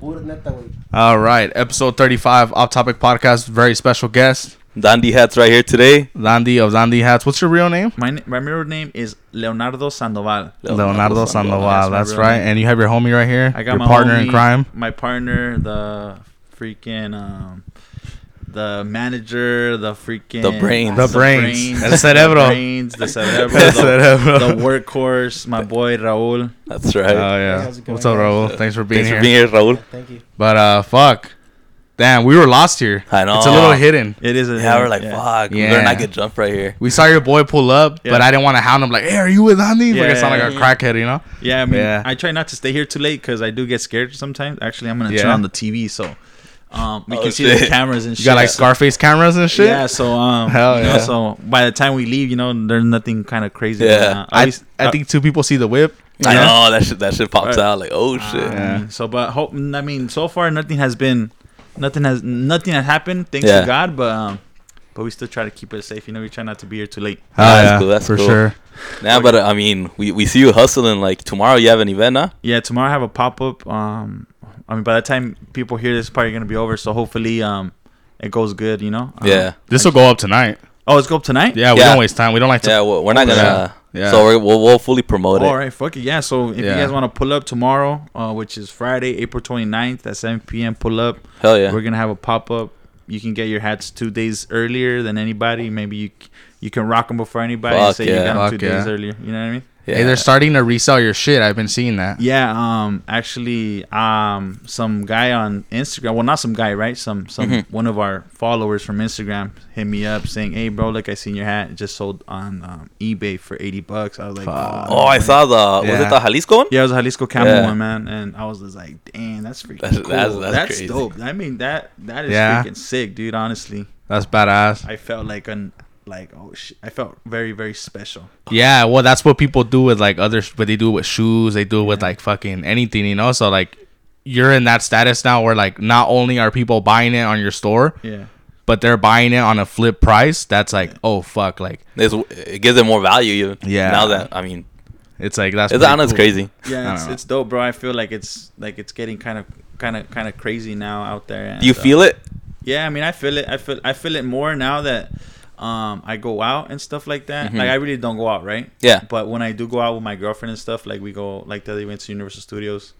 Pura neta, güey. All right, episode 35, Off Topic Podcast. Very special guest, Dandy hats right here today. Dandy of Dandy Hats. What's your real name? My na- my middle name is Leonardo Sandoval. Leonardo Sandoval. That's That's right. name. And you have your homie right here. I got your my partner in crime. My partner, the freaking um, the manager, the freaking The brains. The brains. El the cerebro. brains, the cerebro, El the, cerebro. the workhorse, my boy Raul. That's right. Oh right. yeah. How's it going, What's up, guys? Raul? Thanks for being Thanks here. Thanks for being here, Raul. Thank you. But uh, fuck, damn, we were lost here. I know. It's a little hidden. It is. A Yeah, we're like, yeah. fuck. We Yeah. better not get jumped right here. We saw your boy pull up, but I didn't want to hound him. Like, hey, are you with Dandy? Yeah, Yeah, I sound like a yeah. crackhead, you know? Yeah, I mean, Yeah. I try not to stay here too late because I do get scared sometimes. Actually, I'm gonna Yeah. turn on the TV so um, we Oh, can see shit. the cameras and shit. You got like Scarface cameras and shit. Yeah, so um, Hell you know, yeah. so by the time we leave, you know, there's nothing kind of crazy. Yeah. going on. I, Always- I uh, think two people see the whip. you I know? know that shit. That shit pops Right. out like, oh shit. uh, Yeah. Mean, so, but hope. I mean, so far nothing has been, nothing has, nothing has happened. Thanks Yeah. to God, but um, but we still try to keep it safe. You know, we try not to be here too late. Oh, That's yeah, cool, that's for cool. sure. Nah, but uh, I mean, we, we see you hustling. Like tomorrow, you have an event, huh? Yeah, tomorrow I have a pop up. Um, I mean, by the time people hear this, it's probably gonna be over. So hopefully, um, it goes good. You know. Um, Yeah. This will go up tonight. Oh, it's go up tonight. Yeah, we Yeah. don't waste time. We don't like to. Yeah, we're not gonna. Yeah. So we're, we'll we'll fully promote it. All right, fuck it. Yeah, so if Yeah. you guys want to pull up tomorrow, uh, which is Friday, April 29th at 7 p.m., pull up. Hell yeah. We're gonna have a pop up. You can get your hats two days earlier than anybody. Maybe you c- you can rock them before anybody. Fuck say you yeah. got 'em Fuck two days earlier. You know what I mean? Yeah. Hey, they're starting to resell your shit. I've been seeing that. Yeah. Um. Actually, um, some guy on Instagram. Well, not some guy, right? Some some Mhm. one of our followers from Instagram hit me up saying, "Hey, bro, like I seen your hat. It just sold on um, eBay for eighty bucks." I was like, Fuck. Oh, I saw the. Was it the Jalisco one? Yeah, it was a Jalisco Camel Yeah. one, man, and I was just like, "Damn, that's freaking That's- cool. that's- That's, that's crazy. dope." I mean, that that is Yeah. freaking sick, dude. Honestly, That's badass. I felt like an like oh shit. I felt very very special. Yeah, well, that's what people do with like others. But they do it with shoes. They do it with like fucking anything, you know. So like, you're in that status now where like not only are people buying it on your store, Yeah, but they're buying it on a flip price. That's like, oh fuck, like It's, it gives it more value. Even. Yeah. Now that I mean, it's like that's. it's pretty honest cool. crazy. Yeah, it's, it's dope, bro. I feel like it's like it's getting kind of kind of kind of crazy now out there. And, Do you uh, feel it? Yeah, I mean, I feel it. I feel I feel it more now that um I go out and stuff like that. Mhm. Like I really don't go out, right? Yeah. But when I do go out with my girlfriend and stuff, like we go like the other day we went to Universal Studios.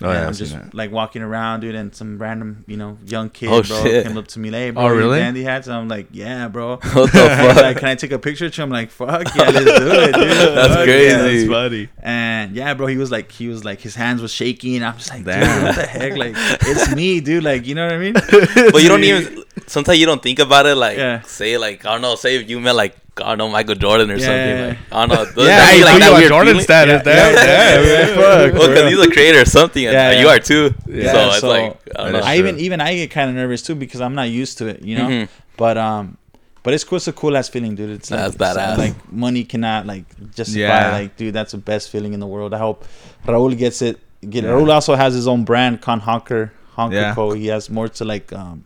Oh, yeah, I'm just that. like walking around, dude, and some random, you know, young kid, Oh, bro, shit. came up to me, like, hey, bro, Oh, really? dandy hats? And I'm like, yeah, bro. What the fuck? like, can I take a picture? with you? I'm like, fuck yeah, let's do it, dude. That's Fuck crazy. yeah. funny. And yeah, bro, he was like, he was like, his hands was shaking. I'm just like, dude, Damn. what the heck? Like, it's me, dude. Like, you know what I mean? but you don't even. Sometimes you don't think about it. Like, Yeah. say like I don't know. Say if you met like I don't know Michael Jordan or Yeah, something. yeah, Like I don't know. doesn't Yeah, that you give like that weird Jordan feeling? status. Yeah, Damn, yeah, yeah, yeah. Fuck. Well, because he's a creator or something. and Yeah, You are too. Yeah, so it's like I don't know. I even even I get kind of nervous too because I'm not used to it, you know. Mhm. But um, but it's cool. It's a cool ass feeling, dude. It's That's it's, uh, badass. Like money cannot like justify. Yeah. Like, dude, that's the best feeling in the world. I hope Raul gets it. Get Yeah. Raul also has his own brand, Con Honker Honker Yeah. Co. He has more to like um,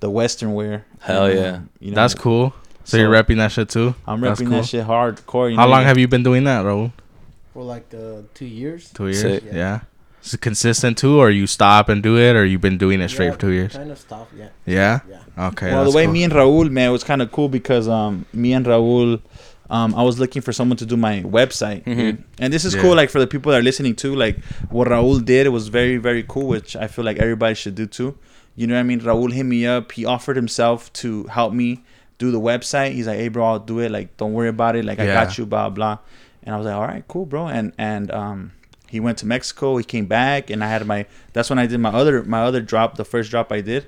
the Western wear. Hell And, yeah. um, you know, That's cool. So, So, you're repping that shit too. I'm That's repping cool. that shit hardcore. You How know? long have you been doing that, Raul? For like uh, two years. Two years. Sick. Yeah. Is it consistent too, or you stop and do it, or you've been doing it straight Yeah, for two years? Kind of stuff, yeah. Yeah. Yeah. Okay. well, the way cool. me and Raul, man, it was kind of cool because um, me and Raul, um, I was looking for someone to do my website, Mhm. And this is Yeah. cool, like for the people that are listening too. Like what Raul did, it was very, very cool, which I feel like everybody should do too. You know what I mean? Raul hit me up. He offered himself to help me do the website. He's like, "Hey, bro, I'll do it. Like, don't worry about it. Like, I got you." Blah blah. And I was like, "All right, cool, bro." And and um, he went to Mexico. He came back, and I had my. That's when I did my other my other drop, the first drop I did.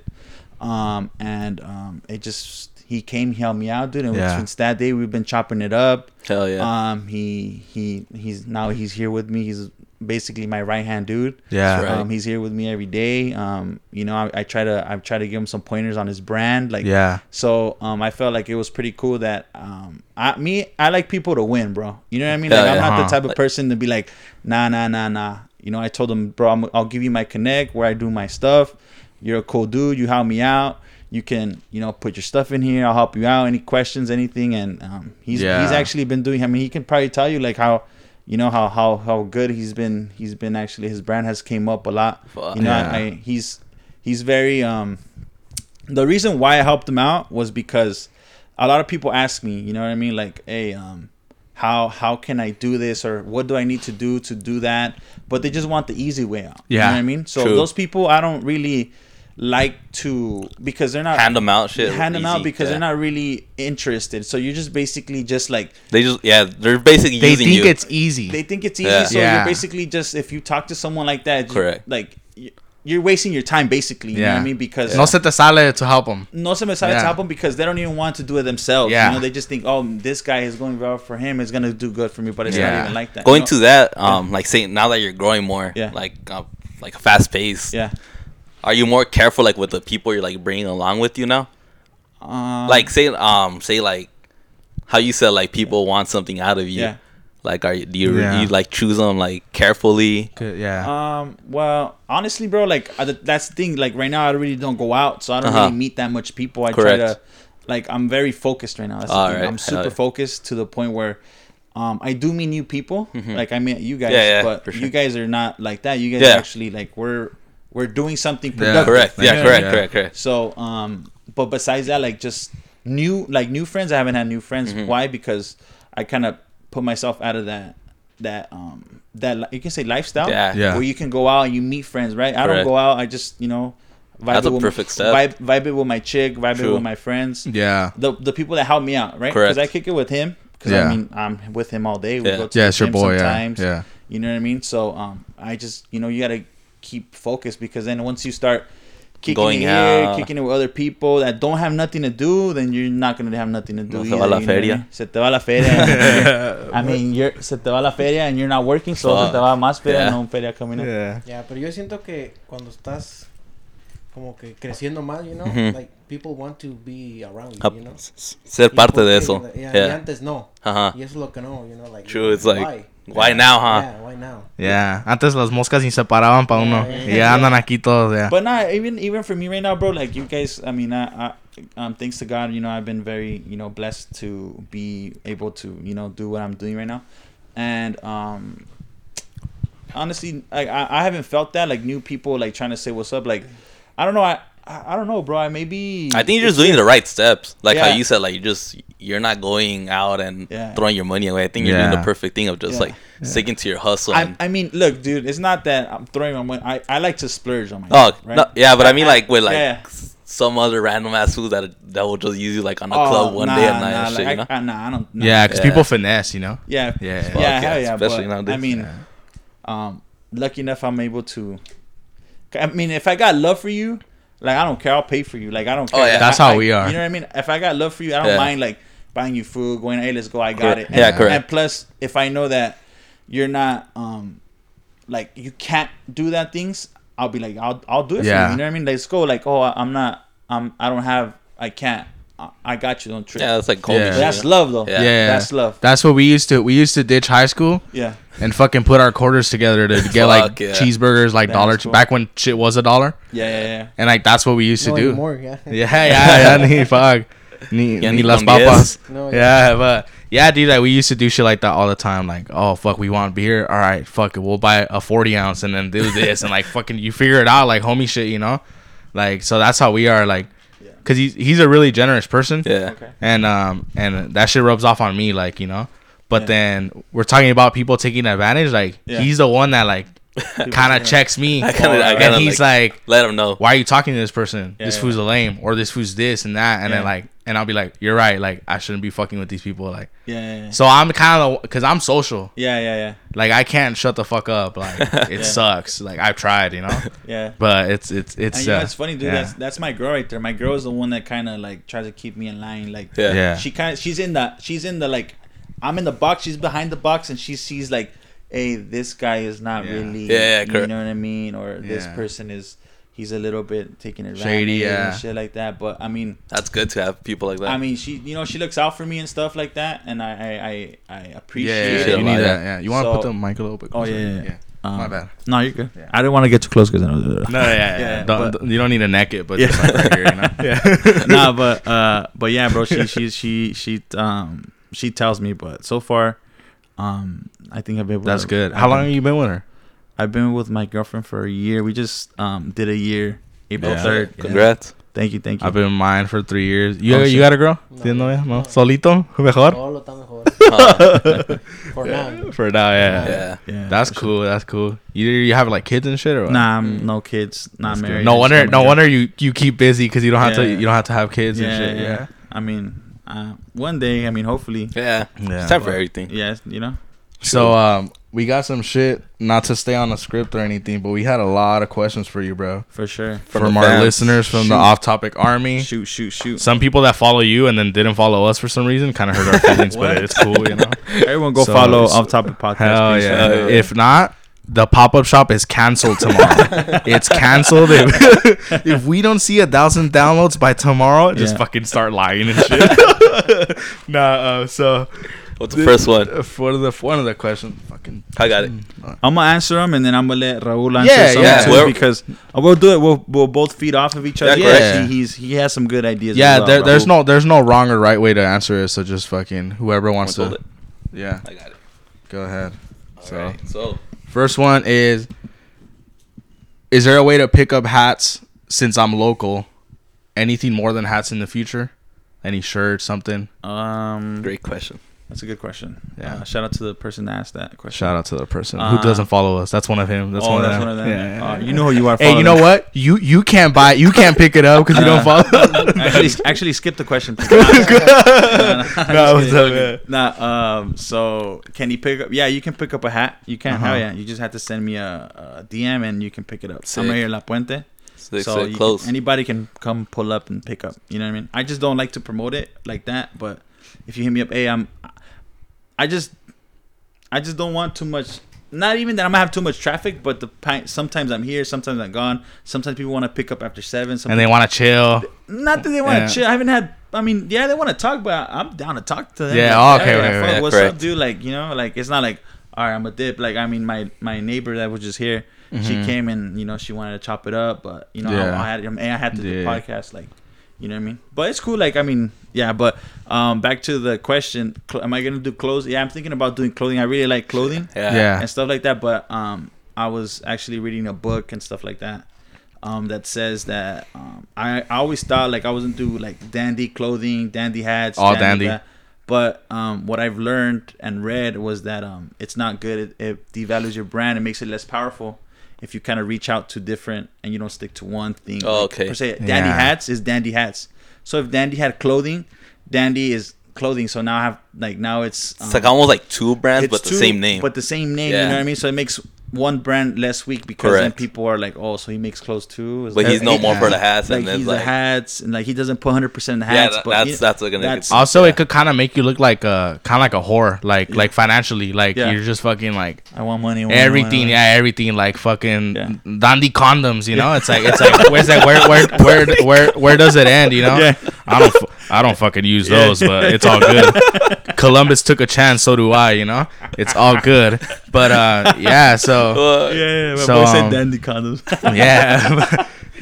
Um, and um, it just he came, he helped me out, dude. And Yeah. since that day, we've been chopping it up. Hell yeah. Um, he he he's now he's here with me. He's basically my right hand dude. Yeah. Right. Um, he's here with me every day. Um, you know, I, I try to I try to give him some pointers on his brand, like Yeah. so um, I felt like it was pretty cool that um, I me I like people to win, bro. You know what I mean? Hell Like I'm not Uh-huh. the type of person to be like, nah, nah, nah, nah. You know, I told him, bro, I'm, I'll give you my connect where I do my stuff. You're a cool dude. You help me out. You can, you know, put your stuff in here. I'll help you out. Any questions, anything, and um, he's Yeah. he's actually been doing. I mean, he can probably tell you like how you know how how how good he's been. He's been actually his brand has came up a lot. Fuck. You know, Yeah. I, I, he's he's very um. The reason why I helped him out was because a lot of people ask me, you know what I mean, like, hey, um, how how can I do this or what do I need to do to do that? But they just want the easy way out. you know Yeah. what I mean. So True. those people I don't really like to because they're not Hand them out, shit. hand them out because yeah. they're not really interested. So you're just basically just like They just yeah, they're basically They using think you. it's easy. they think it's easy. Yeah. So Yeah. you're basically just if you talk to someone like that, you- Correct. Like you're wasting your time basically. You know what Yeah. I mean? Because No se te sale to help them. no se me sale Yeah. to help them because they don't even want to do it themselves. Yeah. You know, they just think, oh, this guy is going well for him. It's gonna do good for me, but it's Yeah. not even like that. Going you know? to that, um, like saying now that you're growing more, Yeah. like uh, like a fast pace. yeah. Are you more careful like with the people you're like bringing along with you now? Um, like say um say like how you said like people want something out of you. yeah. Like are you do you, Yeah. you like choose them like carefully? Good, Yeah. Um. Well, honestly, bro, like uh, that's the thing. Like right now, I really don't go out, so I don't Uh-huh. really meet that much people. I Correct. try to, like, I'm very focused right now. That's the thing. right. I'm super yeah. focused to the point where, um, I do meet new people. Like I met you guys, Mm-hmm. Yeah, yeah, but sure. you guys are not like that. You guys Yeah. actually like we're we're doing something Yeah. productive. Correct. Yeah, Yeah, correct, yeah. correct, correct. So, um, but besides that, like just new, like new friends. I haven't had new friends. Mm-hmm. Why? Because I kind of put myself out of that, that, um, that li- you can say lifestyle. Yeah. Yeah. Where you can go out and you meet friends, right? I don't go out. I just, you know, vibe That's a with- perfect step. Vibe, vibe it with my chick. Vibe it with my friends. yeah. The the people that help me out, right? Correct. Because I kick it with him. Because Yeah. I mean, I'm with him all day. We Yeah. go to Yeah, the it's your gym boy. Yeah. sometimes. Yeah. You know what I mean? So um, I just you know you gotta keep focused because then once you start kicking Going it here, out. kicking it with other people that don't have nothing to do, then you're not gonna have nothing to do. No se va la feria. mean? Se te va la feria. I mean, you're se te va la feria and you're not working, so se te va más feria, Yeah. no feria coming in. Yeah. Pero yo siento que cuando estás como que creciendo más, you know, like people want to be around you, you know. Ser Y parte de eso. yeah, Y antes no. Ajá. Y eso es lo que no, you know, like. True, it's like, why? Why now, huh? Yeah, why now? Yeah. Antes las moscas ni se paraban para uno. Yeah, Y yeah. andan aquí todos, ya. But not even even for me right now, bro. Like you guys, I mean, I, I um, thanks to God, you know, I've been very, you know, blessed to be able to, you know, do what I'm doing right now, and um, honestly, like I, I haven't felt that like new people like trying to say what's up. Like, I don't know, I I, I don't know, bro. I maybe I think you're just doing just- the right steps. Like how you said, like you just you're not going out and Yeah. throwing your money away. I think you're doing the perfect thing of just Yeah. like sticking to your hustle. I, I mean, look, dude. It's not that I'm throwing my money. I, I like to splurge on my. oh right? no, yeah, but I mean like with like Yeah. some other random ass foods that that will just use you like on a Oh, club one nah, day at night nah, and shit. like, you know? I, I, nah, I don't. Nah. Yeah, because Yeah. people finesse, you know? Yeah. Yeah. Fuck yeah, yeah, hell yeah. especially but, nowadays. I mean, Yeah. um, lucky enough, I'm able to. I mean, if I got love for you, like I don't care, I'll pay for you. Like I don't Oh, care. yeah. That's I- how I- we are. You know what I mean? If I got love for you, I don't Yeah. mind like buying you food, going, hey, let's go, I got Correct. it. Yeah, and, correct. And plus, if I know that you're not, um, like you can't do that things, I'll be like, I'll, I'll do it for Yeah. you. You know what I mean? Let's go. Like, oh, I'm not, I'm, I don't have, I can't. I, I got you. Don't trip. yeah, that's like Kobe. Yeah. That's love, though. Yeah. Yeah. That's love. That's what we used to. We used to ditch high school Yeah. and fucking put our quarters together to get like yeah. cheeseburgers, like That's dollar cool. back when shit was a dollar, Yeah. Yeah. Yeah. and like that's what we used to no do. anymore, yeah. Yeah, yeah, yeah. Ni fuck. Ni, Ya ni ni las papas. No, Yeah, but yeah, dude, like we used to do shit like that all the time. Like, oh fuck, we want beer. All right, fuck it, we'll buy a forty ounce and then do this and like fucking you figure it out like homie shit, you know? Like so that's how we are. Like, cause he's he's a really generous person. Yeah. Okay. and um and that shit rubs off on me like you know but Yeah. then we're talking about people taking advantage like Yeah. he's the one that like kind of checks me I kinda- I and kinda, he's like, Let him know. why are you talking to this person Yeah, this yeah. food's a lame or this food's this and that and then like and i'll be like you're right like i shouldn't be fucking with these people like Yeah. Yeah. Yeah. so i'm kind of because i'm social Yeah. Yeah. Yeah. like i can't shut the fuck up like it Yeah. sucks like i've tried you know Yeah. but it's it's it's And you know, uh, it's funny, dude. yeah. That's that's my girl right there. My girl is the one that kind of like tries to keep me in line. Like, Yeah. yeah she kind of she's in the she's in the like, I'm in the box. She's behind the box, and she sees like, hey, this guy is not Yeah. really, Yeah, yeah, you know what I mean, or this Yeah. person is he's a little bit taking advantage Shady, yeah. and shit like that. But I mean, That's good to have people like that. I mean, she you know she looks out for me and stuff like that, and I I I, I yeah, appreciate yeah, Appreciate yeah, it you need that yeah you want to So- put the mic a little bit Oh, closer? yeah, yeah, yeah. Um, my bad No, you're good. Yeah. I didn't want to get too close because I know. No, yeah, yeah. Yeah, don't, but- you don't need to neck it, but Yeah. just like right here, you know? Yeah. nah, but uh, but yeah, bro. She she she she um she tells me, but so far, um, I think I've been. With That's her- good. I've How long been- have you been with her? I've been with my girlfriend for a year. We just um did a year, April Yeah. third. Yeah. Congrats. Thank you, thank you. I've been with mine for three years. You Oh, you shit. got a girl? No. No. No. Solito? Mejor? Solo está mejor. Uh, For now. For now, yeah. yeah. yeah, That's for cool. That's cool. You you have like kids and shit or sure. what? Nah, I'm no kids, not That's good. married. No wonder. No wonder you you keep busy because you don't have to. You don't have to have kids Yeah, and shit. yeah. Yeah. I mean, uh, one day. I mean, hopefully. Yeah. Yeah. It's time for everything. Yes, you know. So um, we got some shit. Not to stay on the script or anything, but we had a lot of questions for you, bro. For sure. From From, our fans. listeners from the off-topic army. Shoot, shoot, shoot. Some people that follow you and then didn't follow us for some reason kind of hurt our feelings, but it's cool, you know. Everyone go So follow it's- off topic podcast. Hell please. yeah. Hell yeah. If not, the pop up shop is canceled tomorrow. it's canceled. If, if we don't see a thousand downloads by tomorrow, just Yeah. fucking start lying and shit. nah, uh, so What's the first one? uh, for the one of the questions, fucking. I got it. I'm gonna answer them and then I'm gonna let Raul answer Yeah, some yeah. too Well- because uh, we'll do it. We'll we'll both feed off of each other. Yeah, but. He, he's he has some good ideas. Yeah, well, there, there's no there's no wrong or right way to answer it. So just fucking whoever wants to. it. Yeah, I got it. go ahead. So Alright, So first one is: Is there a way to pick up hats since I'm local? Anything more than hats in the future? Any shirts, something? Um, great question. That's a good question. Yeah. Uh, shout out to the person that asked that question. Shout out to the person Uh, who doesn't follow us. That's one of him. That's oh, one that's of them. one of them. Yeah, yeah, Uh, you know who you are. Hey, follow you know them. what? You you can't buy. It. You can't pick it up because you don't follow. actually, actually, skip the question. please. No, what's? Nah, um, so can you pick up? Yeah, you can pick up a hat. You can. Uh-huh. Hell yeah, you just have to send me a, a DM and you can pick it up. I'm here in La Puente. Sick, so sick, you close. Can, anybody can come pull up and pick up. You know what I mean? I just don't like to promote it like that. But if you hit me up, hey, I'm. I just, I just don't want too much. Not even that I'm gonna have too much traffic, but the sometimes I'm here, sometimes I'm gone. Sometimes people want to pick up after seven. Some and they want to chill. not that they want to Yeah. chill. I haven't had. I mean, yeah, they want to talk, but I'm down to talk to them. Yeah, Like, okay, hey, okay, fuck, okay. what's Correct. up, dude? Like, you know, like it's not like, all right, I'm a dip. Like, I mean, my my neighbor that was just here, she Mhm. came and you know she wanted to chop it up, but you know, Yeah. I, I had I had to do Yeah. podcast, like, you know what I mean. But it's cool. Like, I mean, yeah. But um, back to the question, cl- am I gonna do clothes? Yeah, I'm thinking about doing clothing. I really like clothing Yeah. Yeah. and stuff like that. But um, I was actually reading a book and stuff like that. Um, that says that um, I, I always thought like I wasn't do like dandy clothing, dandy hats, All dandy. that. But um, what I've learned and read was that um, it's not good. It, it devalues your brand. It makes it less powerful if you kind of reach out to different and you don't stick to one thing. Oh, Like, okay. Per se, dandy Yeah. hats is dandy hats. So if dandy had clothing, dandy is clothing. So now I have like now it's It's um, like almost like two brands, it's but the same name. But the same name, you know what I mean? So it makes one brand less weak because then people are like, oh, so he makes clothes too. It's but like- he's no more for the hats, like and then he's like the hats and like he doesn't put 100 percent in the yeah, hats. that, but that's he- that's what gonna. that's- Also, yeah. it could kind of make you look like a kind of like a whore, like Yeah. like financially, like Yeah. you're just fucking like I want money. I want everything, money. yeah, everything, like fucking Yeah. dandy condoms, you know? It's like it's like where's that where where where where where does it end, you know? Yeah. I don't fu- I don't fucking use Yeah. those, but it's all good. Columbus took a chance, so do I, you know? It's all good. But uh yeah, so Uh, Yeah, yeah. My So, boy said um, dandy condoms. yeah.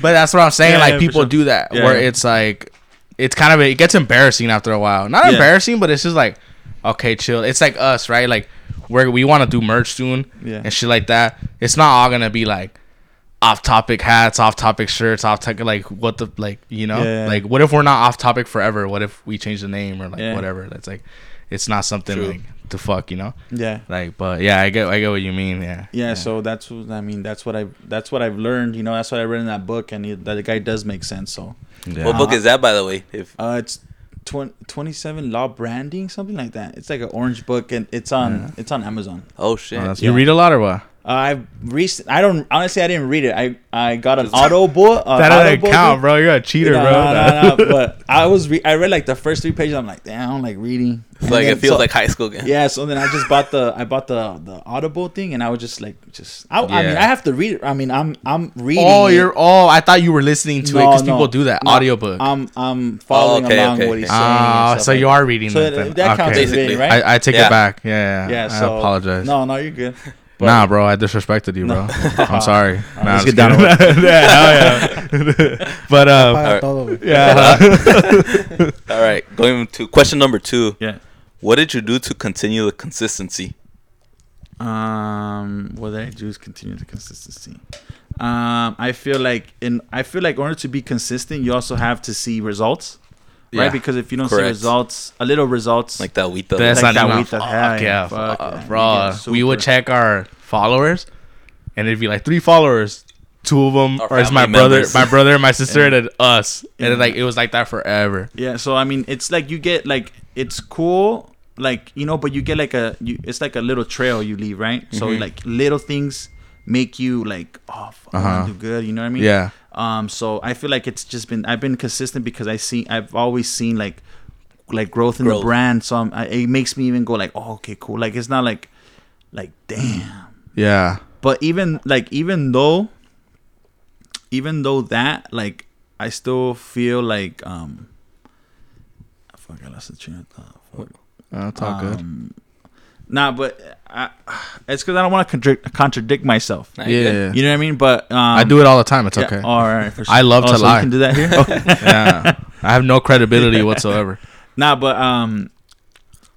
but that's what I'm saying. Yeah, like yeah, people sure. do that Yeah. where it's like it's kind of it gets embarrassing after a while. Not Yeah. embarrassing, but it's just like okay, chill. It's like us, right? Like where we want to do merch soon Yeah. and shit like that. It's not all gonna be like off topic hats, off topic shirts, off topic like what the like you know Yeah. like what if we're not off topic forever? What if we change the name or like Yeah. whatever? That's like it's not something True. like to fuck, you know? yeah. Like, but yeah, I get I get what you mean. Yeah, Yeah, so that's what I mean. That's what I that's what I've learned. You know, that's what I read in that book, and it, that the guy does make sense. So, yeah. What book is that, by the way? If uh, it's twen- 27 law branding, something like that. It's like an orange book, and it's on Yeah. it's on Amazon. oh shit, Oh, Yeah. You read a lot or what? Uh, I've recent. I don't honestly. I didn't read it. I I got an audible. Uh, that doesn't count, book. bro. You're a cheater, No, bro. no, no, no, But I was. Re- I read like the first three pages. I'm like, damn, I don't like reading. it's like And it feels so- like high school again. Yeah, so then I just bought the I bought the the Audible thing, and I was just like, just I, I mean, I have to read it. I mean, I'm I'm reading. Oh, it. you're. Oh, I thought you were listening to it because no, people do that no. audiobook. I'm I'm following Oh, okay, along okay, what he's okay. saying. and Ah, so like you are reading So that. that, that counts Okay. as reading, right? I, I take Yeah. it back. Yeah, yeah. yeah. I apologize. No, no, you're good. But- nah, bro. I disrespected you, bro. I'm sorry. Nah, let's get down yeah, hell yeah. but um, Alright. yeah. All right, going to question number two. Yeah. What did you do to continue the consistency? Um, what did I do is continue the consistency. Um, I feel like in I feel like in order to be consistent, you also have to see results, right? Yeah. Because if you don't see results, a little results, Like that wheat though. That's Like not that even with the fuck, hell, yeah, yeah, fuck, fuck, yeah. bro. We would check our followers, and it'd be like three followers. Two of them, Our or it's my family brother, my brother, and my sister, Yeah. and us, and Yeah. it, like it was like that forever. Yeah, so I mean, it's like you get like it's cool, like you know, but you get like a you. It's like a little trail you leave, right? So Mhm. like little things make you like, oh, fuck, Uh-huh. wanna do good. You know what I mean? Yeah, Um. So I feel like it's just been I've been consistent because I see I've always seen like like growth in Growth. the brand. So I'm, I, it makes me even go like, oh, okay, cool. Like it's not like like damn. yeah, But even like even though even though that like I still feel like um. Fuck, I lost the train of thought. That's all good. Nah, but I, it's because I don't want to contradict, contradict myself. Nah, you good? Yeah, You know what I mean? But um, I do it all the time. It's yeah, okay. All right, for sure. I love Oh, to so lie. You can do that here. yeah, I have no credibility whatsoever. Nah, but um,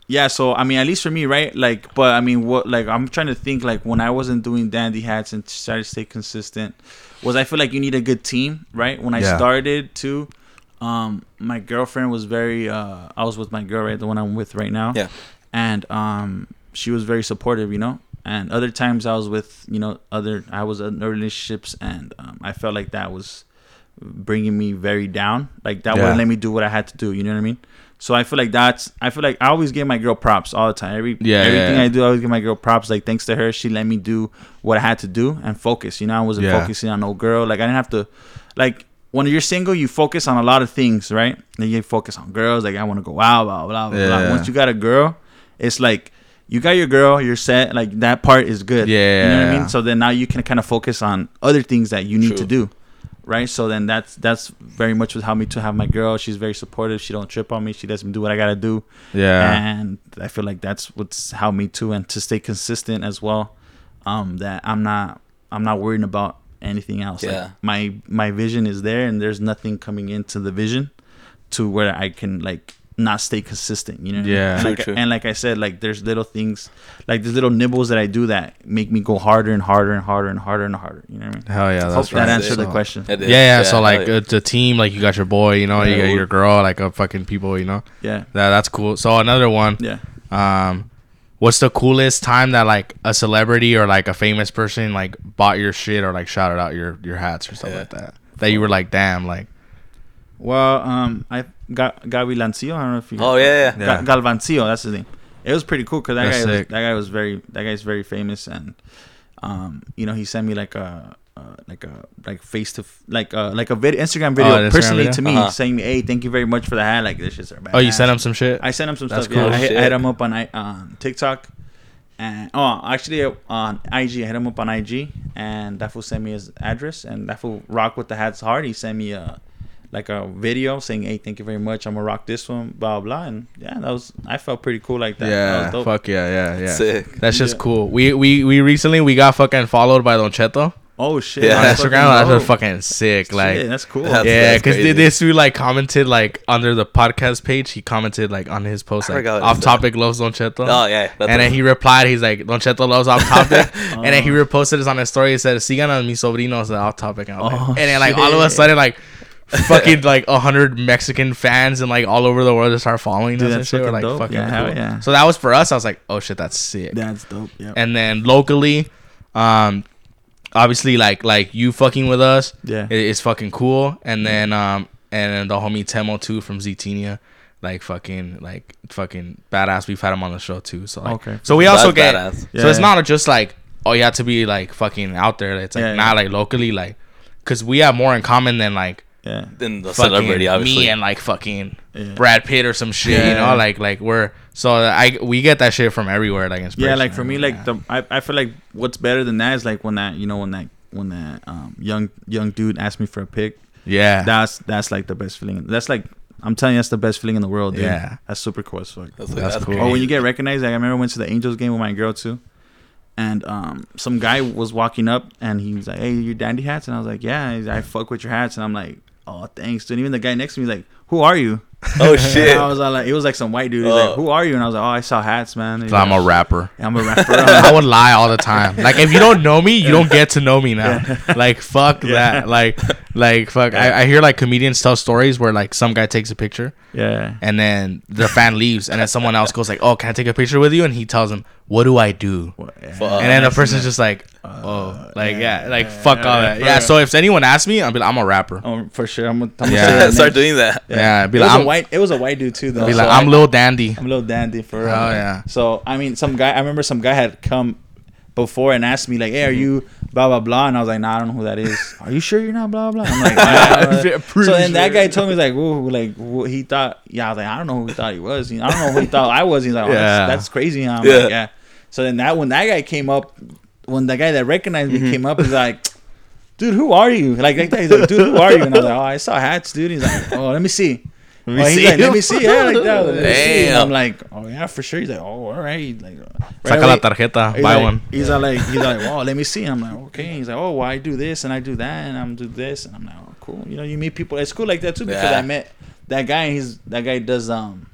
yeah. So I mean, at least for me, right? Like, but I mean, what? Like, I'm trying to think. Like, when I wasn't doing dandy hats and started to stay consistent, was I feel like you need a good team, right? When I Yeah. started to, um, my girlfriend was very. Uh, I was with my girl, right? The one I'm with right now. Yeah. And um, she was very supportive, you know. And other times I was with, you know, other. I was in relationships, and um, I felt like that was bringing me very down. Like that Yeah. wouldn't let me do what I had to do. You know what I mean? So I feel like that's. I feel like I always give my girl props all the time. Every Yeah, everything yeah. I do, I always give my girl props. Like thanks to her, she let me do what I had to do and focus. You know, I wasn't focusing on no girl. Like I didn't have to. Like when you're single, you focus on a lot of things, right? Then you focus on girls. Like I want to go out, blah blah blah. Once you got a girl, it's like. You got your girl, you're set. Like that part is good. Yeah, You know what I mean? So then now you can kind of focus on other things that you need to do right? So then that's that's very much what helped me to have my girl. She's very supportive. She don't trip on me. She lets me do what I gotta do, Yeah, and I feel like that's what's helped me too, and to stay consistent as well. Um, that I'm not I'm not worrying about anything else. Like, Yeah. my my vision is there, and there's nothing coming into the vision to where I can like not stay consistent. You know? what I mean? Yeah. And like, true. and like I said, like there's little things, like there's little nibbles that I do that make me go harder and harder and harder and harder and harder. You know what I mean? hell yeah, Hope that's that answered the question. It is. Yeah, yeah. So like hell yeah. it's a team. Like you got your boy, you know, you got your girl, like a fucking people, you know. Yeah. That that's cool. So another one. Yeah. Um, what's the coolest time that like a celebrity or like a famous person like bought your shit or like shouted out your your hats or stuff Yeah. like that? That you were like, damn, like Well, um, I got Gaby Lancio. I don't know if you. Oh yeah, yeah. Yeah. Ga- Galvancio. That's his name. It was pretty cool because that That's guy was, sick. that guy was very that guy's very famous and um you know he sent me like a uh, like a like face to f- like uh like a video Instagram video an Instagram personally video? to me Uh-huh. saying hey thank you very much for the hat like this shit's are bad. oh, you sent him some shit. I sent him some That's stuff. Yeah, cool. I, hit, I hit him up on I on TikTok, and oh, actually uh, on IG, I hit him up on IG, and that fool sent me his address, and that fool rock with the hats hard. He sent me a like a video saying, "Hey, thank you very much. I'm gonna rock this one." Blah blah, and yeah, that was I felt pretty cool like that. that yeah, was dope. fuck yeah, yeah, yeah. Sick. That's just Yeah. cool. We we we recently we got fucking followed by Don Cheto Oh shit! Yeah. on that's Instagram. fucking That's dope. just fucking sick. Like Shit, that's cool. That's- yeah, because crazy. this dude like commented like under the podcast page. He commented like on his post like off he said. topic loves Don Cheto. Oh yeah. And then he replied, he's like, Don Cheto loves off topic. and then he Oh. reposted this on his story. He said, Sigan a mis sobrinos de off topic. And, I like- Oh, and then like all of a sudden like fucking like a hundred Mexican fans and like all over the world to start following Dude, us and shit. We're fucking like dope. fucking Yeah, cool. yeah. So that was for us. I was like, oh shit, that's sick. That's dope. Yeah. And then locally, um, obviously like like you fucking with us, Yeah. it, it's fucking cool. And then um and then the homie Temo too from Zetinia. Like fucking like fucking badass. We've had him on the show too. So like, Okay. so we also That's get badass. so Yeah, it's yeah. not just like oh you have to be like fucking out there. It's like Yeah, not yeah. like locally like because we have more in common than like yeah. Then the fucking celebrity, obviously. me and like fucking Yeah. Brad Pitt or some shit. You know like like we're so I we get that shit from everywhere. Like Yeah, like for me, everywhere. like the I, I feel like what's better than that is like when that you know when that when that um young young dude asked me for a pic. yeah That's that's like the best feeling. That's like I'm telling you, that's the best feeling in the world, dude. Yeah. that's super cool as fuck. That's, That's that's cool. cool. Oh, when you get recognized, like I remember I went to the Angels game with my girl too, and um some guy was walking up and he was like, "Hey, your dandy hats," and I was like, "Yeah, I fuck with your hats," and I'm like, "Oh, thanks." dude." even the guy next to me was like, "Who are you?" Oh shit. And I was like, it was like some white dude. He's Oh. like, "Who are you?" And I was like, "Oh, I saw hats, man." He's I'm like, a rapper. I'm a rapper. I would lie all the time. Like if you don't know me, you don't get to know me now. Like fuck that. Like like fuck. I, I hear like comedians tell stories where like some guy takes a picture yeah. and then the fan leaves and then someone else goes like, "Oh, can I take a picture with you?" And he tells him, "What do I do?" Well, yeah. And then the person's just like, "Oh, oh like yeah, yeah, like yeah, fuck yeah, all yeah, that." Yeah. real. So if anyone asks me, I'll be like, "I'm a rapper." Oh, for sure. I'm. gonna- I'm Yeah. gonna say that Start doing that. Yeah. Be It like, was a I'm, white. It was a white dude too, though. be like, I- I'm Lil Dandy. I'm a little dandy for oh, real. Oh, yeah. So I mean, some guy. I remember some guy had come before and asked me like, "Hey, are mm-hmm. you blah blah blah?" And I was like, "Nah, I don't know who that is." Are you sure you're not blah blah? I'm like, Yeah, "Nah." pretty so then that guy told me like, "Whoa, like who he thought." Yeah, I was like, "I don't know who he thought he was. I don't know who he thought I was." He's like, oh, Yeah. that's, "That's crazy." And I'm Yeah. like, "Yeah." So then that when that guy came up, when the guy that recognized me came up, he's like. Dude, who are you? Like, like that. He's like, dude, who are you? And I was like, oh, I saw hats, dude. He's like, oh, let me see. Let me oh, he's see like, let me see. Yeah, like that. Let me see. And Damn. I'm like, oh yeah, for sure. He's like, oh, all right. Like, right Saca away. la tarjeta. He's Buy like, one. He's all like, he's like, wow, let me see. I'm like, okay. He's like, oh, well, I do this and I do that and I'm do this and I'm like, oh, cool. You know, you meet people. It's cool like that too because Yeah. I met that guy. And he's that guy does um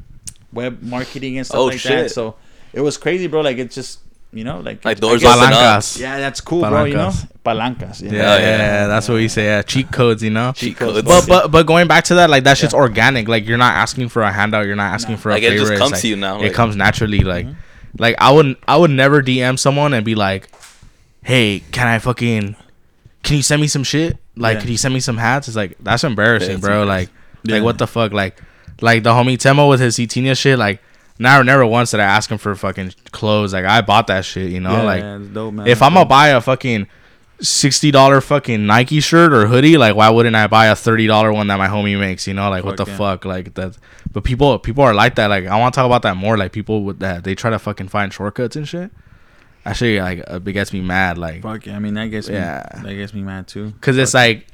web marketing and stuff Oh, like that. So it was crazy, bro. Like it just you know, like Like I doors guess- open. Palancas. Yeah, that's cool, bro. You know, Palancas. palancas. Yeah, Yeah. yeah, yeah. yeah, that's what we say. Yeah, cheat codes, you know. Cheat codes. codes. But but but going back to that, like that shit's organic. Like you're not asking for a handout. You're not asking No. for a Like, it favor. just It's comes like- to you now, it like- comes naturally. Like mm-hmm. like I would I would never DM someone and be like, hey, can I fucking can you send me some shit? Like, Yeah. could you send me some hats? It's like that's embarrassing, Yeah, it's bro. embarrassing. Like Yeah. like what the fuck? Like like the homie Temo with his Etinia shit. Like never never once did I ask him for fucking clothes. Like I bought that shit. You know, Yeah, like it's dope, man. if I'm gonna buy a fucking sixty dollar fucking Nike shirt or hoodie, like why wouldn't I buy a thirty dollar one that my homie makes? You know, like what the Fuck yeah. fuck, like that. But people, people are like that. Like I want to talk about that more. Like people with that, they try to fucking find shortcuts and shit. Actually, like uh, it gets me mad. Like, Fuck yeah, I mean that gets me Yeah. that gets me mad too. cause it's like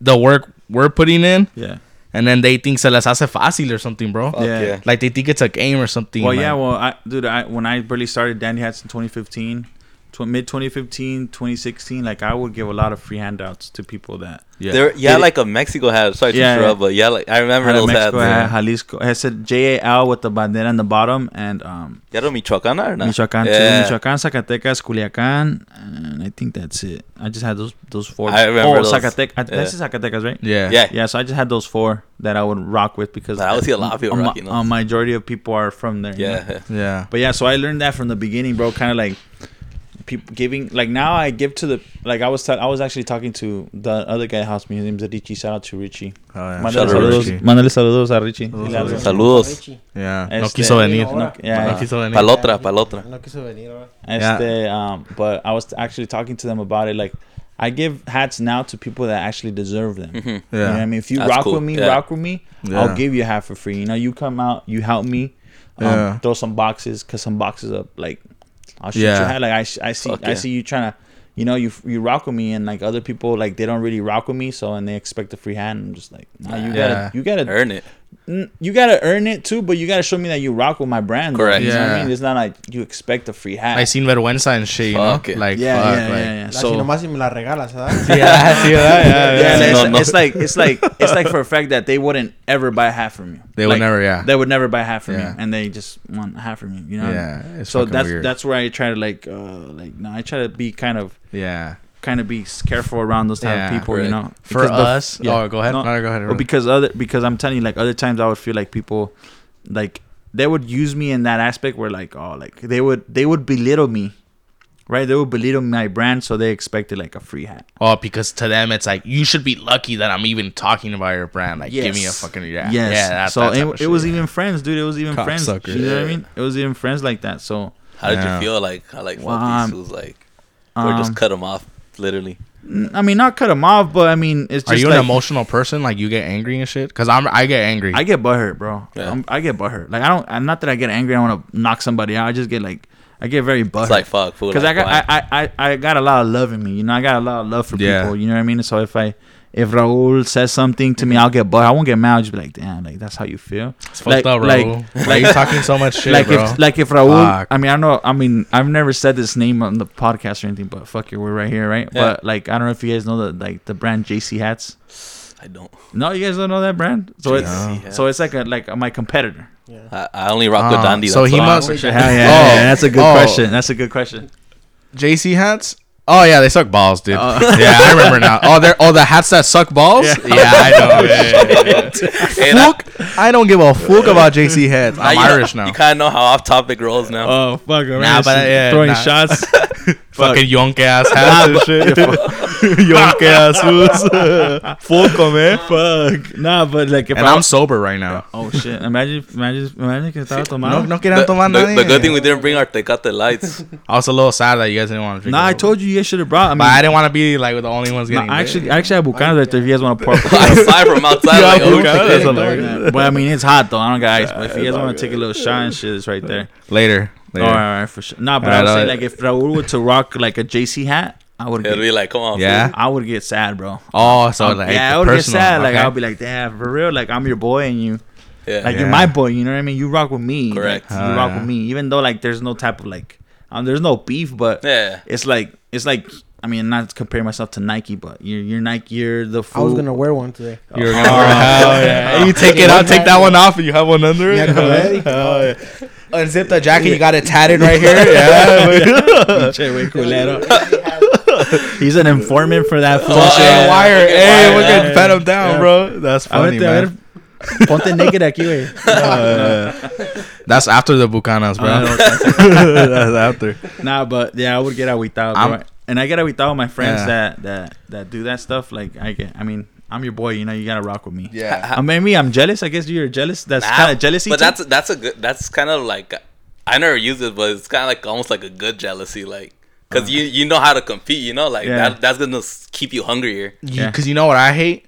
the work we're putting in, Yeah. And then they think se les hace fácil or something, bro. Fuck Yeah. yeah. Like they think it's a game or something. Well, like- yeah, well, I, dude, I when I really started Dandy Hats in 2015, tw- mid 2015, 2016, like I would give a lot of free handouts to people that yeah. There, yeah, it- like a Mexico hat. Sorry to Yeah, interrupt, yeah. but yeah, like I remember had a those hats. Mexico, had Jalisco. It said J A L with the bandera on the bottom, and um, Ya no Michoacana or not? Michoacan Yeah. too, Michoacan, Zacatecas, Culiacan, and I think that's it. I just had those those four. I remember Oh, those. Zacatecas. Yeah. This is Zacatecas, right? yeah, Yeah. Yeah, so I just had those four that I would rock with because But I would see a lot of people a, ma- rocking those. A majority of people are from there. you know? Yeah. yeah. But yeah, so I learned that from the beginning, bro. Kind of like people giving. Like now, I give to the. Like I was. ta- I was actually talking to the other guy house me. His name's Richie. Shout out to Richie. Oh, yeah. Mándale Shout out saludos. Richie. Mándale saludos a Richie. Saludos, saludos. Saludos. Yeah, no Este- quiso venir. No, yeah, No yeah. quiso venir. Pa'l otra, pa'l otra. No quiso venir ahora. Este, um, but I was actually talking to them about it. Like, I give hats now to people that actually deserve them. Mhm. You know what I mean? If you That's rock cool. with me, Yeah. rock with me, Yeah. I'll give you half for free. You know, you come out, you help me, um, Yeah. throw some boxes, cause some boxes up, like I'll shoot Yeah. your hat. Like I, I see, Fuck I yeah. see you trying to, you know, you you rock with me, and like other people, like they don't really rock with me, so and they expect a free hand. I'm just like, nah, you Yeah. gotta, you gotta Earn it. N- you gotta earn it too, but you gotta show me that you rock with my brand. though, Correct. You know what I Yeah. mean? It's not like you expect a free hat. I seen vergüenza and shit, you know? Fuck it. Like, yeah, fuck, yeah, like, yeah, yeah. Así So nomás si me la regalas, ¿verdad? yeah, sí, ¿verdad? yeah, yeah, yeah. it's, No, no. it's like it's like it's like for a fact that they wouldn't ever buy a hat from you. They would Like, never, yeah. They would never buy a hat from Yeah. you, and they just want a hat from you. You know? Yeah, it's So fucking that's weird. that's where I try to like uh like no, I try to be kind of yeah. Kind of be careful around those type Yeah, of people. You right. know, For Because the- us, oh, go ahead. No, No, go ahead. Well, because other because I'm telling you, like other times I would feel like people, like they would use me in that aspect where like oh like they would they would belittle me, right? They would belittle my brand, so they expected like a free hat. oh, because to them it's like you should be lucky that I'm even talking about your brand. Like, give me a fucking yeah, Yes. yeah. That, so that type it, of it was shit, even friends, dude. It was even friends. Cocksucker. You know what I mean? It was even friends like that. So How did Yeah. you feel? Like, how like fuck Well, these um, fools, like, or just um, cut them off, literally. I mean, not cut them off, but I mean, it's Are just you like an emotional person? Like you get angry and shit? Because I'm, I get angry. I get butthurt, bro. Yeah. I'm, I get butthurt. Like I don't. I'm not that I get angry. I want to knock somebody out. I just get like I get very butthurt. It's like fuck, fool. because like, I got? I, I, I I got a lot of love in me. You know, I got a lot of love for Yeah. people. You know what I mean? So if I if Raul says something to me, I'll get but I won't get mad. I'll just be like, damn, like that's how you feel. it's fucked up, bro. like, Why are you talking so much shit, like bro? if like if Raul, Fuck. I mean, I know. I mean, I've never said this name on the podcast or anything, but fuck it, we're right here, right? Yeah. But like, I don't know if you guys know the like the brand JC hats. I don't. No, you guys don't know that brand. So it's JC so it's like a like my competitor. Yeah. I, I only rock with Ah, Dandy. so he why. must- Wait, Yeah, yeah, Oh. yeah, that's a good Oh. question. That's a good question. JC hats. Oh yeah, they suck balls, dude. Oh. yeah, I remember now. Oh, they're oh the hats that suck balls. Yeah. Yeah, I know. Yeah, yeah, yeah. Hey, Fuck, I don't give a fuck about JC heads. I'm you, Irish now. You kind of know how off topic rolls now. Oh fuck, man. Nah, but, yeah, throwing nah. shots. Fucking yonk ass hats and shit. yonk ass fools. Fuck 'em, man. fuck. Nah, but like if And I I'm sober right now. Oh shit! Imagine, imagine, imagine que estaba No, tomando. no the, querían tomar the- nadie. the good thing we didn't bring our Tecate lights. I was a little sad that you guys didn't want to drink. Nah, I told you you guys should have brought. I mean, But I didn't want to be like the only ones nah, getting. I lit. actually, I actually have Bucanas right there. If you guys want to pour. Aside from outside, Yeah, like, Buchanan, okay. that's hilarious. but I mean, it's hot though. I don't got ice. But if you guys want to take a little shot and shit, it's right there. later. Later. right, all right, for sure. Nah, but All I right, was all saying right. like if Raul were to rock like a JC hat, I would It'll get, be like, come on. Yeah. fool. I would get sad, bro. Oh, so like yeah, I would get sad. Like okay. I'll be like, damn, for real. Like I'm your boy and you, Yeah. like you're my boy. You know what I mean? You rock with me. Correct. Like, you Oh, rock yeah. with me, even though like there's no type of like, um, there's no beef, but yeah. it's like it's like I mean, not to compare myself to Nike, but you're you're Nike. You're the. I was gonna wear one today. You're gonna wear hell yeah. You take it out, take that one off, and you have one under it. Yeah, come on. Yeah. Unzip the jacket, you got it tatted right here. Yeah. Pinche culero. He's an informant for that fool. Oh, shit. hey, wire. Hey, wire. we Yeah. can pet him down, bro. That's funny, a man. ver, Ponte naked aquí, güey. Uh, that's after the Bucanas, bro. That's after. Nah, but yeah, I would get awitado, I'm- And I get awitado with my friends Yeah. that that that do that stuff. Like I get, I mean, I'm your boy. You know, you gotta rock with me. Yeah. I mean, me, I'm jealous. I guess you're jealous. That's Nah, kind of jealousy. But too? that's that's a good. That's kind of like I never use it, but it's kind of like almost like a good jealousy, like because you you know how to compete. You know, like Yeah. that that's gonna keep you hungrier. Yeah. Because you know what I hate?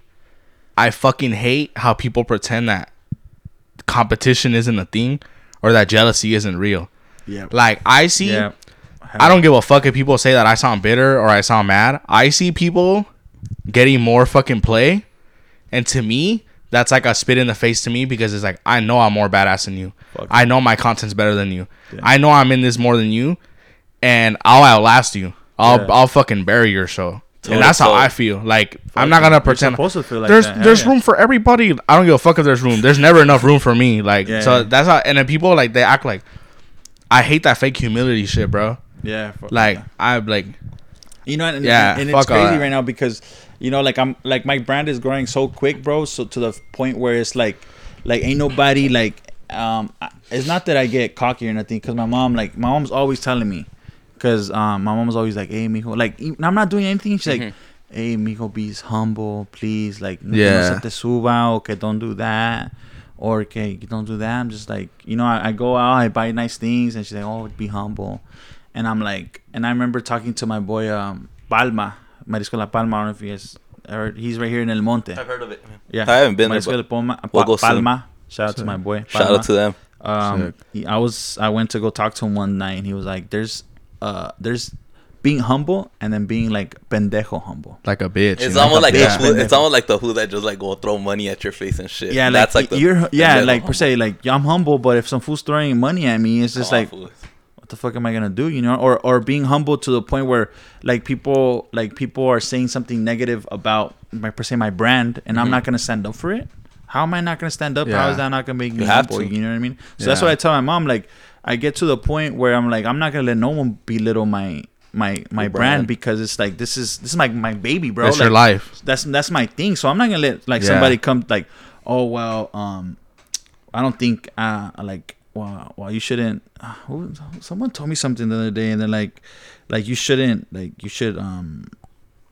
I fucking hate how people pretend that competition isn't a thing or that jealousy isn't real. yeah, Like I see, yeah. I don't give a fuck if people say that I sound bitter or I sound mad. I see people getting more fucking play, and to me, that's like a spit in the face to me because it's like I know I'm more badass than you. Fuck. I know my content's better than you. Yeah. I know I'm in this more than you, and I'll outlast you. I'll Yeah. I'll fucking bury your show. Totally. And that's how I feel. Like I'm not gonna pretend. supposed to feel like there's that. There's yeah. room for everybody. I don't give a fuck if there's room. There's never enough room for me. Like Yeah, so yeah. that's how. And then people like they act like I hate that fake humility shit, bro. Yeah, Like. I'm like You know, and, Yeah, and, and it's crazy right now because you know, like I'm like my brand is growing so quick, bro. So to the point where it's like, like ain't nobody like, um, it's not that I get cocky or nothing, because my mom, like, my mom's always telling me, because um, my was always like, hey, mijo, like, I'm not doing anything. She's like, hey, mijo, be humble, please, like, no, que Yeah. no se te suba, okay, don't do that. Or okay, don't do that. I'm just like, you know, I, I go out, I buy nice things, and she's like, oh, be humble. And I'm like, and I remember talking to my boy um, Palma, Marisco La Palma. I don't know if you guys heard. He's right here in El Monte. I've heard of it. Yeah, I haven't been there, Marisco but La Palma. we'll Pa- Palma. Shout out to my boy. Shout out to them. Um, he- I was I went to go talk to him one night, and he was like, "There's uh, there's being humble, and then being like pendejo humble." like a bitch. It's you know? almost like bitch, the who, it's almost like the who that just like go throw money at your face and shit. Yeah, that's like, like the you're yeah, pendejo like per se, like I'm humble, but if some fool's throwing money at me, it's just Come like fool. what the fuck am I gonna do? You know, or or being humble to the point where like people like people are saying something negative about my per se my brand, and I'm not gonna stand up for it. How am I not gonna stand up? How Yeah. is that not gonna make me have humble? to. You know what I mean? So that's Yeah. what I tell my mom. Like I get to the point where I'm like I'm not gonna let no one belittle my my my brand. brand. because it's like this is this is my my baby, bro. That's Like, your life. that's that's my thing. So I'm not gonna let like Yeah. somebody come like, oh well, um, I don't think uh like well well you shouldn't. Uh, who, someone told me something the other day, and they're like, like you shouldn't like you should um.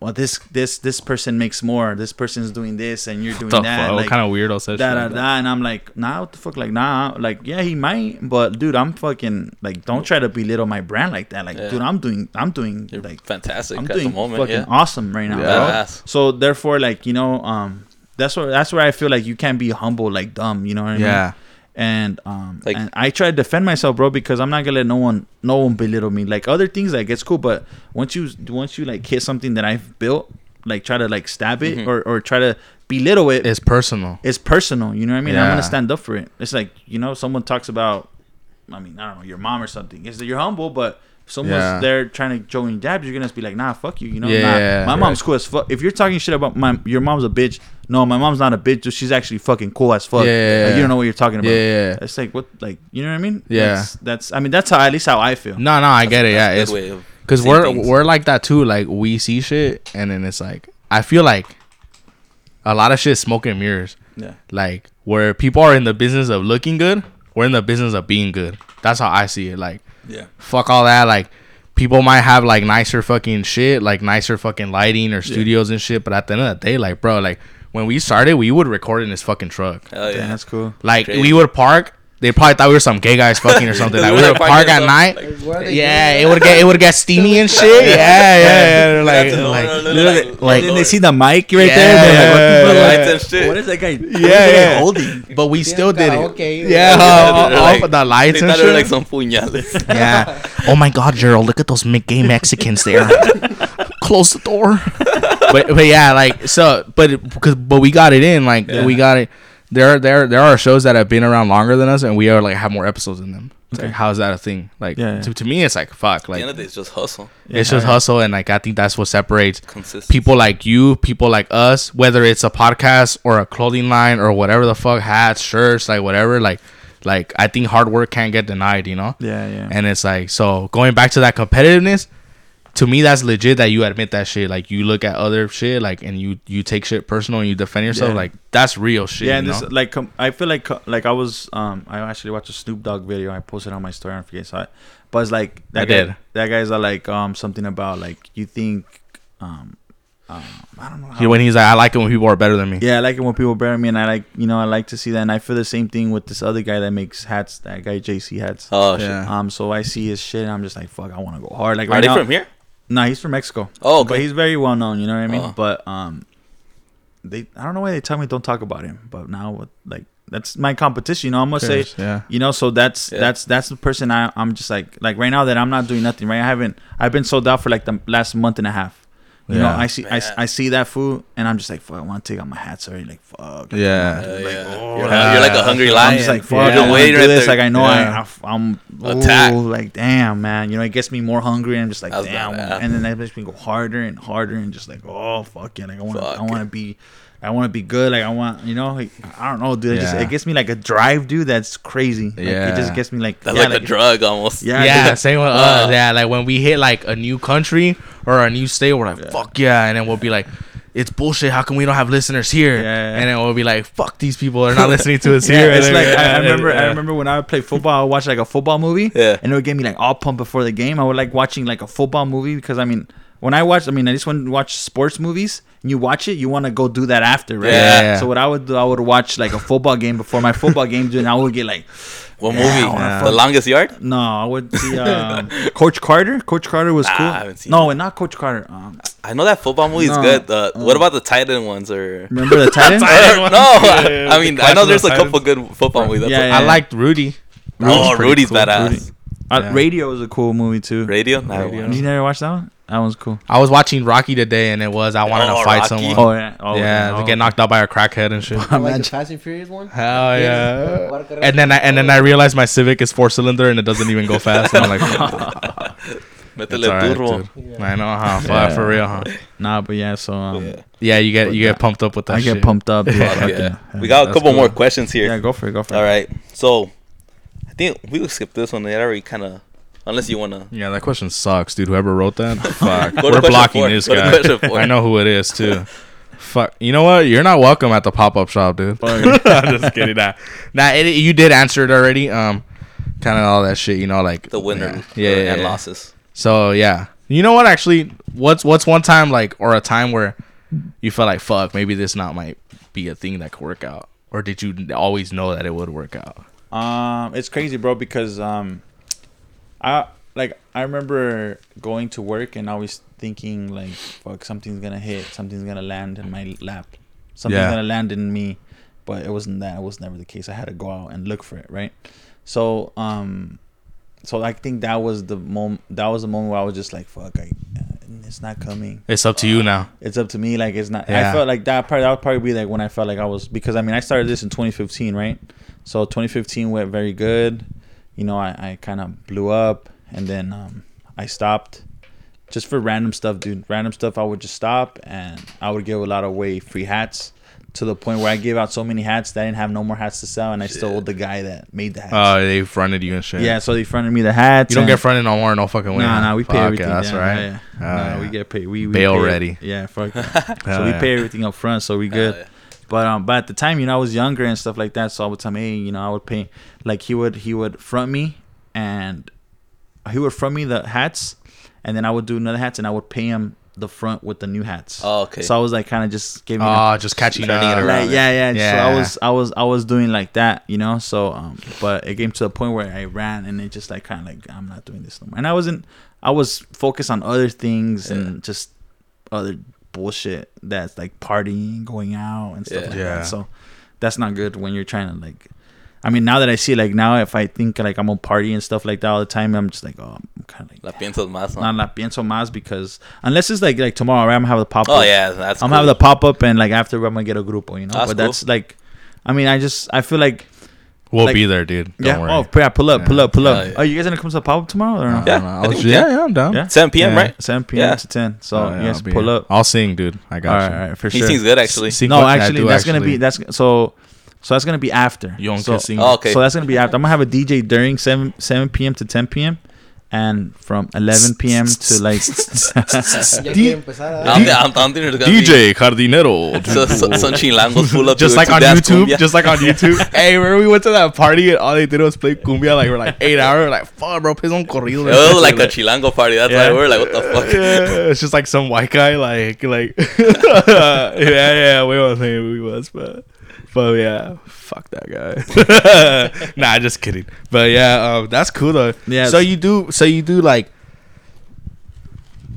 Well, this this this person makes more. This person's doing this, and you're doing The that. fuck? like, what kind of weirdo says da shit da like da, and I'm like, nah, what the fuck, like, nah, like, yeah, he might, but dude, I'm fucking like, don't try to belittle my brand like that, like, Yeah. dude, I'm doing, I'm doing, You're like, fantastic I'm at doing the moment. fucking Yeah. awesome right now, Yeah. bro. So therefore, like you know, um, that's where that's where I feel like you can't be humble like dumb. You know what I mean? Yeah. And um, Like- and I try to defend myself, bro, because I'm not gonna let no one no one belittle me. Like other things, like it's cool, but once you once you like hit something that I've built, like try to like stab it Mhm. or or try to belittle it, It's personal. it's personal. You know what I mean? I'm gonna stand up for it. It's like you know, someone talks about, I mean, I don't know, your mom or something. Is that you're humble, but someone's Yeah. there trying to join jabs, you're gonna be like, nah, fuck you. You know, Yeah. Nah, my mom's cool as fuck. If you're talking shit about my your mom's a bitch, no, my mom's not a bitch. dude. She's actually fucking cool as fuck. Yeah, yeah, Like, you don't know what you're talking about. Yeah, yeah. It's like what, like you know what I mean? Yeah. That's, that's I mean that's how at least how I feel. No, no, I get it. Yeah, That's it's a good way because we're things. we're like that too. Like we see shit, and then it's like I feel like a lot of shit is smoke and mirrors. Yeah. Like where people are in the business of looking good, we're in the business of being good. That's how I see it. Like Yeah. fuck all that. Like people might have like nicer fucking shit, like nicer fucking lighting or studios and shit. But at the end of the day, like bro, like when we started, we would record in this fucking truck. Hell Yeah, yeah. that's cool. Like Crazy. we would park. They probably thought we were some gay guys fucking or something. Like we would park at night. Like, where are they Yeah, it would get it would get steamy and shit. Yeah, yeah, yeah. They're That's Like, a like, like, like- like, and then they see the mic right Yeah, there. They're like, yeah, what, The yeah. shit. what is that guy? what is Yeah, that guy yeah. holding? but we still did it. Okay. Yeah, Yeah, uh, all, they're all like- with the lights They and thought they were like some puñales. Yeah. Oh my God, Gerald, look at those gay Mexicans there. Close the door. But but yeah, like so, but because but we got it in, like Yeah. we got it. There there there are shows that have been around longer than us, and we are like have more episodes than them. It's like, how is that a thing? Like Yeah, yeah. To, to me, it's like fuck. At Like the end of the day, it's just hustle. it's just hustle, and like I think that's what separates people like you, people like us, whether it's a podcast or a clothing line or whatever the fuck, hats, shirts, like whatever, like like I think hard work can't get denied, you know? Yeah, yeah. And it's like so going back to that competitiveness, to me that's legit that you admit that shit. Like you look at other shit like and you you take shit personal and you defend yourself, Yeah. like that's real shit. yeah, you and this like com- I feel like like I was um I actually watched a Snoop Dogg video. I posted on my story. I don't forget saw it, but it's like that I guy, did. That guy's uh, like um something about like you think um, um I don't know how when he's like, I like it when people are better than me. Yeah, I like it when people are better than me, and I like you know I like to see that, and I feel the same thing with this other guy that makes hats. That guy JC hats. Oh Yeah. shit. Um, so I see his shit, and I'm just like, fuck, I want to go hard. Like right Are right they now, from here? Nah, he's from Mexico. Oh, but he's very well known. You know what I mean? Oh. But um, they I don't know why they tell me don't talk about him, but now like that's my competition. You know, I'm gonna say yeah. you know, so that's Yeah. that's that's the person I I'm just like like right now that I'm not doing nothing. Right, I haven't I've been sold out for like the last month and a half. You know, I see I, I see that food and I'm just like fuck. I want to take out my hats already. Like fuck. Yeah. Hell Like, yeah. oh, you're, yeah. you're like a hungry lion. I'm just like, fuck, Yeah. I You're want to waiting do right this. there. Like, I know Yeah. I, I'm, Attack. like, damn, man. You know, it gets me more hungry. And I'm just like, That's damn. And then that makes me go harder and harder and just like, oh, fuck yeah. Like, I want to, I want to be, I want to be good. Like, I want, you know, like, I don't know, dude. It, just, it gets me like a drive, dude. That's crazy. Like, Yeah. It just gets me like, That's yeah, like, a drug almost. Yeah, Yeah, dude. same with Uh. us. Yeah, like when we hit like a new country or a new state, we're like, Yeah. fuck yeah, and then we'll be like, it's bullshit. How come we don't have listeners here? Yeah. And then we'll be like, fuck these people. They're not listening to us Yeah, here. it's And like then- I, I yeah, remember. I remember when I would play football. I would watch like a football movie, Yeah. and it would get me like all pumped before the game. I would like watching like a football movie because I mean, when I watch, I mean, I just want to watch sports movies. And you watch it, you want to go do that after, right? Yeah. So what I would do, I would watch like a football game before my football game, dude, and I would get like, What Yeah, movie? I wanna The longest yard? no, I would see um, Coach Carter. Coach Carter was Nah, cool. I haven't seen no, and not Coach Carter. Um, I know that football movie is No, good. Uh, uh, what about the Titan ones or? remember the Titan? Titan. Or- no, I, I mean The I know there's the a couple good football movies. That's Yeah, what- yeah. I liked Rudy. oh, Rudy's cool. badass. Rudy. Uh, Yeah. Radio was a cool movie too. Radio? Nah, Radio. wow. You never watch that one? That one's cool. I was watching Rocky today, and it was I wanted Oh, to fight Rocky. someone. Oh yeah. Oh yeah, to oh. get knocked out by a crackhead and shit. I like the Imagine- Fast and Furious one. Hell yeah. What a And then I and then I realized my Civic is four cylinder and it doesn't even go fast. And I'm like, Métele it's alright, turbo. dude. I know, huh? For, Yeah. for real, huh? Nah, but yeah. So um, Yeah. Yeah, you get you get pumped up with that. I get pumped up. Dude. Fuck yeah. We got a That's couple cool. more questions here. Yeah, go for it. Go for it. All right. So, I think we will skip this one. They already kind of, unless you wanna. Yeah, that question sucks, dude. Whoever wrote that, fuck. We're blocking four. this Go to guy. question four. I know who it is too. Fuck. You know what? You're not welcome at the pop up shop, dude. I'm just kidding. Nah, nah. It, you did answer it already. Um, kind of all that shit. You know, like The winner Yeah, yeah, yeah, and yeah. losses. So yeah, you know what? Actually, what's what's one time like or a time where you felt like fuck, maybe this not might be a thing that could work out, or did you always know that it would work out? Um, it's crazy, bro, because um, I like I remember going to work and always thinking like, fuck, something's gonna hit, something's gonna land in my lap, something's Yeah. gonna land in me, but it wasn't that. It was never the case. I had to go out and look for it, right? So um, so I think that was the moment. That was the moment where I was just like, fuck, I, uh, it's not coming It's up to you now. it's up to me. Like it's not. Yeah. I felt like that. Probably that would probably be like when I felt like I was because I mean I started this in 2015, right? So 2015 went very good. You know, I, I kind of blew up, and then um, I stopped just for random stuff, dude. Random stuff. I would just stop and I would give a lot of away free hats to the point where I gave out so many hats that I didn't have no more hats to sell, and I still owed the guy that made the hats. Oh, they fronted you and shit. yeah, so they fronted me the hats. You don't get fronted no more, no fucking way. Nah, nah, we pay Fuck everything. Yeah, that's down, right. Yeah, yeah. Oh, Nah, yeah. we get paid. We, we Bail pay- ready. Yeah, fuck. so we yeah. pay everything up front, so we good. Yeah. But um, but at the time, you know, I was younger and stuff like that. So I would tell me, hey, you know, I would pay. Like he would he would front me, and he would front me the hats, and then I would do another hats, and I would pay him the front with the new hats. Oh, okay. So I was like, kind of just giving. Oh, just catching it around. Like, yeah, yeah, So Yeah. I was, I was, I was doing like that, you know. So, um, but it came to a point where I ran, and it just like kind of like I'm not doing this no more. And I wasn't, I was focused on other things and just other bullshit that's like partying, going out, and stuff Yeah. like Yeah. that. So that's not good when you're trying to like. I mean, now that I see, like now, if I think like I'm on party and stuff like that all the time, I'm just like, oh, I'm kind of like. La piensas más, ¿no? Not la pienso más because unless it's like like tomorrow, right, I'm gonna have the pop. Oh yeah, that's. I'm cool. having the pop up and like after I'm gonna get a grupo, you know. That's but that's like, I mean, I just I feel like We'll Like- be there, dude. Don't yeah. worry. Oh, yeah, pull up, pull up, pull up. Oh, yeah. Oh, you guys gonna come to the pop up tomorrow or no? I Yeah. don't know. I I was- yeah, yeah, I'm down. Yeah. 7 p.m. Yeah. right? 7 p.m. Yeah. to 10. So Oh, yeah, you guys pull here. up. I'll sing, dude. I got All you. all right, for sure. He sure. sings good actually. Sing no, what- I actually, do that's gonna be that's so. So that's gonna be after. You don't so, sing. Oh, okay. So that's gonna be after. I'm gonna have a DJ during 7 7 p.m. to 10 p.m. and from 11 p.m. to like. DJ ¿eh? Jardinero. So, so, some chilangos pull up just like on YouTube, cumbia. just like on YouTube. hey, remember we went to that party and all they did was play cumbia like we're like eight hours. Like fuck, bro, play some corrido. Oh, it was like a chilango party. That's Yeah. why we're like, what the fuck? yeah, it's just like some white guy, like like yeah, yeah. We won't say who was, but but yeah, fuck that guy. nah, just kidding. But yeah, um, that's cool though. Yeah. So you do, so you do like.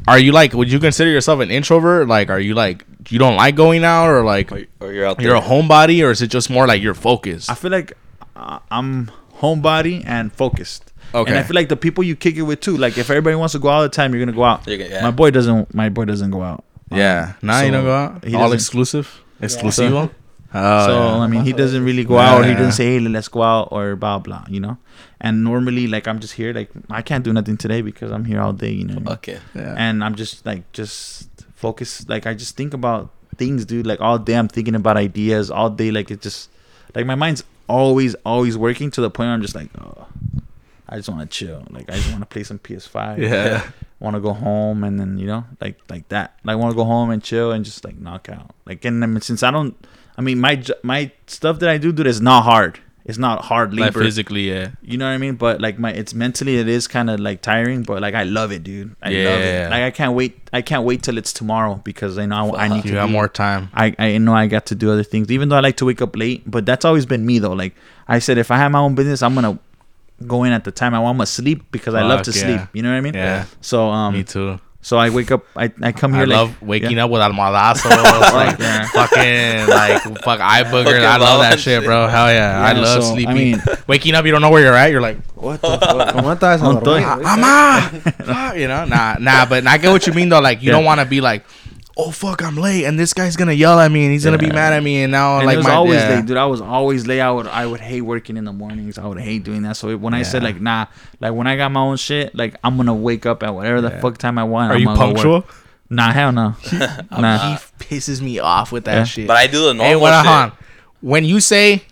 Are you like? Would you consider yourself an introvert? Like, are you like you don't like going out, or like Or, or you're out there. you're a homebody, or is it just more like you're focused? I feel like uh, I'm homebody and focused. Okay. And I feel like the people you kick it with too. Like if everybody wants to go out all the time, you're gonna go out. Gonna- yeah. My boy doesn't. My boy doesn't go out. yeah, nah, you don't go out. he All doesn't- exclusive, exclusivo. Oh, so yeah. I mean, he doesn't really go out. Or he Yeah. doesn't say, "Hey, let's go out," or blah blah. You know. And normally, like I'm just here. Like I can't do nothing today because I'm here all day. You know. what I mean? Okay. yeah. And I'm just like just focus. Like I just think about things, dude. Like all day, I'm thinking about ideas all day. Like it just like my mind's always always working to the point where I'm just like, oh, I just want to chill. Like I just want to play some PS5. Yeah. want to go home and then you know like like that like want to go home and chill and just like knock out like and I mean, since i don't i mean my my stuff that i do dude is not hard it's not hard labor. like physically, yeah. you know what i mean but like my it's mentally it is kind of like tiring but like i love it dude i love Yeah. it like i can't wait i can't wait till it's tomorrow because i know i, I need You to have more time. I, I know I got to do other things, even though I like to wake up late. But that's always been me, though. Like I said, if I have my own business, I'm gonna go in at the time I want to sleep because I love to Fuck, sleep. You know what I mean? Yeah. So um, Me too. So I wake up. I, I come here. I like, love waking yeah. up with almohadazos, like Yeah. fucking like fuck eye boogers. Fucking I love that shit, shit. bro. Hell yeah, I love so, I sleeping. mean- waking up, you don't know where you're at. You're like, What the fuck? ¿Cómo estás a No estoy. dormir, güey? Mama, fuck, you know, nah, nah. But I get what you mean though. Like you Yeah. don't want to be like, oh fuck, I'm late, and this guy's gonna yell at me, and he's gonna be mad at me, and now And like it was my always yeah. late, dude. I was always late. I would I would hate working in the mornings. I would hate doing that. So when I said like nah, like when I got my own shit, like I'm gonna wake up at whatever the Yeah. fuck time I want. Are I'm you gonna go work. punctual? Nah, hell no. nah. He pisses me off with that Yeah. shit. But I do the normal Hey, what, shit. hold on. When you say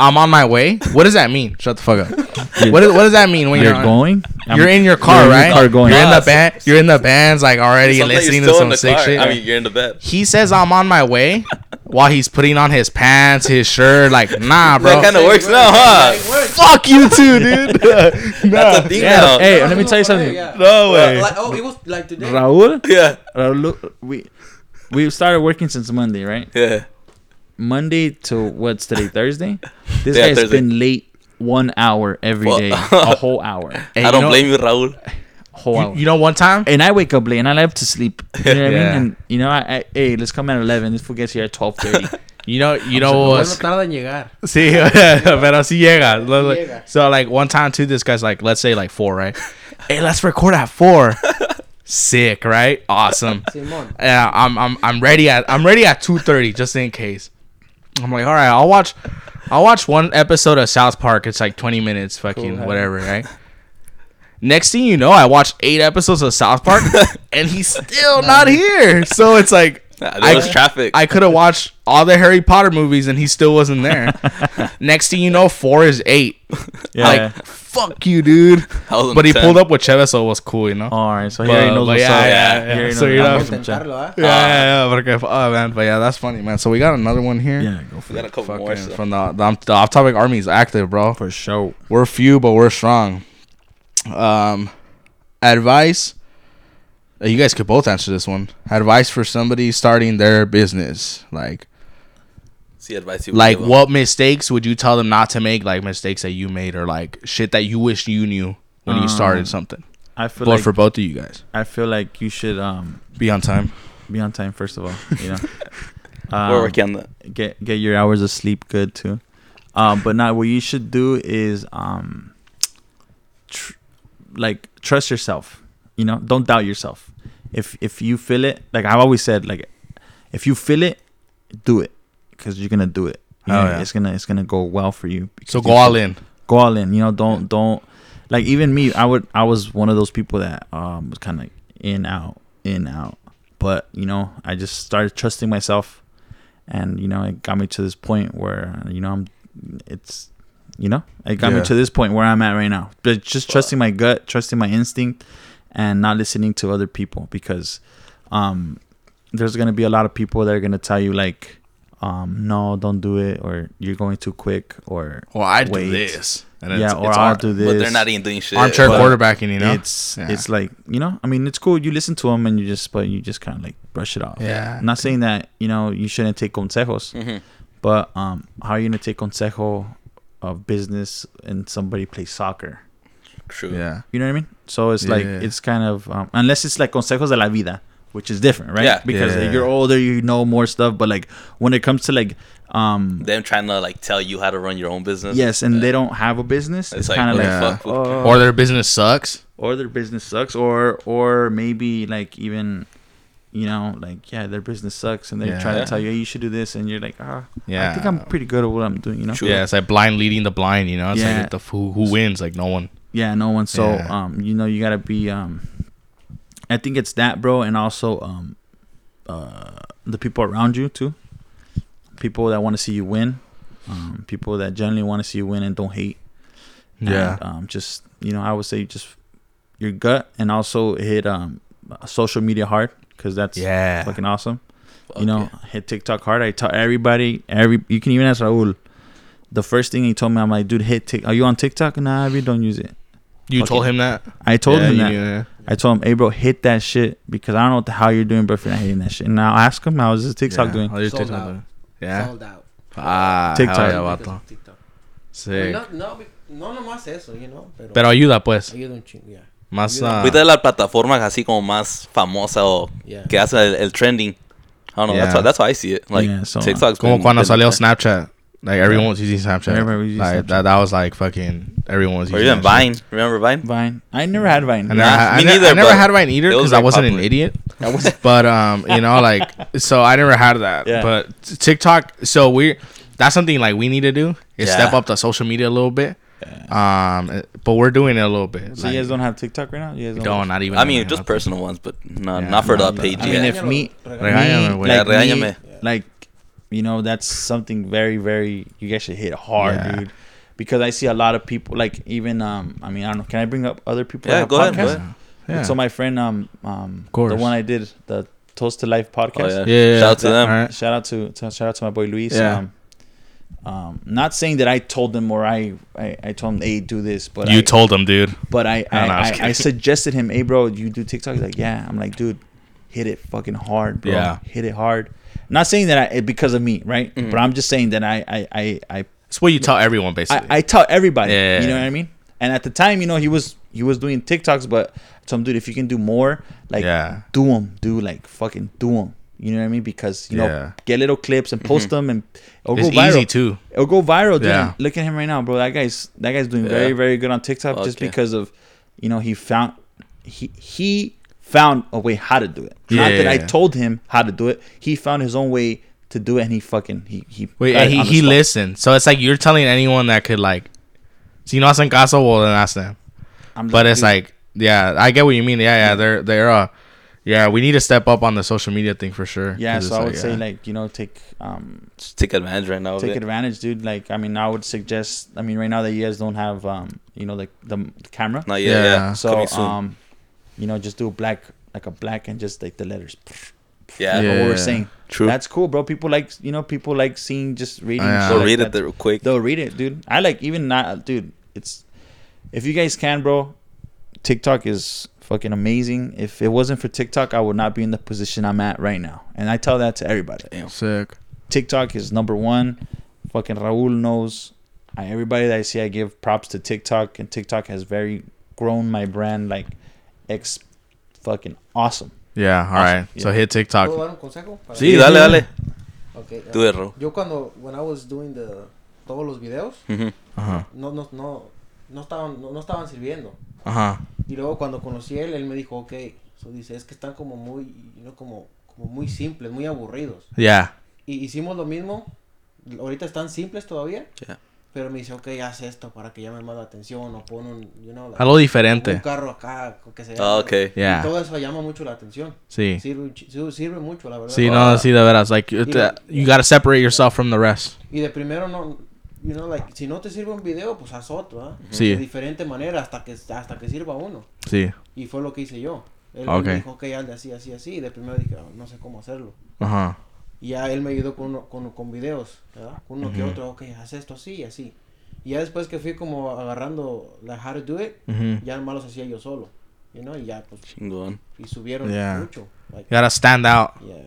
I'm on my way, what does that mean? Shut the fuck up. what, is, what does that mean when You're you're, going. You're in your car, you're in your right? car going. You're in the band. You're in the bands, like already Sometimes listening you're to some sick car. shit. I mean, you're in the bed. he says I'm on my way while he's putting on his pants, his shirt. Like, nah, bro. That kind of works now, huh? Fuck you too, dude. That's a thing Yeah, now. hey, let me tell you something. Yeah. no way. Like, oh, it was like today. Raul, Yeah, Raul, we we started working since Monday, right? yeah. Monday to what's today? Thursday. This Yeah, guy's Thursday. been late one hour every Well- day, a whole hour, Hey, I don't know- blame you, Raul. whole You, hour. you know, one time. and I wake up late and I love to sleep. You know what I mean? And you know, I, I hey, let's come at eleven. This fool gets here at twelve thirty. You know, you know what? what's tarda en llegar. Sí, pero sí llega. Llega. So like one time too, this guy's like, let's say like four, right? hey, let's record at four. Sick, right? Awesome. Simón. Yeah, I'm I'm I'm ready at I'm ready at two thirty just in case. I'm like, all right, I'll watch I'll watch one episode of South Park. It's like twenty minutes, fucking Cool, whatever, right? Next thing you know, I watched eight episodes of South Park, and he's still not here. So it's like Nah, there was traffic. I could have watched all the Harry Potter movies, and he still wasn't there. Next thing you know, four is eight. Yeah. Like fuck you, dude. I was on But he 10. pulled up with Chavez, so it was cool, you know. All right, so he But- already knows but what's yeah, up. yeah, He yeah. So you're what's not- up, chat. ¿ah? Yeah, yeah, yeah, porque- oh man, but yeah, that's funny, man. So we got another one here. Yeah, go for We got it. a couple more. So. from the the, the off topic army is active, bro. For sure. We're few, but we're strong. Um, advice. Uh, You guys could both answer this one. Advice for somebody starting their business, like See advice you like give 'em. what mistakes would you tell them not to make? Like mistakes that you made, or like shit that you wish you knew when you started Um, something. I feel But like for both of you guys, I feel like you should um be on time. be on time first of all. You know, We're Um, working on that. get get your hours of sleep good too. Um, but now what you should do is um, tr- like trust yourself. You know, don't doubt yourself. If if you feel it, like I've always said, like if you feel it, do it because you're gonna do it. You Oh, know, yeah. It's gonna it's gonna go well for you. So you go all in. Go all in. You know, don't don't like even me. I would I was one of those people that um was kind of like in out in out. But you know, I just started trusting myself, and you know, it got me to this point where you know I'm. It's you know, it got Yeah. me to this point where I'm at right now. But just trusting my gut, trusting my instinct, and not listening to other people because um there's gonna be a lot of people that are gonna tell you like um no don't do it or you're going too quick or Well, i do this and yeah, it's, or it's I'll ar- do this But they're not even doing shit. armchair but quarterbacking. You know, it's Yeah. it's like you know i mean it's cool you listen to them and you just but you just kind of like brush it off Yeah. i'm not saying that you know you shouldn't take consejos Mhm. but um how are you gonna take consejo of business and somebody plays soccer True. yeah. you know what i mean so it's like it's kind of um, unless it's like consejos de la vida which is different right Yeah. because Yeah. you're older you know more stuff but like when it comes to like um Them trying to like tell you how to run your own business. yes and Yeah. they don't have a business it's, It's like, kind of like Yeah. fuck? oh, Or their business sucks. or their business sucks or or maybe like even you know like yeah their business sucks and they're Yeah. trying to tell you hey, you should do this and you're like ah Yeah. i think i'm pretty good at what i'm doing you know True. Yeah, it's like blind leading the blind. You know, it's Yeah. like the who, who wins, like no one. Yeah no one so Yeah. um you know you gotta be um i think it's that bro and also um uh the people around you too people that want to see you win um people that generally want to see you win and don't hate Yeah. and, um, just you know, I would say just your gut, and also hit um social media hard because that's Yeah. fucking awesome. Fuck you know, yeah. hit TikTok hard. I tell everybody, every you can even ask Raul. The first thing he told me, I'm like, dude, hit Tik. Are you on TikTok? Nah, we don't use it. You Fuck told him that. I told Yeah, him that. knew that. I told him, hey, bro, hit that shit because I don't know what the hell you're doing, bro, if you're not hitting that shit. And now ask him, how's his TikTok Yeah. doing? How's your Sold TikTok out. doing? Yeah. Sold out. Ah, TikTok. hell yeah, Because vato. TikTok. Sick. No, no, no nomás eso, you know, pero, Pero ayuda, pues. ayuda un chingo, yeah. Más. Ayuda. Ahorita de las plataformas así como más famosas o Yeah. que hacen el, el trending. I don't know. That's Yeah. how that's how I see it. Like Yeah, so, uh, TikTok's Como cuando salió there. Snapchat. Like everyone was using Snapchat. Everybody was using like Snapchat. that. That was like fucking. Everyone was Or using. even that shit. Vine. Remember Vine? Vine. I never had Vine. I never, Nah, had, me I, ne- neither, I never but had Vine either it was because I very wasn't popular. an idiot. but um, you know, like so I never had that. Yeah. But t- TikTok, so we that's something like we need to do is Yeah. step up the social media a little bit. Um, but we're doing it a little bit. So you guys don't have TikTok right now? You guys don't not even. I mean, just it. personal ones, but not Yeah, not for no, the no. page I mean, yet. if me- Regáñame, güey. Yeah, like, me, like you know that's something very very you guys should hit hard Yeah. dude because i see a lot of people like even um i mean i don't know can i bring up other people Yeah, go ahead, go ahead. Yeah. so my friend um um course. the one i did the toast to life Oh, podcast yeah. yeah, yeah, Shout out to them. Alright. shout out to, to shout out to my boy luis Yeah. um um not saying that i told them or i i, I told him hey do this but You I, told him, dude. but i I, no, I I, I suggested him hey bro you do tiktok He's like yeah i'm like dude hit it fucking hard bro Yeah. hit it hard not saying that I, because of me right Mm-hmm. but i'm just saying that i i i, I It's what you tell everyone, basically. I, I tell everybody. Yeah. You know what I mean? And at the time, you know, he was he was doing TikToks, but I told him, dude, if you can do more, like, Yeah. do them, do like fucking do them. You know what I mean? Because you know, Yeah. get little clips and post them, and it'll it's go viral. easy too. It'll go viral, dude. Yeah. Look at him right now, bro. That guy's that guy's doing Yeah. very very good on TikTok Fuck just because of, you know, he found he he found a way how to do it. Yeah, Not that yeah, I yeah. told him how to do it. He found his own way to do it, and he fucking he he. Wait, and he he spot. listened. So it's like you're telling anyone that could like, si no hacen caso, well then ask them. I'm but it's dude, like yeah, I get what you mean. Yeah, yeah, they're they're uh, yeah, we need to step up on the social media thing for sure. Yeah, So it's I would say like you know take um Just take advantage right now. Of take it. advantage, dude. Like I mean, I would suggest. I mean, right now that you guys don't have um you know like the, the camera, Not yet. Yeah. Yeah. so Coming soon. um you know just do black like a black and just like the letters. yeah. Yeah. what we're saying. True. That's cool, bro. People like you know people like seeing just reading. Yeah. shit Go like read that. it real quick. They'll read it, dude. I like even not, dude. It's if you guys can, bro. TikTok is fucking amazing. If it wasn't for TikTok, I would not be in the position I'm at right now. And I tell that to everybody. Damn. sick. TikTok is number one. Fucking Raul knows. I, everybody that I see, I give props to TikTok, and TikTok has very grown my brand like ex fucking awesome. Yeah, all right. Yeah. So hit ¿Puedo TikTok. dar un consejo? Para- Sí, dale, dale. Ok, Do it, Ro. Yo cuando, when I was doing the, todos los videos, Mhm. Ajá, no, no, no, no estaban, no, no estaban sirviendo. ajá. Y luego cuando conocí a él, él me dijo, ok, so dice, es que están como muy, you know, como, como muy simples, muy aburridos. Yeah, Y hicimos lo mismo, ahorita están simples todavía, Yeah. Pero me dice, ok, haz esto para que llame más la atención, o pon un, you know, algo un diferente. carro acá, que se Ah, ok. Y Yeah, todo eso llama mucho la atención. sí. Sirve, un sirve mucho, la verdad. Sí, no, sí, de veras. Like, you, Mira. you gotta separate yourself from the rest. Y de primero no, you know, like, si no te sirve un video, pues haz otro, ¿ah? Sí. De diferente manera hasta que, hasta que sirva uno. Sí. Y fue lo que hice yo. Él Ok. me dijo, ok, hazle así, así, así. Y de primero dije, "Ah, no sé cómo hacerlo. Ajá. Y ya él me ayudó con, uno- con, con videos, ¿verdad? Con uno que otro, ok, haz esto así y así. Y ya después que fui como agarrando la how to do it, Mhm. ya nomás los hacía yo solo. You know, y ya pues, Chingón. y subieron Yeah. mucho. Like, You gotta stand out yeah.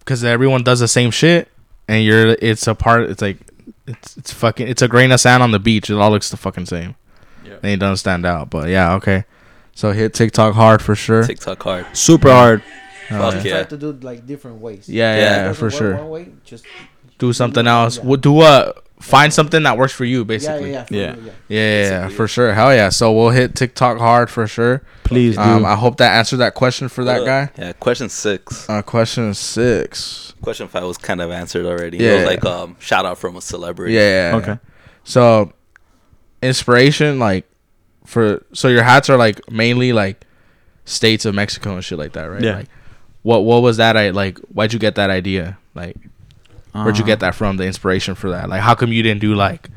because everyone does the same shit, and you're. It's a part. It's like, it's it's fucking. It's a grain of sand on the beach. It all looks the fucking same. Yeah. And it doesn't stand out. But yeah, okay. So hit TikTok hard for sure. TikTok hard. Super hard. Fuck yeah. Try yeah. to do like different ways. Yeah, Yeah. yeah, If for sure. One way, just Do something Yeah. else. We'll do a find something that works for you, basically. yeah, for Yeah. you, yeah. Yeah, yeah, yeah, for sure. Hell yeah. So we'll hit TikTok hard for sure. Please do. Um, I hope that answered that question for that Uh, guy. Yeah. Question six. Uh, question six. Question five was kind of answered already. Yeah. It was like um shout out from a celebrity. Yeah, yeah, yeah. okay. So, inspiration, like, for so your hats are like mainly like states of Mexico and shit like that, right? Yeah. Like, what what was that? I like. Why'd you get that idea? Like, where'd you get that from? The inspiration for that? Like, how come you didn't do like,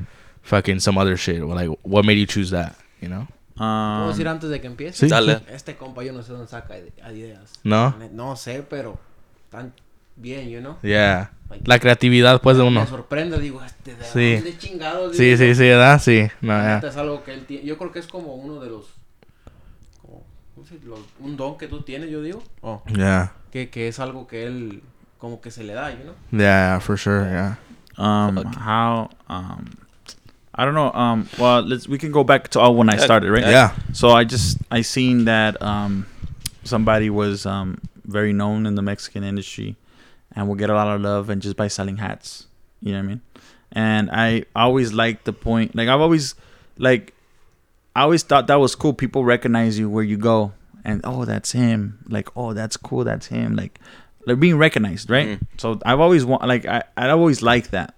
fucking some other shit? Or like, what made you choose that? You know? ¿Puedo Um, decir antes de que empiece? Sí. Dale. Este compa yo no sé dónde saca ide- ideas. No. No sé, pero tan bien, you know. Yeah. La creatividad, pues de uno. Me sorprende, digo, este de Sí. dónde chingados. Sí, digo, sí, sí, ¿verdad? Sí. No, la yeah. neta Es algo que él tiene. Yo creo que es como uno de los. Como, ¿cómo se dice? Los- un don que tú tienes, yo digo. Oh, Yeah. que, que es algo que él. Como que se le da, you know. Yeah, for sure. Yeah. um, Fuck. how um, I don't know. Um, well, let's we can go back to all when I started, right? Yeah. So I just I seen that um somebody was um very known in the Mexican industry and will get a lot of love and just by selling hats. You know what I mean? And I always liked the point like I've always like I always thought that was cool. People recognize you where you go and oh that's him. Like, oh that's cool, that's him. Like like being recognized, right? Mhm. So I've always want like I I always like that.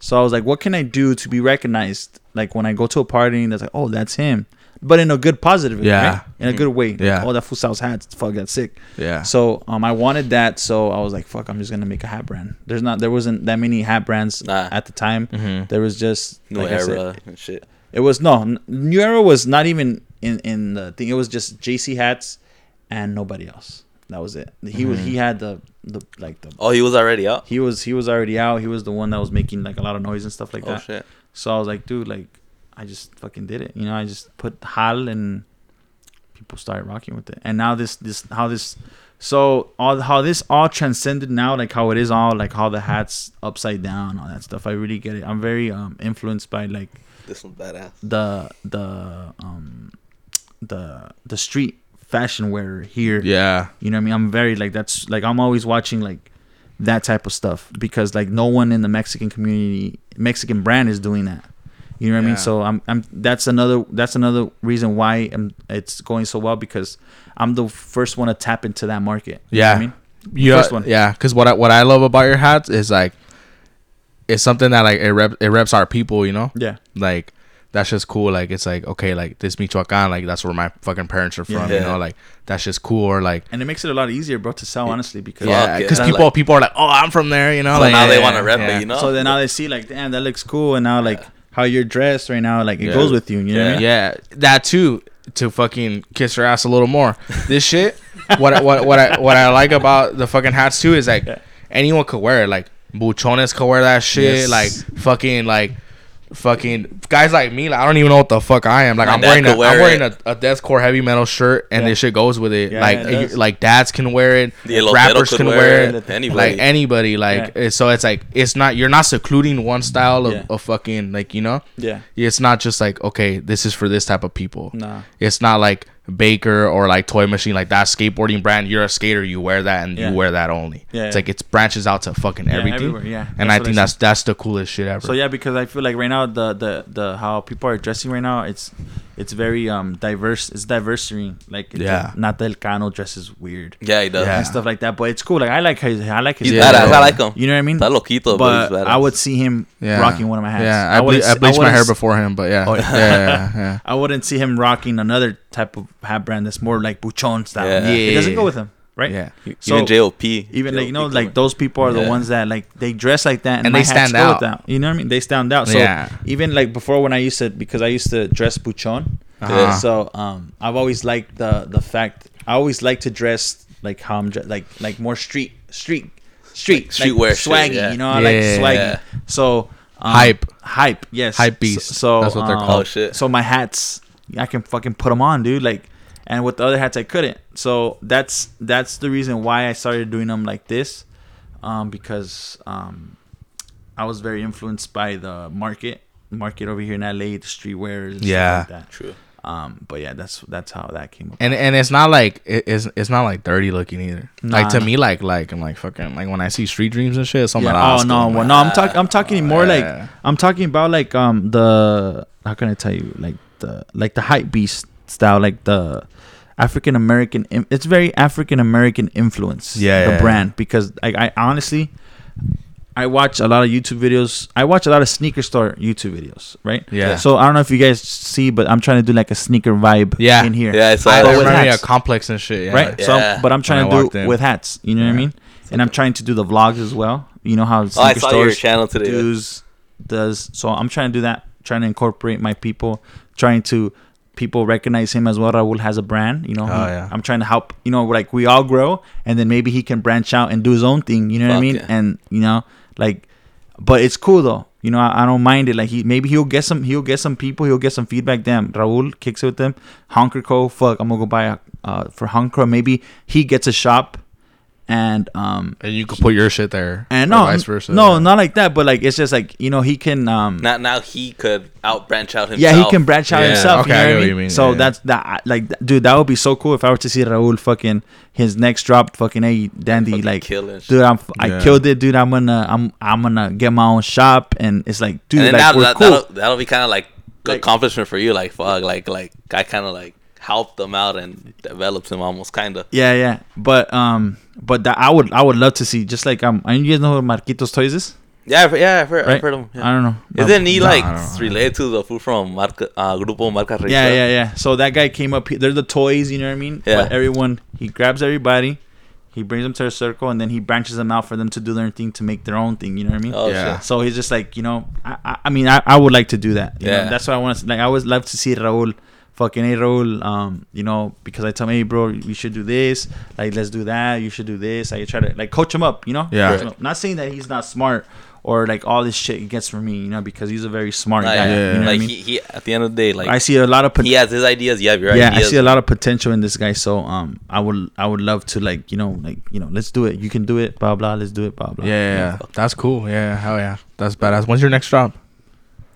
So I was like, what can I do to be recognized? Like when I go to a party and that's like, oh, that's him, but in a good positive, Yeah. right? in a good way. Yeah. Oh, that fool sells hats. Fuck, that's sick. Yeah. So um, I wanted that. So I was like, fuck, I'm just gonna make a hat brand. There's not, there wasn't that many hat brands Nah. at the time. Mhm. There was just New like I said, era and shit. it was no New Era was not even in in the thing. It was just JC hats and nobody else. That was it. He was Mhm. he had the the like the Oh, he was already out. he was he was already out. He was the one that was making like a lot of noise and stuff like oh that. shit. So I was like, dude, like I just fucking did it. You know, I just put Hal and people started rocking with it. And now this this how this so all how this all transcended now, like how it is all like how the hats upside down, all that stuff. I really get it. I'm very um influenced by like This one's badass. the the um the the street fashion wear here. Yeah. You know what I mean? I'm very like that's like I'm always watching like that type of stuff because like no one in the Mexican community Mexican brand is doing that. You know what I mean? So I'm I'm that's another that's another reason why I'm, it's going so well because I'm the first one to tap into that market. You know what Yeah. I mean? Yeah, First one. yeah. Because what I, what I love about your hats is like, it's something that like it rep it reps our people. You know, Yeah. like that's just cool. Like it's like okay, like this Michoacan, like that's where my fucking parents are from. You know, like that's just cool. Or like and it makes it a lot easier, bro, to sell honestly because yeah, because yeah. people Like- people are like, oh, I'm from there. You know, So like now they want to rep yeah. it, you know. So then now they see like, damn, that looks cool, and now like how you're dressed right now, like it Yeah. goes with you. You know I mean? Yeah, that too. To fucking kiss her ass a little more. This shit. what I- what what I what I like about the fucking hats too is like Yeah. anyone could wear it. Like buchones could wear that shit. Yes. Like fucking like. Fucking guys like me, like I don't even know what the fuck I am. Like My I'm wearing a, wear I'm wearing a, a deathcore heavy metal shirt, and Yeah. this shit goes with it. Yeah, like yeah, it does. like dads can wear it, The rappers can wear wear it, it, anybody. like anybody. Like Yeah. so, it's like it's not you're not secluding one style of, Yeah. of fucking like you know. Yeah. It's not just like okay, this is for this type of people. Nah. It's not like Baker or like Toy Machine, like that skateboarding brand. You're a skater, you wear that, and Yeah. you wear that only. Yeah, it's yeah. like it's branches out to fucking everything. yeah. and That's I think that's that's the coolest shit ever. So yeah, because I feel like right now the the the how people are dressing right now, it's it's very um diverse. It's diversity. Like it's Yeah. not that Cano dresses weird yeah, he does. Yeah. and stuff like that. But it's cool. Like I like his I like his. He's Yeah. badass. I like him. You know what I mean? Está loquito, but, but he's. I would see him yeah. rocking one of my hats. Yeah, I, ble- wouldn't I s- bleached my hair before him, but yeah, Oh, yeah, yeah. yeah, yeah. I wouldn't see him rocking another type of hat brand that's more like buchon style. Yeah. It doesn't go with him, right? yeah. So- even JOP. Even like you know, like those people are the ones that like they dress like that and, And they stand out. that. You know what I mean? They stand out. So Yeah. even like before when I used to because I used to dress buchon. Uh-huh. So um, I've always liked the the fact I always like to dress like how I'm dre- like like more street street street Like streetwear shit, swaggy. yeah. You know, I like Yeah. swaggy. So um, Hype. hype, yes, Hype beast. So, so, That's what they're um, called. Oh, shit. So my hats, I can fucking put them on, dude. Like, and with the other hats, I couldn't. So that's that's the reason why I started doing them like this, um, because um, I was very influenced by the market market over here in LA, the streetwear and Yeah. stuff like that. True. Um, but yeah, that's that's how that came up. And and it's not like it, it's it's not like dirty looking either. Like to me, like like I'm like fucking like when I see Street Dreams and shit. Something Yeah. like, Oh no, well, no, I'm talking. I'm talking more like I'm talking about like um the how can I tell you like the like the hype beast style like the African American. It's very African American influence. Yeah, the yeah, brand because I, I honestly. I watch a lot of YouTube videos. I watch a lot of sneaker store YouTube videos, right? Yeah. So I don't know if you guys see, but I'm trying to do like a sneaker vibe Yeah. in here. Yeah, I saw I that. with remember hats. a complex and shit. Yeah. right? So, Yeah. but I'm trying When to do it with hats. You know what I Yeah. mean? And I'm trying to do the vlogs as well. You know how Oh, I sneaker saw your channel today. yeah. does does. So I'm trying to do that. Trying to incorporate my people. Trying to people recognize him as well. Raul has a brand. You know. Oh, he- yeah. I'm trying to help. You know, like we all grow, and then maybe he can branch out and do his own thing. You know what I mean? yeah. And you know, like, but it's cool though. You know, I, I don't mind it. Like he maybe he'll get some he'll get some people. He'll get some feedback. Damn, Raul kicks it with them. Honker Co. Fuck, I'm gonna go buy a uh, for Honker. Maybe he gets a shop. And um And you could put your shit there. and no, vice versa. no, not like that. But like it's just like you know he can um Now, now he could out branch out himself. yeah he can branch out Yeah, himself. okay, you I know get what what you mean, So yeah. that's that like dude that would be so cool if I were to see Raul fucking his next drop fucking hey dandy Fucking like killing dude I'm I Yeah. killed it dude I'm gonna I'm I'm gonna get my own shop and it's like dude like that, we're that, cool. that'll, that'll be kind of like, Like- accomplishment for you. Like fuck, like like I kind of like helped them out and developed them almost kind of. Yeah, yeah. But um, but that I would I would love to see just like um. I mean, you guys know who Marquitos Toys is, Yeah, I've, yeah, I've heard, right? I've heard him. Yeah. I don't know. Isn't he No, like I don't know. related to the food from Marca, uh, Grupo Marca Regia? Yeah, yeah, yeah. So that guy came up. he- They're the toys, you know what I mean? Yeah. But everyone, he grabs everybody, he brings them to a circle, and then he branches them out for them to do their thing to make their own thing. You know what I mean? Oh Yeah. shit. So he's just like, you know, I, I, I mean, I, I would like to do that. You Yeah. know? That's what I want to. Like, I would love to see Raul, fucking hey Raul, um, you know, because I tell him, hey bro, you should do this. Like, let's do that. You should do this. I try to like coach him up. You know? Yeah. Coach him up. Not saying that he's not smart or like all this shit he gets from me. You know, because he's a very smart Like, guy. yeah. You know what I like mean? he, he, at the end of the day, like I see a lot of. pot- he has his ideas. You have your yeah, ideas. I see a lot of potential in this guy. So um, I would I would love to like you know like you know let's do it. You can do it. Blah blah. Let's do it. Blah blah. Yeah, yeah, yeah. That's cool. Yeah, hell yeah. That's badass. When's your next job?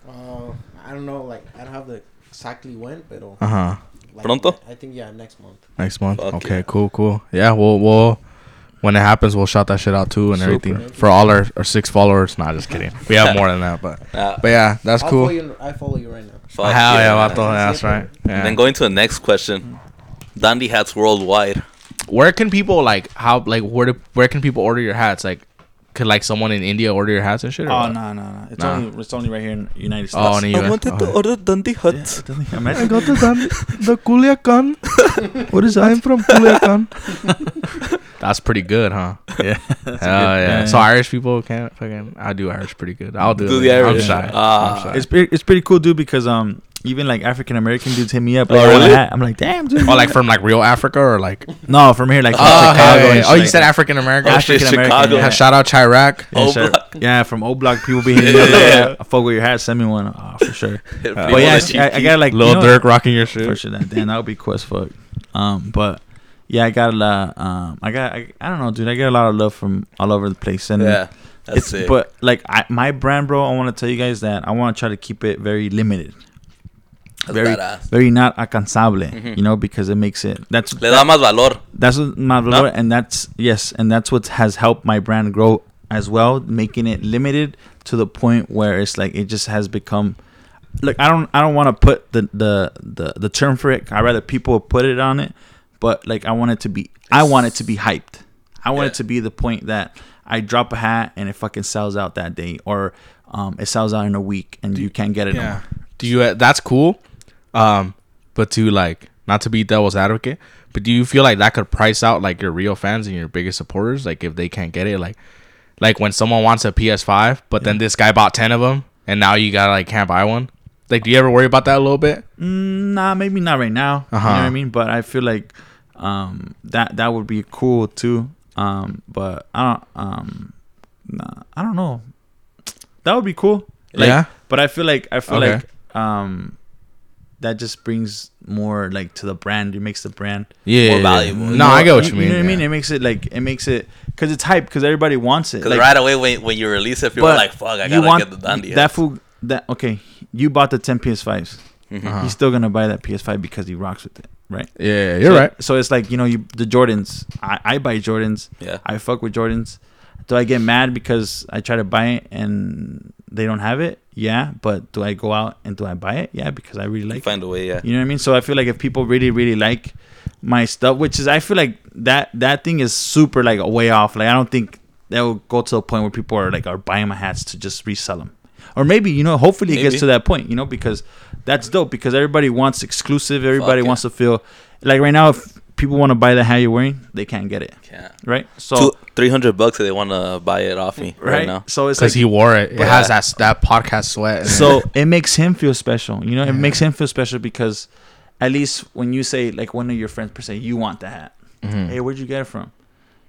Uh, I don't know, like I don't have the exactly when, but Uh huh. like, Pronto? I think yeah, next month. Next month. Fuck okay, yeah. cool, cool. Yeah, we'll we'll when it happens, we'll shout that shit out too and Super. everything for all our, our six followers. Nah, just kidding. We have more than that, but Uh, but yeah, that's I'll cool. Follow you, I follow you right now. fuck Hell yeah, man. vato, that's right. And Yeah. then going to the next question. Dandy hats worldwide. where can people like how like where do, where can people order your hats? Like could like someone in India order your hats and shit? Or Oh what? no no no! It's Nah. only it's only right here in the United States. Oh, in the I US. wanted to Oh. order Dundee Huts. Imagine- got the the Culiacan. what is that? I'm from Culiacan. That's pretty good, huh? yeah. Hell yeah. So Irish people can't fucking. I do Irish pretty good. I'll do, Do it. the I'm Irish. shy. Ah. I'm shy. It's pretty, it's pretty cool, dude. Because um, even like African American dudes hit me up. Like, Oh, I want a really? hat. I'm like, damn, dude. Oh, like from like real Africa or like no, from here, like from oh, Chicago. hey, hey. shit oh, you like said. African American. Oh, African American. Chicago. Yeah, Yeah, shout out Chiraq. yeah, shout- yeah, from O Block, people be hitting me up. Like, yeah, I fuck with your hat. Send me one. Oh, for sure. Primo but yeah, I, I got like Lil you know- Durk rocking your shit. For sure, that damn, that would be cool as fuck. Um, but yeah, I got a lot. Um, I got I, I don't know, dude. I get a lot of love from all over the place, and Yeah, that's it's it. but like I, my brand, bro. I want to tell you guys that I want to try to keep it very limited, That's very badass. very not alcanzable. Mhm. You know, because it makes it that's Le da más valor. that's what my No? valor, and that's yes, and that's what has helped my brand grow as well, making it limited to the point where it's like it just has become. Look, I don't, I don't want to put the, the the the term for it. I rather people put it on it, but like I want it to be, I want it to be hyped. I want Yeah. it to be the point that I drop a hat and it fucking sells out that day, or um, it sells out in a week and you can't get it. Yeah. more. Do you? uh, That's cool. Um, but to like not to be devil's advocate, but do you feel like that could price out like your real fans and your biggest supporters? Like if they can't get it, like like when someone wants a PS5, but then this guy bought ten of them, and now you gotta like can't buy one. Like, do you ever worry about that a little bit? Mm, nah, maybe not right now. You know Uh-huh. what I mean? But I feel like um, that that would be cool too. Um, but I don't. Um, nah, I don't know. That would be cool. Like, yeah. But I feel like I feel Okay. like um, that just brings more like to the brand. It makes the brand. Yeah. More valuable. No, I get what you, You mean. know what I mean? It makes it like it makes it because it's hype because everybody wants it. Because Like, right away when, when you release it, people are like, "Fuck, I gotta want get the Dundee." that fool. That okay? You bought the 10 PS5s. Mhm. Uh-huh. He's still gonna buy that PS5 because he rocks with it, right? Yeah, you're so, right. So it's like you know, you the Jordans. I, I buy Jordans. Yeah. I fuck with Jordans. Do I get mad because I try to buy it and they don't have it? Yeah. But do I go out and do I buy it? Yeah, because I really like it. find a way, yeah. You know what I mean? So I feel like if people really, really like my stuff, which is I feel like that that thing is super like a way off. Like I don't think that will go to a point where people are like are buying my hats to just resell them. Or maybe you know, hopefully it Maybe. gets to that point, you know, because that's dope. Because everybody wants exclusive. Everybody yeah. wants to feel like right now. If people want to buy the hat you're wearing, they can't get it, Can't. right? So Two, three hundred bucks if they want to buy it off me right, right, now. so it's Because like he wore it. It Yeah. has that that podcast sweat. in it. so it makes him feel special. You know, it Yeah. makes him feel special because at least when you say like one of your friends per se, you want the hat. Mhm. Hey, where'd you get it from?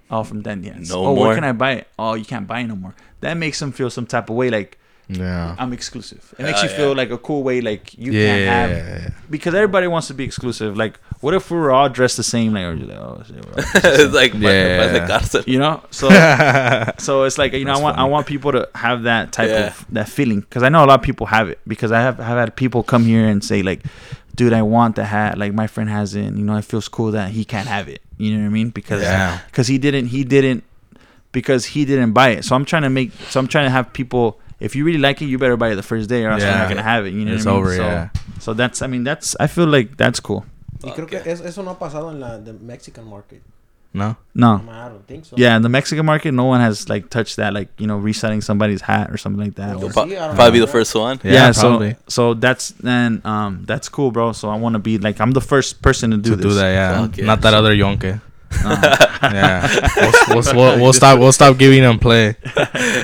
Oh, from Dandy Hats. No oh, more. where can I buy it? Oh, you can't buy it no more. That makes him feel some type of way like yeah. I'm exclusive. It makes Hell you feel yeah. like a cool way like you yeah. can't have because everybody wants to be exclusive. Like, what if we were all dressed the same? Like, like, oh shit, we're all dressed the same. it's like Yeah. yeah. you know. So so it's like you know I That's want I want people to have that type Yeah. of that feeling because I know a lot of people have it because I have have had people come here and say like, dude, I want the hat. Like my friend has it. And, you know, it feels cool that he can't have it. You know what I mean? Because Yeah. because he didn't he didn't because he didn't buy it. So I'm trying to make so I'm trying to have people. If you really like it, you better buy it the first day, or else you're not gonna have it. You know, It's what I mean? over, So, yeah. so that's I mean that's I feel like that's cool. Y creo que es- eso no ha pasado en la the Mexican market. No. No, I don't think so. yeah, in the Mexican market, no one has like touched that, like you know, reselling somebody's hat or something like that. Well, or- pro- Pro- I don't probably be the first one. Yeah, yeah, so so that's then um that's cool, bro. So I want to be like I'm the first person to do to this. do that, yeah. Fuck yeah. Not that other yonke. Uh, Yeah. we'll, we'll, we'll, we'll stop. We'll stop giving them play.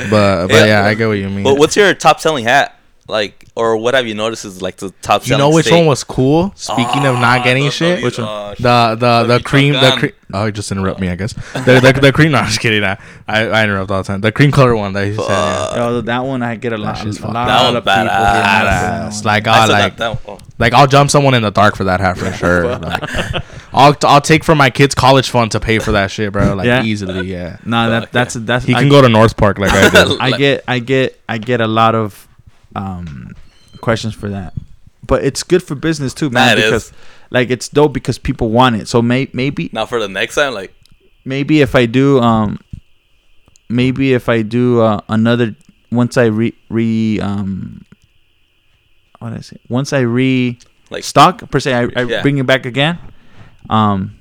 But but yeah, Yeah. I get what you mean. But what's your top selling hat? Like, or what have you noticed is like the top you know which state? one was cool? Speaking of not Ah, getting the- shit, the- Which one? uh, the the the the cream the Michoacan. cream. Oh, just interrupt me, I guess. The the, the cream. No, I'm just kidding. I, I I interrupt all the time. The cream color one that he said. Yeah. Yo, that one I get a lot, shit's a lot That one's of people. hitting me up badass. for that Badass. one. Like I I still like got that one. like I'll jump someone in the dark for that hat for sure. Like, I'll I'll take from my kids' college fund to pay for that shit, bro. Like Yeah. easily, yeah. Nah, that that's that's He I, can go to North Park like I did. I get I get I get a lot of um questions for that. But it's good for business too, man, Nah, it because is. like it's dope because people want it. So may, maybe Now for the next time, like, maybe if I do um maybe if I do uh, another once I re re um what did I say once I re like stock per se I, I Yeah. bring it back again um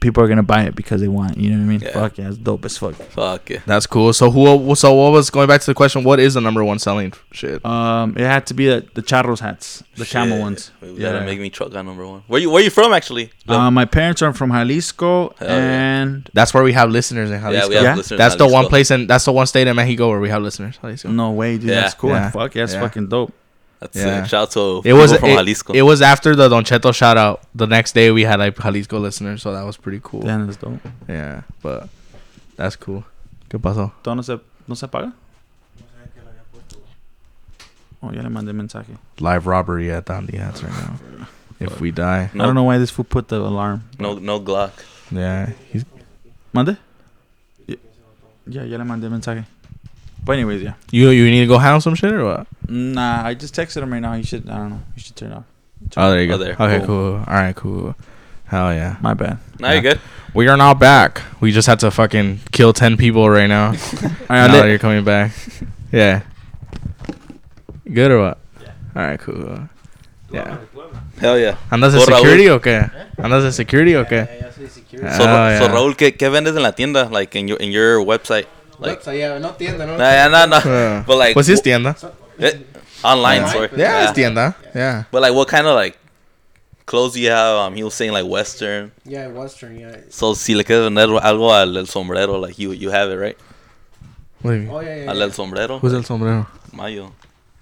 people are gonna buy it because they want. it, You know what I mean? Yeah. Fuck yeah, it's dope as fuck. Fuck it. That's cool. So who? So what was going back to the question? What is the number one selling shit? Um, it had to be the, the charros hats, the camel ones. We Yeah. gotta make me truck on number one. Where you Where you from actually? Uh, my parents are from Jalisco, Hell yeah. and That's where we have listeners in yeah, Jalisco. we have Yeah? listeners. that's in the one place and that's the one state in Mexico where we have listeners. Jalisco. no way, dude. Yeah. That's cool. Yeah. Fuck yeah, it's Yeah. fucking dope. That's Yeah. yeah. Shout out to It was from it, Jalisco. it was after the Don Cheto shout out. The next day we had like Jalisco listeners, so that was pretty cool. Damn, that's dope. Yeah, but that's cool. ¿Qué pasó? ¿Todo no se, no se apaga? Oh, ya le mandé mensaje. Live robbery at Dandy Hats right now. If we die, I don't know why this fool put the alarm. no no Glock. yeah, he's ¿Mande? Ya, ya, ya le mandé mensaje. But anyways, yeah. you you need to go handle some shit or what? Nah, I just texted him right now. He should, I don't know. He should turn it off. Oh, there you go. Oh, there. Okay, Cool. cool. All right, cool. Hell yeah. My bad. Now you're good. We are now back. We just had to fucking kill ten people right now. Now I'll that let- you're coming back. Yeah. Good or what? Yeah. All right, cool. Yeah. Hell yeah. ¿Andas de So, Raúl- security o qué? ¿Andas de security o qué? Ya, ya soy security. So, Oh, Ra- so yeah. Raúl, ¿qué, ¿qué vendes en la tienda? Like in your in your website? Like, Website, ya, no tienda, no. nah, nah, nah. Uh, But like, Pues es tienda. eh, online, Online, sorry. pues. Yeah, es tienda. Yeah. But like, what kind of like clothes do you have? Um, he was saying like Western. Yeah, Western, yeah. So si le quieres vender algo al el sombrero, like you you have it right. What do you mean? Oh, yeah, yeah. Al yeah. el sombrero. Who's el sombrero? Mayo.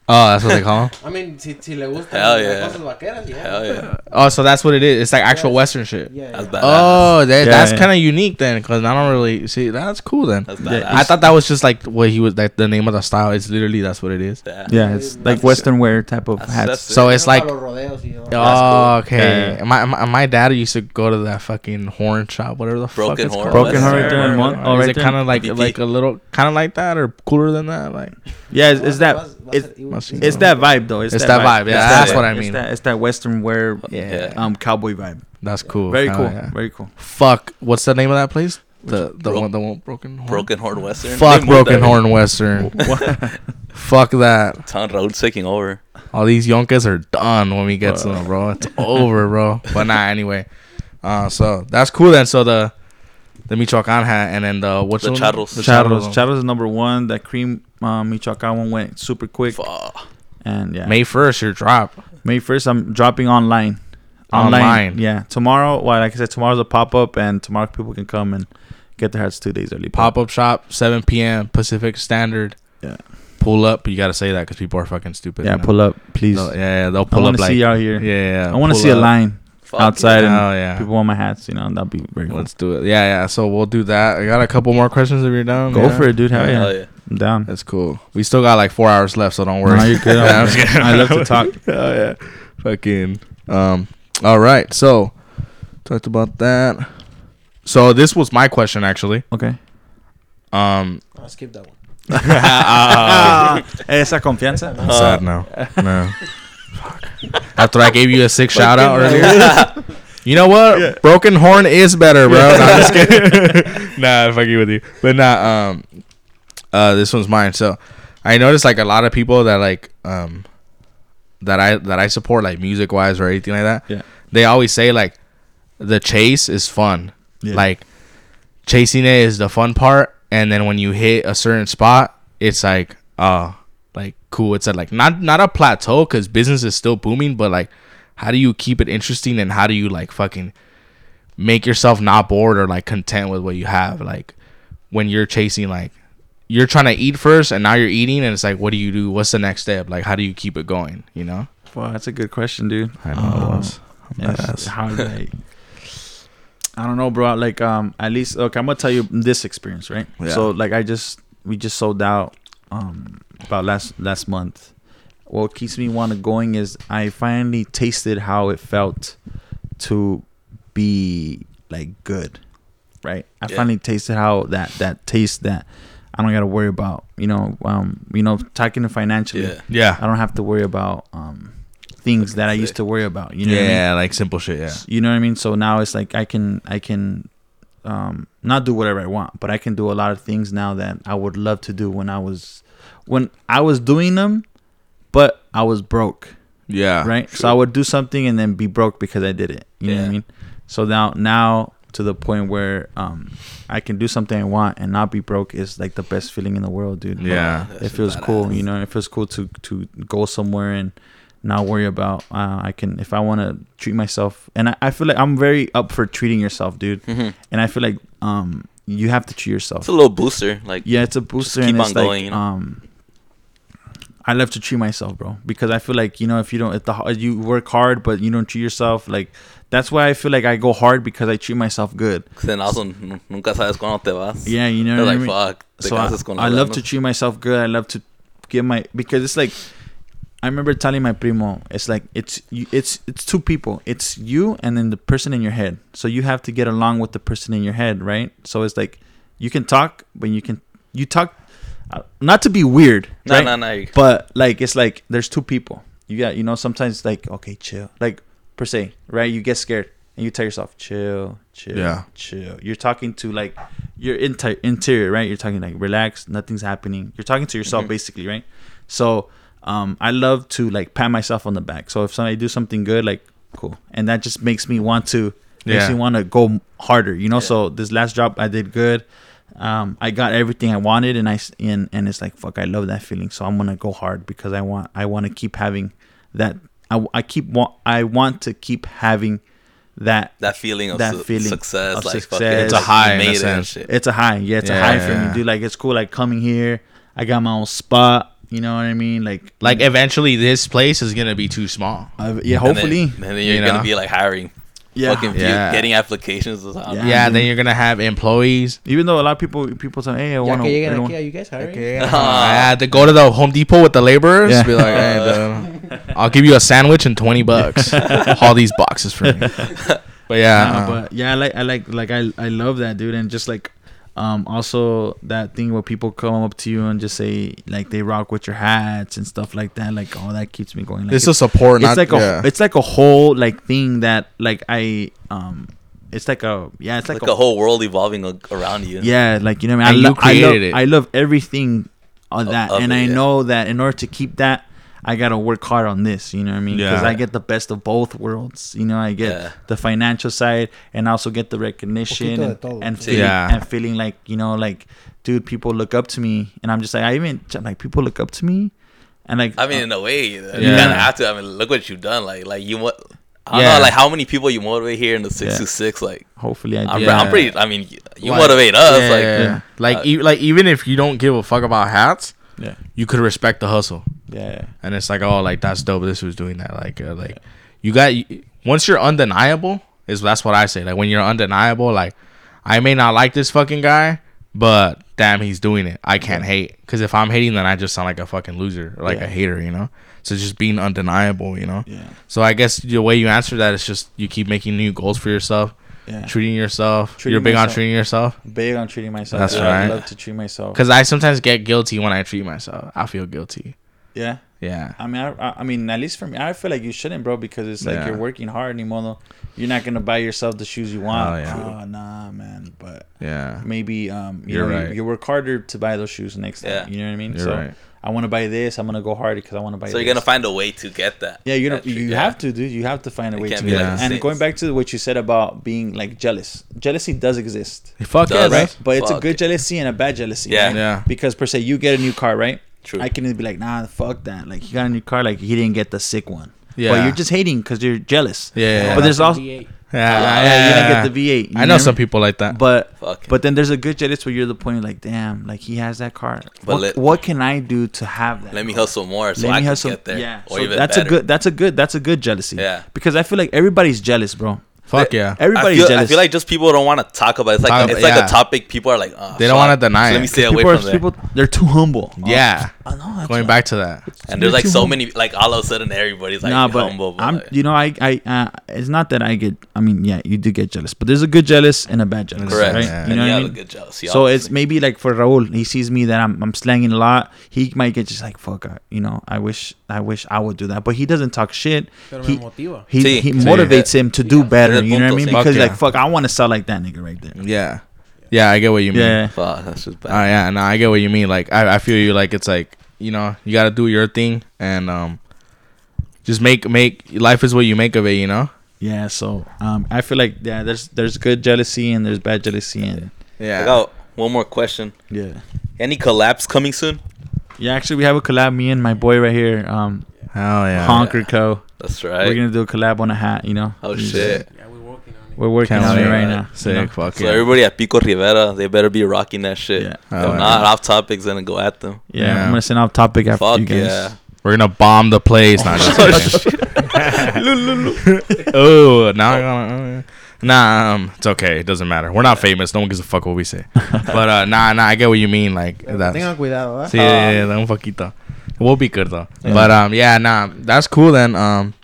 Oh, that's what they call him. I mean, si, si le gustan Hell yeah. cosas vaqueras, yeah. Hell yeah. Oh, so that's what it is. It's like actual Yeah. Western shit. Yeah, That's yeah. badass. Oh, that, Yeah, that's yeah. kind of unique then, because I don't really see. That's cool then. That's Yeah, badass. I thought that was just like what he was like the name of the style. It's literally that's what it is. Yeah. Yeah, it's like That's- Western wear type of That's- hats. that's- So it's like, Para los rodeos y todo. oh, okay. Yeah. My, my my dad used to go to that fucking horn shop, whatever the fuck Broken it's Horn called. Broken Horn oh, right there in Mon- oh, Is it kind of like like a little kind of like that or cooler than that? Like Yeah, it's, it's that Vas- vas- it's, vas- must it's that vibe though. It's, It's that vibe, yeah, that's that- what I it's mean. that- it's that Western wear, yeah, Yeah. um, cowboy vibe. that's cool. Very cool. yeah. Very cool. Fuck, what's the name of that place? The the Bro- one the one broken horn. Broken Horn Western. Fuck They broken horn western. Fuck that. Ton Raúl's taking over. All these yonkers are done when we get to them, bro. It's over, bro. But nah, anyway. Uh, so that's cool then. So the the Michoacan hat and then the what's The one? charros. The Charros. Charros is number one. That cream um, Michoacan one went super quick. Fuck. And yeah, May first, your drop. May first, I'm dropping online. Online. Yeah. Tomorrow, well, like I said, tomorrow's a pop up, and tomorrow people can come and get their hats two days early. Pop up shop, 7 p.m. Pacific Standard. Yeah. Pull up. You gotta say that because people are fucking stupid. Yeah, you know? pull up, please. They'll- yeah, yeah, they'll I pull want up to like see you out here. yeah, yeah. I want to pull see a line Fuck outside yeah. and Oh yeah. people want my hats. You know, that'd be very cool. Let's do it. Yeah, yeah. So we'll do that. I got a couple more questions if you're down. Go yeah. for it, dude. Hell yeah. Hell yeah. I'm down. That's cool. We still got like four hours left, so don't worry. No, you're good. Yeah, I'm just kidding. I love to talk. oh yeah. Fucking. Um. All right. So talked about that. So this was my question actually. Okay. Um. I'll skip that one. Esa confianza. I'm sad now. No. Fuck. After I gave you a sick shout out earlier. You know what? Broken horn is better, bro. No, I'm just kidding. nah, fucking with you. But nah, um uh this one's mine. So I noticed like a lot of people that like um that I that I support like music wise or anything like that. Yeah. They always say like the chase is fun. Yeah. Like chasing it is the fun part and then when you hit a certain spot, it's like uh like cool. It's at like not not a plateau cuz business is still booming, but like how do you keep it interesting and how do you like fucking make yourself not bored or like content with what you have like when you're chasing like you're trying to eat first and now you're eating and it's like what do you do what's the next step like how do you keep it going you know Well, that's a good question, dude. I know it Um, was. yes, how do I? I don't know, bro. Like, um, at least, okay, I'm gonna tell you this experience, right? Yeah. So, like, I just we just sold out, um, about last last month. What keeps me wanting going is I finally tasted how it felt to be like good, right? I Yeah. finally tasted how that that taste that I don't gotta worry about, you know, um, you know, talking financially. Yeah. yeah I don't have to worry about um things that I used to worry about. You know what I mean? yeah like simple shit yeah You know what I mean? So now it's like I can I can um not do whatever I want, but I can do a lot of things now that I would love to do when I was when I was doing them, but I was broke, yeah right? So I would do something and then be broke because I did it. You know what I mean? So now now to the point where um I can do something I want and not be broke is like the best feeling in the world, dude. Yeah. That it feels cool, badass. you know. It feels cool to to go somewhere and not worry about. Uh, I can if I want to treat myself, and I, I feel like I'm very up for treating yourself, dude. Mhm. And I feel like um you have to treat yourself. It's a little booster. Like Yeah, it's a booster, keep and it's on like going, you know? um. I love to treat myself, bro, because I feel like you know if you don't, if the you work hard but you don't treat yourself, like that's why I feel like I go hard because I treat myself good. then also nunca sabes cuándo te vas. Yeah, you know what like I mean. fuck. So I, I love to treat myself good. I love to give my because it's like I remember telling my primo, it's like it's it's it's two people. It's you and then the person in your head. So you have to get along with the person in your head, right? So it's like you can talk, but you can you talk uh, not to be weird, No, right? no, no. But like it's like there's two people. You got you know sometimes it's like okay chill like per se right. You get scared and you tell yourself chill, chill, Yeah. chill. You're talking to like your inti- interior right. You're talking like relax, nothing's happening. You're talking to yourself Mhm. basically right. So um, I love to like pat myself on the back. So if somebody do something good, like cool, and that just makes me want to makes me want to go harder. You know. Yeah. So this last drop I did good. Um, I got everything I wanted, and I s- and and it's like fuck. I love that feeling, so I'm gonna go hard because I want I want to keep having that. I, I keep want I want to keep having that. That feeling of That su- feeling success, of like success. fucking, It's a high in a made it and sense. shit. It's a high, yeah. It's a Yeah, high for yeah. me, dude. Like it's cool, like coming here. I got my own spot. You know what I mean? Like Like eventually, this place is gonna be too small. uh, yeah. And then- Hopefully, and then, you're you gonna be like hiring, yeah. fucking few- Yeah. getting applications. Or something. Yeah. Yeah, then you're gonna have employees. Even though a lot of people people tell, me, hey, I want to. aquí, are you guys hiring? I had to go to the Home Depot with the laborers. Yeah. Be like, hey, dude, I'll give you a sandwich and twenty bucks. Haul these boxes for me. But yeah, Nah, uh, but yeah, I like I like like I I love that dude, and just like um also that thing where people come up to you and just say like they rock with your hats and stuff like that. Like oh, that keeps me going. Like, it's a support. it's not, like a yeah. it's like a whole like thing that like I um it's like a yeah it's like, like a whole world evolving around you. yeah like you know what I And mean I, you lo- I love it. I love everything of that of and it, I yeah. know that in order to keep that I gotta work hard on this you know what I mean because Yeah. I get the best of both worlds you know I get Yeah. the financial side and also get the recognition and, todo. and, feeling, Yeah. and feeling like you know like dude people look up to me and I'm just like I even like people look up to me and like I mean, in a way, you Yeah. kind of have to. I mean, look what you've done. Like, like you what? I don't Yeah. know, like how many people you motivate here in the six Yeah. to six. Like, hopefully I do I'm, Yeah. I'm pretty. I mean, you Like, motivate us. yeah, like, yeah. Yeah. like Uh, e- like even if you don't give a fuck about hats, yeah. You could respect the hustle. yeah. And it's like oh like that's dope this was doing that. Like uh, like you got once you're undeniable is that's what i say. Like when you're undeniable like i may not like this fucking guy but damn he's doing it. I can't hate. Because if i'm hating then i just sound like a fucking loser or like Yeah. a hater you know? So just being undeniable you know? Yeah. So i guess the way you answer that is just you keep making new goals for yourself yeah treating yourself Treating you're big on treating yourself big on treating myself. That's dude. right. I love to treat myself. because i sometimes get guilty when i treat myself i feel guilty Yeah. yeah I mean, I, I- I mean, at least for me, I feel like you shouldn't, bro, because it's like Yeah. you're working hard anymore. Though. You're not gonna buy yourself the shoes you want. Oh, yeah. Oh, nah, man. But yeah maybe um, you You're know, right. you, you work harder to buy those shoes next time. Yeah. You know what I mean? you're so right I want to buy this. I'm gonna go hard because I want to buy. This. So you're gonna find a way to get that. Yeah, you're gonna. that You trick, have to, dude. You have to find a It way to be get like it. And going back to what you said about being like jealous, jealousy does exist, fuck yeah Does. right right? But it's a good it. jealousy and a bad jealousy. Yeah. right? Yeah. Because per se, you get a new car, right? True. I can be like, nah, fuck that. Like, he got a new car, like, he didn't get the sick one. Yeah. But you're just hating because you're jealous. Yeah, yeah, But yeah. there's also, V8. Yeah, uh, yeah, yeah, you didn't get the V8. I know some what people like that. But, Fuck. but then there's a good jealous where you're the point, like, damn, like, he has that car. But What, let- what can I do to have that? Let me hustle more so Let I me can hustle- get there. Yeah, Or so even that's better. a good. That's a good. That's a good jealousy. Yeah. because I feel like everybody's jealous, bro. Fuck yeah. I Everybody's feel, jealous. I feel like just people don't want to talk about it. It's like Talk- it's like yeah. a topic people are like, oh, They don't wanna deny So Let me stay away people, are, from there. people, they're too humble. Yeah. I know. Going right. back to that. and there's like so humble. many, like all of a sudden everybody's like nah, but humble. but, I'm. You know, I. I. Uh, it's not that I get. I mean, yeah, you do get jealous, but there's a good jealous and a bad jealous. correct. Right? Yeah. You know you what I have mean? a good jealousy. So it's maybe like for Raul, he sees me that I'm I'm slanging a lot. He might get just like fuck, I, you know. I wish I wish I would do that, but he doesn't talk shit. Pero He- He Sí, he sí. motivates him to do better. You know what I mean? Because like fuck, I want to sell like that nigga right there. Yeah. Yeah, I get what you mean. Yeah. Fuck, that's just bad. Uh, yeah, no, I get what you mean. Like, I, I feel you. Like, it's like you know, you gotta do your thing, and um, just make make life is what you make of it. You know, yeah. So um, I feel like yeah, there's there's good jealousy and there's bad jealousy and I Yeah. got one more question. yeah. Any collabs coming soon? Yeah, actually, we have a collab. Me and my boy right here, um, Hell yeah. Honker Co. That's right. We're gonna do a collab on a hat. You know. Oh shit! Yeah, we're working on it. Can't on it wait. right now. Sick. you know? Fuck So yeah. everybody at Pico Rivera, they better be rocking that shit. Yeah. If Oh, not, off topics, then go at them. Yeah, Yeah. I'm gonna send off topic after Fuck you guys. yeah. We're gonna bomb the place. Not just kidding. oh, now I gotta. Nah, um, it's okay. It doesn't matter. We're not famous. No one gives a fuck what we say. But uh, nah, nah, I get what you mean. Like that's. Tengan cuidado, ¿eh? Sí, yeah, yeah, yeah, un poquito. We'll be good though. Yeah. But um, yeah, nah, that's cool then. Um,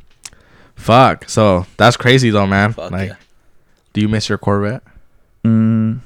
fuck. So that's crazy though, man. Fuck like, yeah. Do you miss your Corvette? Mm,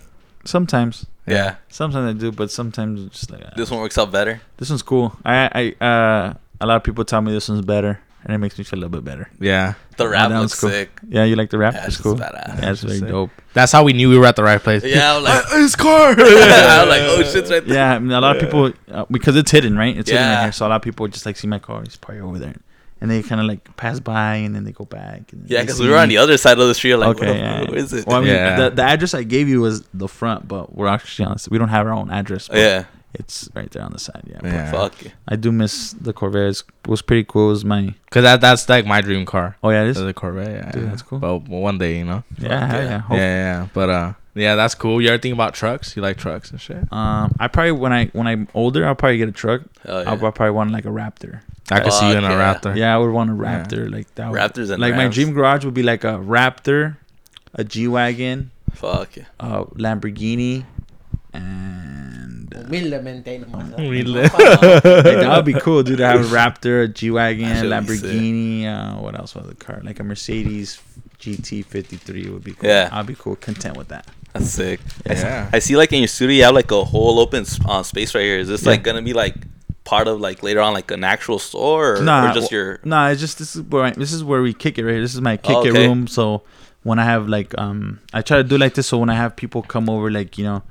sometimes, Yeah. sometimes I do, but sometimes it's just like uh, This one works out better. this one's cool. I, I, uh, a lot of people tell me this one's better, and it makes me feel a little bit better. Yeah, The rap that looks cool. sick. Yeah, you like the rap? Yeah, it's it's cool. badass. Yeah, it's very Sick. dope. that's how we knew we were at the right place. Yeah, I was like, his car. I was like, oh shit's right there. Yeah, I mean, a lot of people uh, because it's hidden, right? It's hidden right here, so a lot of people just like see my car. It's probably over there, and they kind of like pass by and then they go back. And Yeah, because we were on the other side of the street. Like, okay, what yeah. fuck, where is it? Well, I mean, Yeah. the, the address I gave you was the front, but we're actually honest. We don't have our own address. But yeah, it's right there on the side. Yeah, Yeah. fuck. yeah. I do miss the Corvette. It's- It was pretty cool. It was my Cause that that's like my dream car. oh yeah, it is. The Corvette. Yeah, Dude, yeah. that's cool. But one day, you know. yeah, Fuck yeah. yeah. Yeah, yeah. But uh, yeah, that's cool. You ever think about trucks? You like trucks and shit? Um, I probably when I when I'm older, I'll probably get a truck. Hell yeah. I'll, I'll probably want like a Raptor. I could see you in a yeah. Raptor. Yeah, I would want a Yeah. Raptor like that. would- Raptors and like my dream garage would be like a Raptor, a G wagon, Fuck yeah. a Lamborghini, and uh, Humildemente nomás. Humilde. like, that would be cool, dude. To have a Raptor, a G wagon, That should be sick. Lamborghini. Uh, what else was the car? Like a Mercedes GT 53 would be cool. Yeah. I'd be cool, content with that. That's sick. I see- Yeah. I see, like in your studio, you have like a whole open uh, space right here. Is this Yeah. like gonna be like part of like later on like an actual store or, Nah, or just well, your? Nah, it's just this is where I, this is where we kick it right here. This is my kick it Okay. room. So when I have like um, I try to do like this. So when I have people come over, like you know,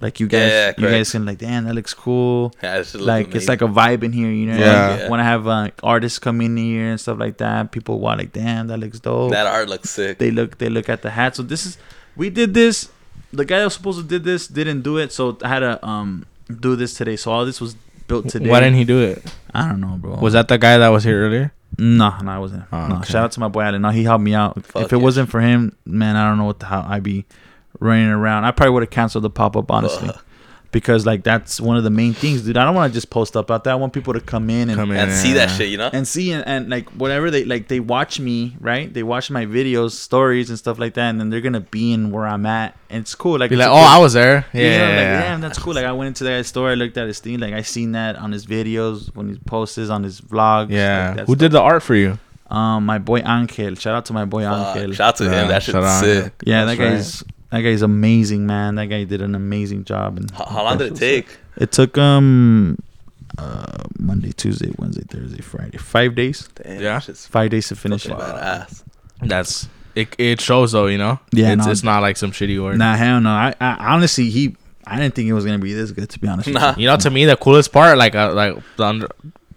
like you guys, Yeah, you guys can like, damn, that looks cool. Yeah, it should look Like it's like a vibe in here, you know. Yeah. Like, when I have uh, artists come in here and stuff like that, people want like, damn, that looks dope. that art looks sick. they look, they look at the hat. So this is, we did this. The guy that was supposed to did this didn't do it, so I had to um do this today. So all this was built today. Why didn't he do it? I don't know, bro. Was that the guy that was here earlier? No, no, I wasn't. Oh, no, okay. shout out to my boy Allen. No, he helped me out. Fuck if it yeah. wasn't for him, man, I don't know what the hell I'd be running around. I probably would have canceled the pop up honestly, Fuck. Because like that's one of the main things, dude. I don't want to just post up out there. I want people to come in and Come in and see that shit, you know? and see and, and like whatever they like they watch me right they watch my videos stories and stuff like that and then they're gonna be in where i'm at and it's cool like Be like, oh, cool- I was there. you Yeah, know, like, yeah, damn that's cool like i went into that store i looked at his thing like i seen that on his videos when he posts on his vlogs yeah. like, that's Who did the art for you? um my boy angel shout out to my boy Fuck. angel Shout out to Yeah, him. That shit's sick. yeah That's that guy's that guy's amazing man that guy did an amazing job and How, how long did it take? it took um uh monday tuesday wednesday thursday friday five days Damn, Yeah. five days to finish it badass. That's it. It shows though, you know. Yeah, it's, no. it's not like some shitty word. Nah, hell no. I, I honestly, he, I didn't think it was gonna be this good. To be honest, with Nah. You know, to me, the coolest part, like, uh, like the under,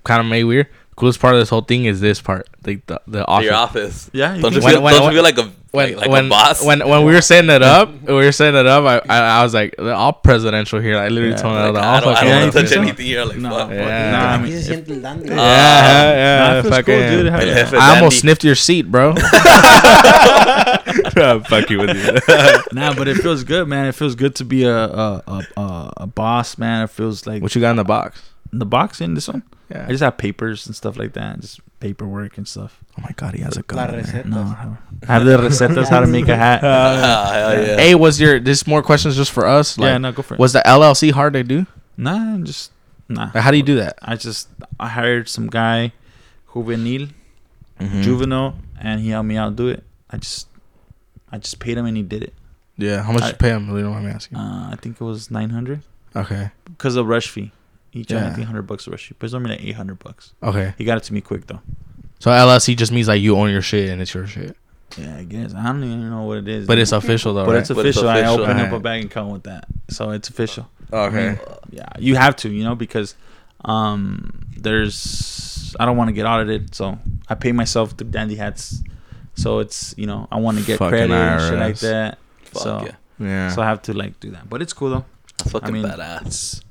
kind of made weird. Coolest part of this whole thing is this part, like the the office. Your office. Yeah, you Don't you feel, When- don't when- you feel like a When like, like when a boss? when when we were setting it up, we were setting it up. I I, I was like, they're all presidential here. I literally Yeah, told like, them, I don't, I don't want you to touch anything here. Like, No, fuck. Yeah. Nah, I mean, se siente el dandy. Ah. Yeah, yeah, Nah, fucking- cool, dude. Hell yeah. I almost sniffed your seat, bro. Fuck you with you. nah, but it feels good, man. It feels good to be a a, a, a, a boss, man. It feels like what you got in the box? In the box in this one. Yeah. I just have papers and stuff like that, just paperwork and stuff. oh my god, he has a La gun. in there. No, I have the recetas how to make a hat. Ah, hell yeah. Hey, was your this more questions just for us? Like, yeah, no, go for it. was the LLC hard to do? Nah, just nah. Like, how do you do that? I just I hired some guy, juvenil, Mm-hmm. juvenile, and he helped me out do it. I just I just paid him and he did it. Yeah, how much I- you pay him? Really don't mind me asking. Uh, I think it was nine hundred okay, because of rush fee. Each yeah. I Yeah. think hundred bucks a rush fee, but it's only like eight hundred bucks. okay. He got it to me quick though. So LLC just means like you own your shit and it's your shit, Yeah, I guess I don't even know what it is. but it's official though, but right? it's But it's official. I official. opened up a Alright. bank account with that, so it's official. okay. Yeah, you have to, you know, because um, there's I don't want to get audited, so I pay myself through Dandy Hats So it's you know I want to get Fucking credit and shit like IRS. that. Fuck so yeah. Yeah. so I have to like do that. But it's cool though. Fucking I mean, badass.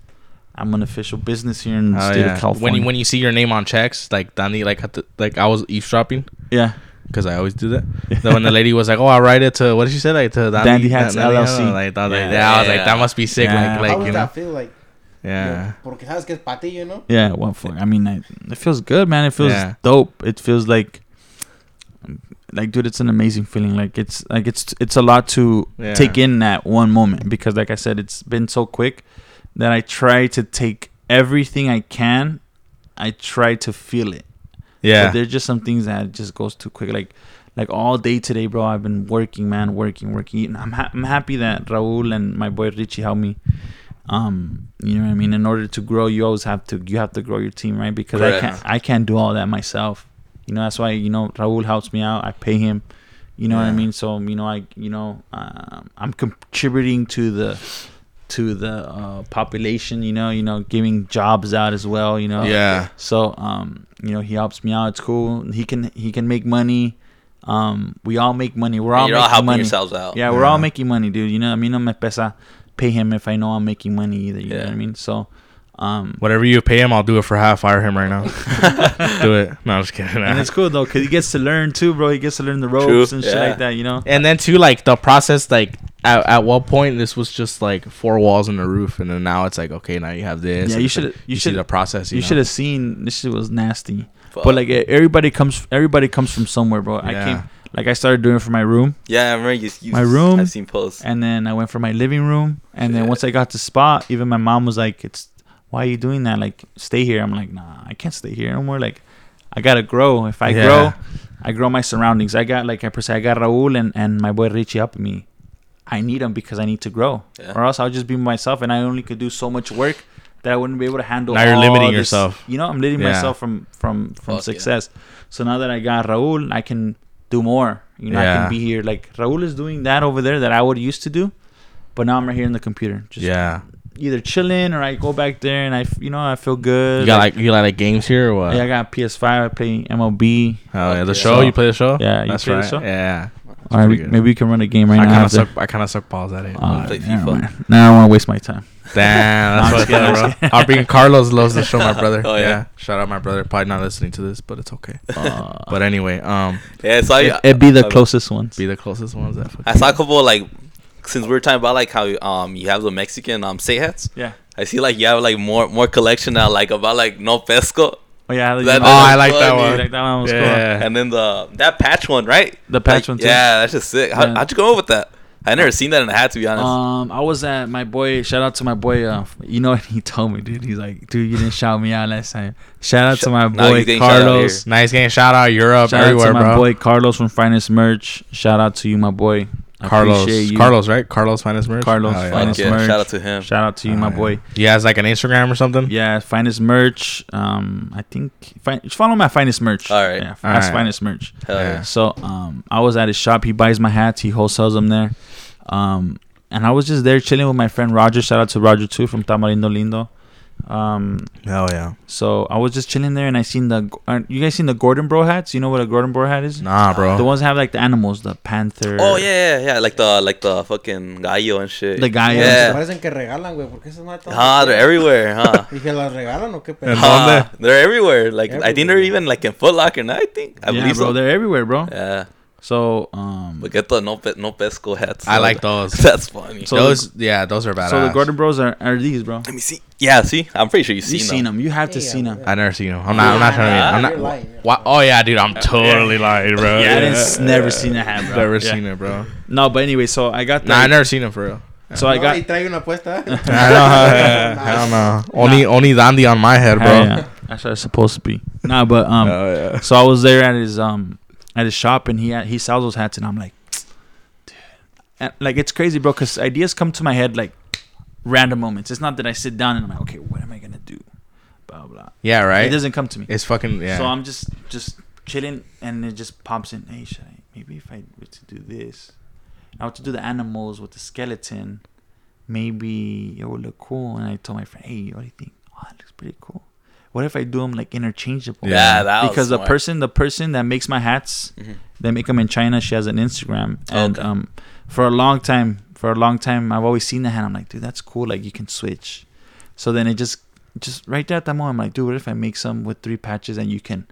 It's I'm an official business here in the Oh, state yeah. of California. When you when you see your name on checks, like Danny, like at the, like I was eavesdropping yeah, because I always do that. then when the lady was like, "Oh, I'll write it to what did she say? Like to Danny, Dandy Hats Danny LLC. Like, I was like, Yeah. yeah, I was like, that must be sick. Yeah. Like, How like does you know, that feel like? yeah. Porque sabes que es patillo, ¿no? yeah. What for? I mean, I, it feels good, man. It feels Yeah. dope. It feels like. Like dude, it's an amazing feeling. Like it's like it's it's a lot to Yeah. take in at one moment because, like I said, it's been so quick that I try to take everything I can. I try to feel it. Yeah. But there's just some things that just goes too quick. Like, like all day today, bro. I've been working, man, working, working. And I'm ha- I'm happy that Raul and my boy Richie helped me. Um, you know what I mean. In order to grow, you always have to you have to grow your team, right? Because I can't I can't do all that myself. You know that's why you know Raul helps me out. I pay him. You know what I mean. So you know I you know um, I'm contributing to the to the uh, population. You know you know giving jobs out as well. You know yeah. so um, you know, he helps me out. It's cool. He can he can make money. Um, we all make money. We're all you're all helping money. yourselves out. Yeah, we're Yeah. all making money, dude. You know, I mean, no me pesa pay him if I know I'm making money either. You know Yeah. what I mean? So, um, Whatever you pay him, I'll do it for half. Fire him right now. do it. No, I'm just kidding. and it's cool though, cause he gets to learn too, bro. He gets to learn the ropes True, and shit yeah. like that. You know? and then too, like the process, like at, at what point this was just like four walls and a roof, and then now it's like okay, now you have this. Yeah, you it's like- should you see should the process. You, you know? should have seen this shit was nasty. Fuck. But like everybody comes everybody comes from somewhere, bro. I Yeah. came like I started doing it for my room. yeah, I remember you. you My room- I've seen posts. and then I went for my living room, and then once I got to spot, even my mom was like, "It's why are you doing that? Like, stay here." I'm like, "Nah, I can't stay here no more. Like, I gotta grow. If I Yeah. grow, I grow my surroundings. I got like I per se, I got Raul and and my boy Richie helping me. I need them because I need to grow, Yeah. or else I'll just be myself, and I only could do so much work that I wouldn't be able to handle. Now you're all limiting this- yourself. You know, I'm limiting Yeah. myself from from from Fuck yeah. success. So now that I got Raul, I can do more. You know, I can be here. Like Raul is doing that over there that I would used to do, but now I'm right here in the computer, just yeah. Either chilling or I go back there and I, f- you know, I feel good. You got like you got like games here or what? yeah, I got PS5. I play MLB. Oh yeah, the show. So- you play the show? Yeah, you that's play the right. show? Yeah. All right, pretty good. maybe we can run a game right I now. kind of suck. I kind of suck balls at it. Uh, Play FIFA. Now I don't want to waste my time. Damn, that's just kidding, what I'm bro. just. Our being Carlos loves the show, my brother. Oh, yeah. yeah. Shout out my brother. Probably not listening to this, but it's okay. Uh, But anyway, um, Yeah, so I, it, it'd be the I- closest ones. be the closest ones that. fucking- I saw a couple like since we are talking about like how um you have the Mexican um say hats. Yeah. I see like you have like more more collection now like about like no pesco Oh yeah. That- you know, Oh, I like that one. like that one was cool. Yeah. and then the that patch one right The patch Like, one too. yeah that's just sick. How, Yeah. How'd you go with that? I never seen that in a hat to be honest. Um, I was at my boy. Shout out to my boy. Uh, you know what he told me, dude? He's like, dude, you didn't shout me out last time. Shout out Sh- to my boy you getting shout out Carlos. Nice game. Shout out Europe, Shout everywhere, out to my bro. boy Carlos from Finest Merch. Shout out to you, my boy. I Carlos, you. Carlos, right? Carlos Finest Merch. Carlos Oh, yeah. Finest yeah, merch. shout out to him. Shout out to you, my yeah. boy. He has like an Instagram or something. Yeah, Finest Merch. Um, I think fi- just follow my Finest Merch. All right. Yeah, All that's right. Finest Merch. Hell yeah. Yeah. So um, I was at his shop. He buys my hats. He wholesales them there. Um, and I was just there chilling with my friend Roger. Shout out to Roger too from Tamarindo Lindo. Um, Hell yeah. so I was just chilling there, and I seen the. Uh, you guys seen the Goorin Bro hats? You know what a Goorin Bro hat is? Nah, bro. The ones that have like the animals, the panther. Oh yeah, yeah, yeah, like the like the fucking gallo and shit. The gallo. Se Yeah. parecen que regalan, güey, porque esas no están. Huh, they're everywhere, huh? ¿Y las regalan o qué pedo? Huh, they're everywhere. Like I think they're even like in Foot Locker now. I think I yeah, believe bro, so. they're everywhere, bro. Yeah, So um, but get the no pe- no pesco hats. I like those. That's funny. So those, yeah, those are badass. so the Goorin Bros are, are these, bro. Let me see. Yeah, see, I'm pretty sure you've You seen, seen them. them? You have to Yeah, seen them. yeah. I never seen them. I'm not. I'm not trying to. Be, I'm not. lying. Wha- Oh yeah, dude. I'm totally lying, bro. Yeah, I didn't s- never seen a hat, bro. Never Yeah. seen it, bro. No, but anyway, so I got Nah, I never seen it for real. so I No, got. y trae una apuesta. I know. Hell no. Only, only Dandy on my head, bro. That's what it's supposed to be. Nah, but um, Oh yeah. so I was there at his um at his shop and he he sells those hats and I'm like, dude, and, like it's crazy, bro, because ideas come to my head like random moments. It's not that I sit down and I'm like, okay, what am I gonna do? Blah blah. Yeah, right. It doesn't come to me. It's fucking yeah. So I'm just just chilling, and it just pops in. Hey, should I maybe if I were to do this, I were to do the animals with the skeleton, maybe it would look cool. And I told my friend, hey, what do you think? Oh, that looks pretty cool. What if I do them like interchangeable? Yeah, that was because the smart. person, the person that makes my hats, they make them in China. She has an Instagram, and Okay. um, for a long time, for a long time, I've always seen the hat. I'm like, dude, that's cool. Like you can switch. So then it just, just right there at that moment, I'm like, dude, what if I make some with three patches and you can,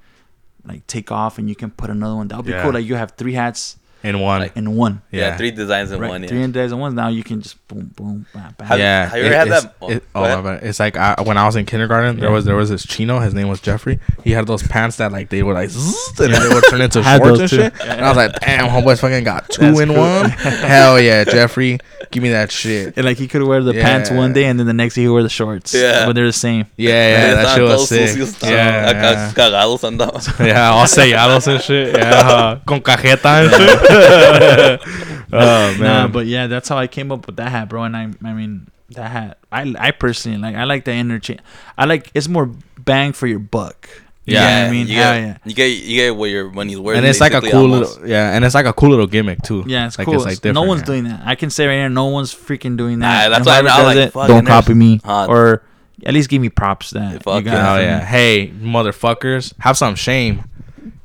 like, take off and you can put another one. That would be Yeah. cool. Like you have three hats in one. Like- in one. Yeah, yeah. three designs in right, one. three designs in one. Now you can just boom, boom, bam, bam. Have- yeah, have you ever had it's- that- oh, it- oh, my it's like I, when I was in kindergarten, there was there was this chino. His name was Jeffrey. He had those pants that like they were like, zzz, and then they would turn into I shorts and too. shit. And I was like, damn, homeboy's fucking got two That's in cool. one. Hell yeah, Jeffrey, give me that shit. And like he could wear the pants one day and then the next day he would wear the shorts. Yeah. But they're the same. Yeah, yeah, that Estaban shit was todos sick. sucios, estaban Yeah, acá yeah. cagados andaban. yeah, all sellados and shit. Yeah, uh, con cajeta and shit. oh man, Nah, but yeah, that's how I came up with that hat, bro. And I, I mean, that hat, I, I personally like. I like the interchange. I like it's more bang for your buck. You know Yeah, I mean, you Hell get, yeah. you get you get what your money's worth. and it's like a cool almost. little yeah, and it's like a cool little gimmick too. Yeah, it's like, cool. It's like no one's yeah. doing that. I can say right now, no one's freaking doing Nah, that. that's why I'm does like, it, don't copy me, Huh. or at least give me props that Fuck you yeah. got. Oh yeah. me. Hey, motherfuckers, have some shame.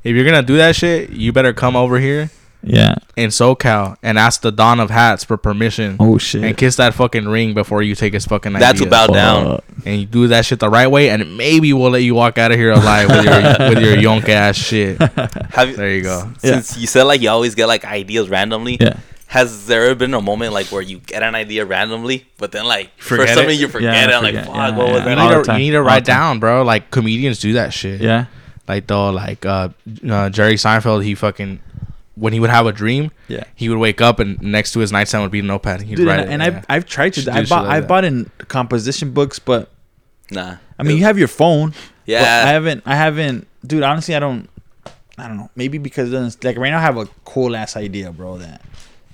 If you're gonna do that shit, you better come over here yeah. in SoCal and ask the Don of Hats for permission Oh shit. and kiss that fucking ring before you take his fucking That's idea. to bow down. And you do that shit the right way, and maybe we'll let you walk out of here alive with your with your yonk ass shit. Have you, There you go. Since you said like you always get like ideas randomly, Yeah. has there ever been a moment like where you get an idea randomly, but then like for some it? reason you forget Yeah, it? I like, forget. fuck, Yeah, what was yeah. You that? Need to you need to write down, bro. Like comedians do that shit. Yeah. Like though, like uh, uh, Jerry Seinfeld, he fucking when he would have a dream, Yeah. he would wake up and next to his nightstand would be a notepad. And he'd Dude, write and, it. and yeah. I've I've tried to. I do bought like I that. bought in composition books, but Nah. I mean, you have your phone. but Yeah. I haven't. I haven't, dude. Honestly, I don't. I don't know. Maybe because then it's- like right now I have a cool ass idea, bro. That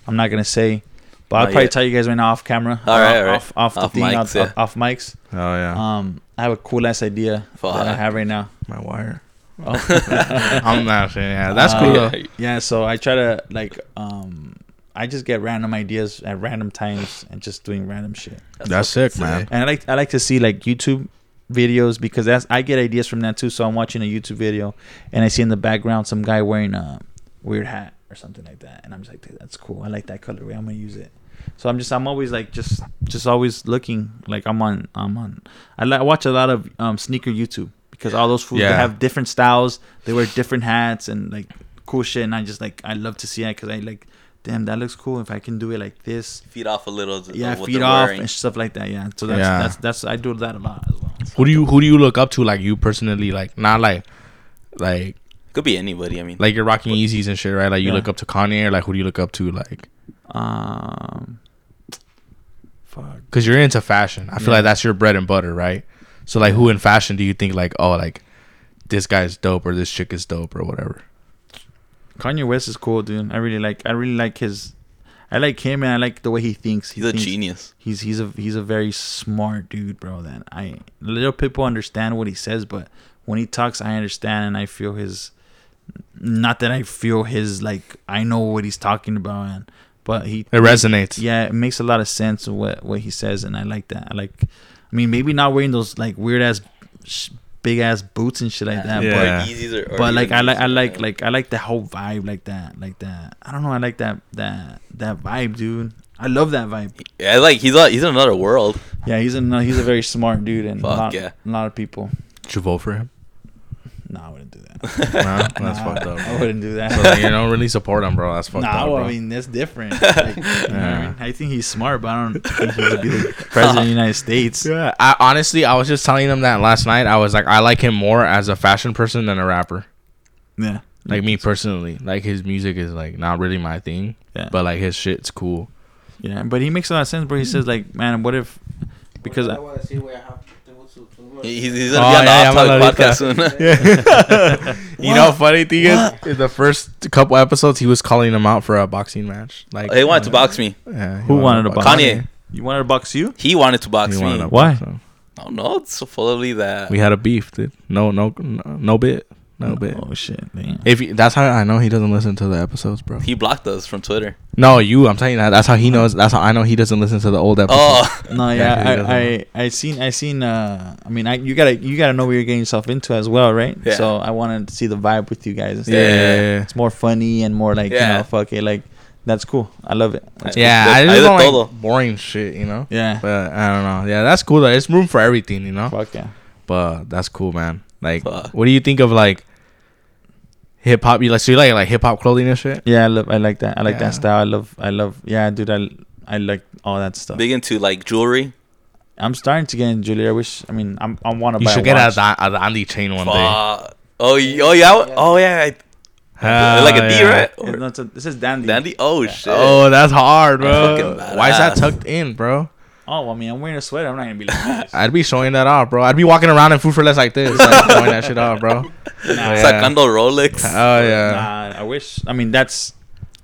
I'm not gonna say, but I'll Not probably yet. tell you guys right now off camera. All or right, off, all right. Off, off the Off thing, mics, off, yeah. off, off mics. oh yeah, Um, I have a cool ass idea Fuck. that I have right now. my wire. Oh. I'm not saying yeah. That's Uh, cool yeah. yeah, so I try to like um, I just get random ideas at random times and just doing random shit. That's sick, man. And I like I like to see like YouTube videos because that's I get ideas from that too. So I'm watching a YouTube video and I see in the background some guy wearing a weird hat or something like that, and I'm just like, that's cool. I like that colorway. I'm gonna use it. So I'm just I'm always like just just always looking like I'm on I'm on. I like watch a lot of um, sneaker YouTube because all those fools they have different styles. They wear different hats and like cool shit, and I just like I love to see it because I like. Damn, that looks cool. If I can do it like this, Feed off a little. yeah, what feed off wearing. and stuff like that. Yeah, so that's Yeah. that's that's I do that a lot as well. Who do you who do you look up to? Like you personally, like not like like Could be anybody. I mean, like you're rocking Yeezys and shit, right? Like you Yeah. look up to Kanye, or like who do you look up to? Like Um, fuck. because you're into fashion. I feel Yeah. like that's your bread and butter, right? So like, who in fashion do you think like, oh, like this guy's dope or this chick is dope or whatever? Kanye West is cool, dude. I really like. I really like his. I like him, and I like the way he thinks. He he's a genius. He's he's a he's a very smart dude, bro. That I little people understand what he says, but when he talks, I understand and I feel his. Not that I feel his like I know what he's talking about, and but he It resonates. Yeah, it makes a lot of sense what what he says, and I like that. I like, I mean, maybe not wearing those like weird ass, sh- big ass boots and shit like that, Yeah. but Or Yeezys or, or but like I like I like like I like the whole vibe like that like that. I don't know. I like that that that vibe, dude. I love that vibe. Yeah, like he's a, he's in another world. Yeah, he's a he's a very smart dude, and a lot, yeah. a lot of people. Should vote for him? No, I wouldn't do that. Nah, that's Nah, fucked up. I wouldn't do that. So like, you don't really support him, bro. That's fucked nah, up, well. I mean that's different. Like, you know I, mean? I think he's smart, but I don't think he would be the president of the United States. yeah, I honestly, I was just telling him that last night. I was like, I like him more as a fashion person than a rapper. Yeah, Like me personally, like his music is like not really my thing, yeah, but like his shit's cool. yeah. But he makes a lot of sense, bro. He says like, man, what if? Because I, He- He's, he's gonna Oh, be on the yeah, Off yeah, Topic podcast soon. You know, funny thing is, in the first couple episodes, he was calling him out for a boxing match. Like oh, he wanted to uh, box me. Yeah, Who wanted to box Kanye. you wanted to box you? He wanted to box He me. to Why? box him. I don't know. It's fully that. We had a beef, dude. No, no, no, no bit, no bit. Oh shit, damn. If he, that's how I know he doesn't listen to the episodes, bro. he blocked us from Twitter. No, you. I'm telling you that. That's how he knows. That's how I know he doesn't listen to the old episodes. Oh, No, Yeah, yeah. I, I, I seen, I seen. Uh, I mean, I, you gotta, you gotta know what you're getting yourself into as well, right? Yeah. So I wanted to see the vibe with you guys. and stuff. yeah, yeah, yeah. It's more funny and more like, you know, fuck it, like that's cool. I love it. That's Yeah, Good. I just de don't todo. like boring shit, you know. Yeah. But I don't know. Yeah, that's cool. Though. It's room for everything, you know. Fuck yeah. But that's cool, man. Like, Fuck. what do you think of like hip hop? You like so you like like hip hop clothing and shit? Yeah, I love. I like that. I like Yeah. that style. I love. I love. Yeah, dude. I, I like all that stuff. big into like jewelry. I'm starting to get in Julia. I wish. I mean, I'm. I want to You buy. should a get a, watch. da- a Dandy chain one day. Oh, oh yeah, oh yeah. I- Hell like a D, yeah. right? It's Or not a- this is dandy. dandy. Oh shit. Oh, that's hard, bro. Why is that tucked in, bro? Oh, I mean, I'm wearing a sweater. I'm not gonna be like this. I'd be showing that off, bro. I'd be walking around in food for less like this, like, showing that shit off, bro. Nah. Yeah. Sacando Rolex. Oh yeah. Nah, I wish. I mean, that's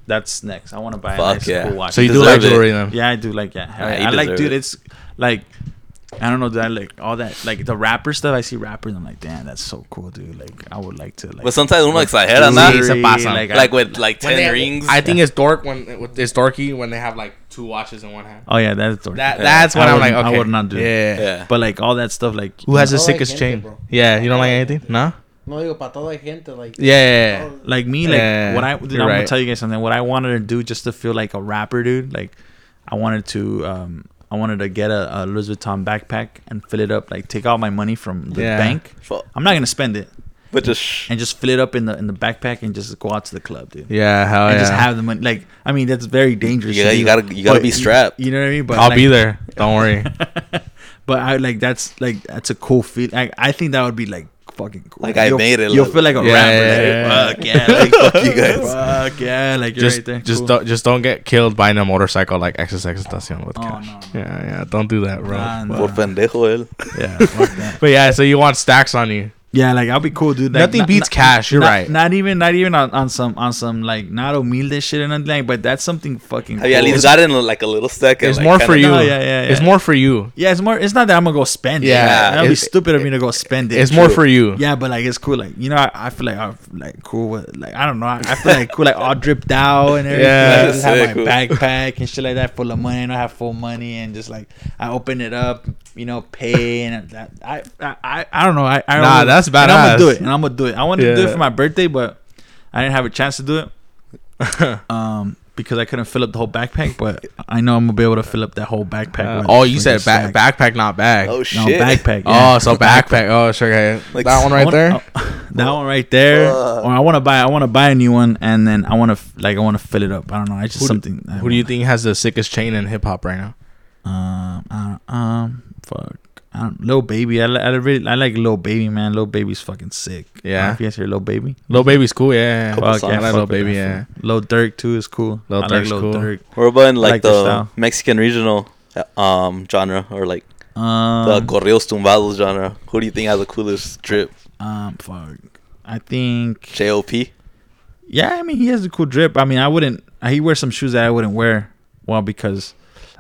that's next. I want to buy a Fuck nice yeah. cool watch. So you You do like deserve jewelry then? yeah, I do like yeah. Oh, yeah, I, I like, dude. it. It's like I don't know. That I like all that like the rapper stuff. I see rappers. I'm like, damn, that's so cool, dude. Like, I would like to. Like, But sometimes uno like, exagera, Sí, ¿no? se pasan. like, Like with like ten they- rings. I think it's dork when it's dorky when they have like two watches in one hand. oh yeah, that's dorky. That Yeah. that's when I I'm like, wouldn't- I would not do that. Yeah. Yeah. But like all that stuff, like Who has the No hay sickest gente, chain? bro. Yeah, you don't like anything? No. No digo para todo hay gente like. Yeah, yeah, yeah. like me, like Yeah, what I dude, I'm right. gonna tell you guys something. What I wanted to do just to feel like a rapper, dude. Like I wanted to, um, I wanted to get a, a Louis Vuitton backpack and fill it up. Like take all my money from the Yeah. bank. I'm not gonna spend it, But just sh- and just fill it up in the in the backpack and just go out to the club, dude. Yeah, hell and yeah. just have the money. Like I mean, that's very dangerous. You to gotta- do. you gotta- you gotta But be strapped. You, know what I mean? But I'll like- be there. Don't worry. But I like that's like that's a cool feel. I, I think that would be like fucking cool. Like, I You'll- made it You'll look- feel like a Yeah, rapper. yeah, like, fuck yeah, like, Fuck you guys. Fuck yeah, like you're just right there. just Cool. don't just don't get killed by a motorcycle like XXXTentacion with Oh, cash. no, no. Yeah, yeah. Don't do that, bro. Nah, nah. por pendejo él. Yeah, fuck that. But yeah, so you want stacks on you? Yeah, like I'll be cool, dude. Like, Nothing beats cash, you're not, right. Not even, not even on, on some, on some like not humilde shit or nothing. Like, but that's something fucking. Have you at cool. least got in like a little stack? and, It's like, more for you. No, yeah, yeah, It's more for you. Yeah, it's more. It's not that I'm gonna go spend it. Yeah, that'd be stupid of me to go spend it. It's more for you. Yeah, but like it's cool. Like you know, I, I feel like I'm like cool with like I don't know. I, I feel like cool, like all dripped out and everything. Yeah. I just have Sick. my backpack and shit like that, full of money. And I have full money and just like I open it up, you know, pay and that. I I I, I don't know. I, I Nah, don't- that's and I'm gonna do it, and I'm gonna do it. I wanted to do it for my birthday, but I didn't have a chance to do it. um. Because I couldn't fill up the whole backpack, but I know I'm gonna be able to fill up that whole backpack. Uh, oh, you said ba- backpack, not bag. Oh No, shit. backpack. Oh, so backpack. Oh, sure. Okay. Like, that one right wanna- there. oh, that one right there. Fuck. Or I want to buy. I want to buy a new one, and then I want to like I want to fill it up. I don't know. I just Who something. I Who do you think has the sickest chain in hip hop right now? Um. I don't, um. Fuck. I don't, Lil Baby. I, li- I really I like Lil Baby, man. Lil Baby's fucking sick. Yeah. If you guys hear Lil Baby. Lil Baby's cool. Yeah. Couple Fuck yeah, I like Lil Baby. that Yeah. fool. Lil Durk too is cool. Lil I Durk's like Lil cool. Durk. What about in like, like the. Mexican regional um genre or like the Um. corridos tumbados genre? Who do you think has the coolest drip? Um. Fuck. I think. J.O.P. Yeah, I mean he has a cool drip. I mean I wouldn't. He wears some shoes that I wouldn't wear. Well, because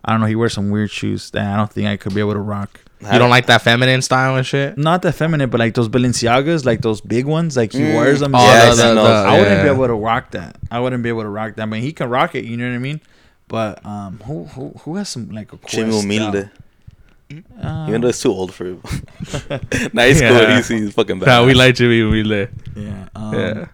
I don't know. He wears some weird shoes that I don't think I could be able to rock. You don't like that feminine style and shit? Not that feminine, but like those Balenciagas, like those big ones, like he Mm. wears them. Oh, Yeah, the- I seen the- those. the- I wouldn't be able to rock that. I wouldn't be able to rock that. I mean, he can rock it. You know what I mean? But um, who who who has some like a cool Jimmy Humilde. Uh, Even though it's too old for him. nice Yeah. cool. He's, he's fucking bad. Nah, we like Jimmy. We like. yeah. Um, Yeah.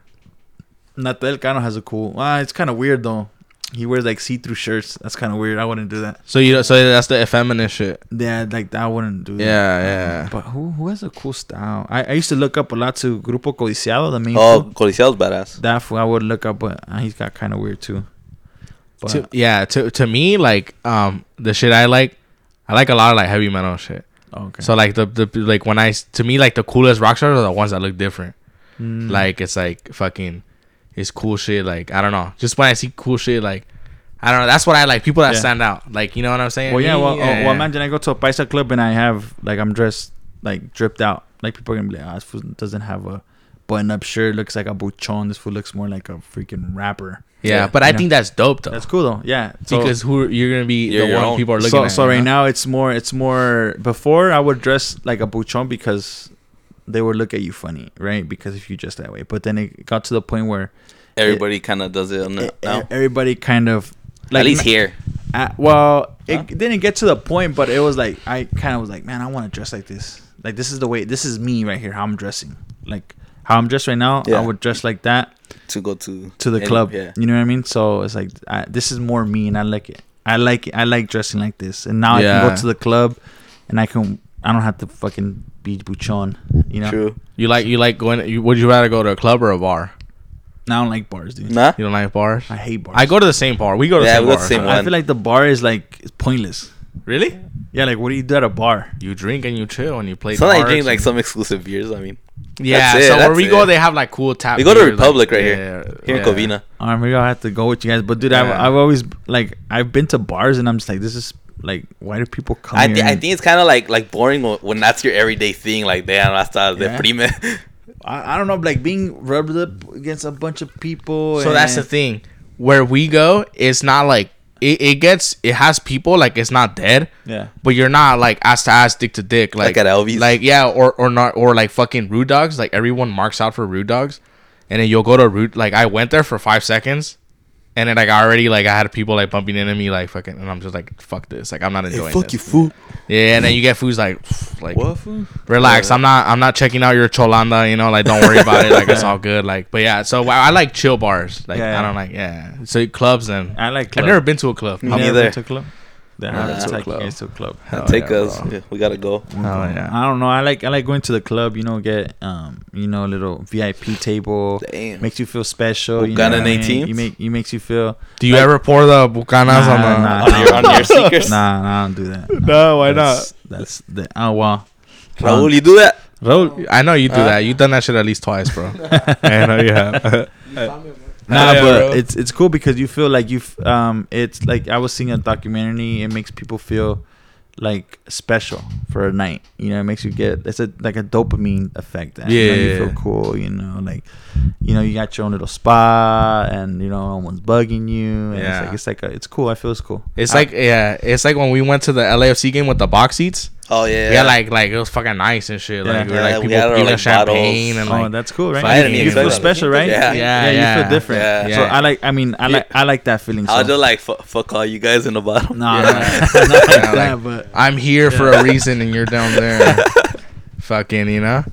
Natanael Cano has a cool. Ah, it's kind of weird though. He wears like see-through shirts. That's kind of weird. I wouldn't do that. So you so that's the effeminate shit. Yeah, like I wouldn't do that. Yeah, yeah. But who who has a cool style? I, I used to look up a lot to Grupo Codiciado, the main. Oh, fool. Codiciado's badass. That fool I would look up, but uh, he's got kind of weird too. But To, yeah, to to me, like um, the shit I like, I like a lot of like heavy metal shit. okay. So like the the like when I s- to me like the coolest rock stars are the ones that look different. Mm. Like it's like fucking, it's cool shit. Like I don't know, just when I see cool shit, like I don't know. That's what I like. People that Yeah. stand out. Like you know what I'm saying? well, yeah. Well, yeah, oh, well, imagine I go to a paisa club and I have like I'm dressed like dripped out. Like people are gonna be like, oh, this fool doesn't have a button-up shirt. Looks like a buchon. This fool looks more like a freaking rapper. Yeah, Yeah. but I know? think that's dope though. That's cool though. Yeah. So, because who you're gonna be You're the one own. people are looking so, at. so right know? now it's more it's more before I would dress like a buchon because they would look at you funny, right? Because if you dress that way. But then it got to the point where Everybody kind of does it on the, now. everybody kind of like At least here. Uh, well, it didn't get to the point, but it was like I kind of was like, man, I want to dress like this. Like this is the way. This is me right here. How I'm dressing. Like how I'm dressed right now. Yeah. I would dress like that To go to to the any- club. Yeah. You know what I mean? So it's like I, this is more me, and I like it. I like it. I like dressing like this, and now I can go to the club, and I can. I don't have to fucking be buchon. You know. True. You like you like going? You, would you rather go to a club or a bar? I don't like bars, dude. Nah. You don't like bars? I hate bars. I go to the same bar. We go to Yeah, the same we bar. the same I feel like the bar is like it's pointless. Really? Yeah, like what do you do at a bar? You drink and you chill and you play. Sometimes I drink like some exclusive beers. I mean, Yeah, That's it, so where that's we go, they have like cool tap. we go to beers, like- Republic right here, yeah, here yeah. in Covina. Alright, maybe I'll have to go with you guys. But dude, I've, I've always like I've been to bars and I'm just like, this is like, why do people come I, here? th- I think it's kind of like like boring when, when that's your everyday thing. Like, damn, hasta Yeah. deprime. I, I don't know, like being rubbed up against a bunch of people. So that's the thing. Where we go, it's not like it, it gets. It has people like it's not dead, Yeah. but you're not like ass to ass, dick to dick, like, Like at Elvis? Like yeah, or or not, or like fucking rude dogs. Like everyone marks out for rude dogs, and then you'll go to rude. Like I went there for five seconds, and then like I already like I had people like bumping into me like fucking, and I'm just like fuck this. Like I'm not enjoying this. fool. Yeah, and then you get foods like like What fool? relax. I'm not I'm not checking out your cholanda. You know, like don't worry about it. Like it's all good. Like, but yeah. So I, I like chill bars. Like Yeah. I don't like yeah. So clubs and I like. I've never been to a club. Me You never neither. been to a club. Then Nah, I have to to a take you club. guys to a club. Hell Take yeah, us. Yeah, we gotta go. Hell yeah. I don't know. I like I like going to the club. You know, get um, you know, a little VIP table. Damn. Makes you feel special. You know Buchanan what I mean? You make you makes you feel. Do you ever pour the bucanas Nah, on the? nah, on your on your sneakers. Nah, nah, I don't do that. No, why That's, That's the oh wow. Raul, you do that? Raul, I know you do Huh? that. You've done that shit at least twice, bro. I know you have. Nah, Yeah, but bro. it's it's cool because you feel like you f- um it's like I was seeing a documentary. It makes people feel like special for a night. You know, it makes you get it's a like a dopamine effect. And, you know, you Yeah. feel cool. You know, like you know you got your own little spa, and you know no one's bugging you. And Yeah. it's like it's like a, it's cool. I feel it's cool. It's I- like yeah, it's like when we went to the LAFC game with the box seats. Oh yeah. Yeah, like like it was fucking nice and shit. Like Yeah. we were Yeah, like we people had our, giving like, champagne bottles. and oh, like that's cool, right? I didn't you feel special, right? Yeah. Yeah, you yeah. feel different. Yeah. So I like. I mean, I Yeah. like. I like that feeling. I'll just like fu- fuck all you guys in the bottom. no, Yeah. not, not like that, but I'm here for a reason and you're down there. Fucking, you know.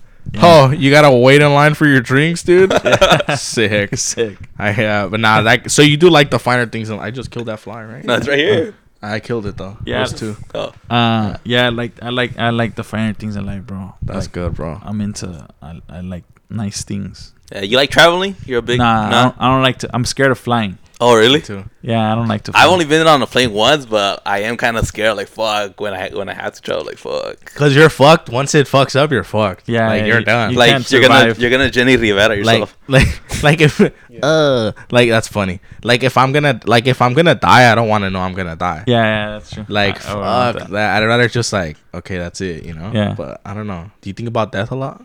Oh, you gotta wait in line for your drinks, dude. Sick. sick. I yeah, but nah, like so you do like the finer things. And I just killed that fly, right? No, it's right here. Uh, I killed it though. Yeah. those two. Oh, Uh, yeah, I like I like I like the finer things in life, bro. That's Like, good, bro. I'm into I, I like nice things. yeah. You like traveling? You're a big. nah, I, don't, I don't like to. I'm scared of flying. Oh really? Too. Yeah, I don't like to. Fly. I've only been on a plane once, but I am kind of scared. Like fuck when I when I have to travel. Like fuck. Cause you're fucked. Once it fucks up, you're fucked. Yeah, like you're you- done. you like, like can't you're gonna survive. you're gonna Jenni Rivera yourself. like, like if, uh, like that's funny. Like if I'm gonna, like if I'm gonna die, I don't want to know I'm gonna die. Yeah, yeah, that's true. Like I- I would fuck that. I'd rather just like okay, that's it. You know. Yeah. But I don't know. Do you think about death a lot?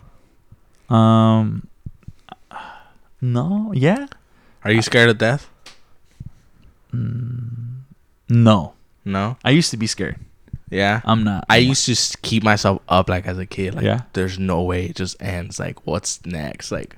Um, no, yeah, Are you scared of death? Mm, no. No. I used to be scared. Yeah. I'm not. I I'm used to keep myself up like as a kid. Like, Yeah. there's no way it just ends. Like, what's next? Like,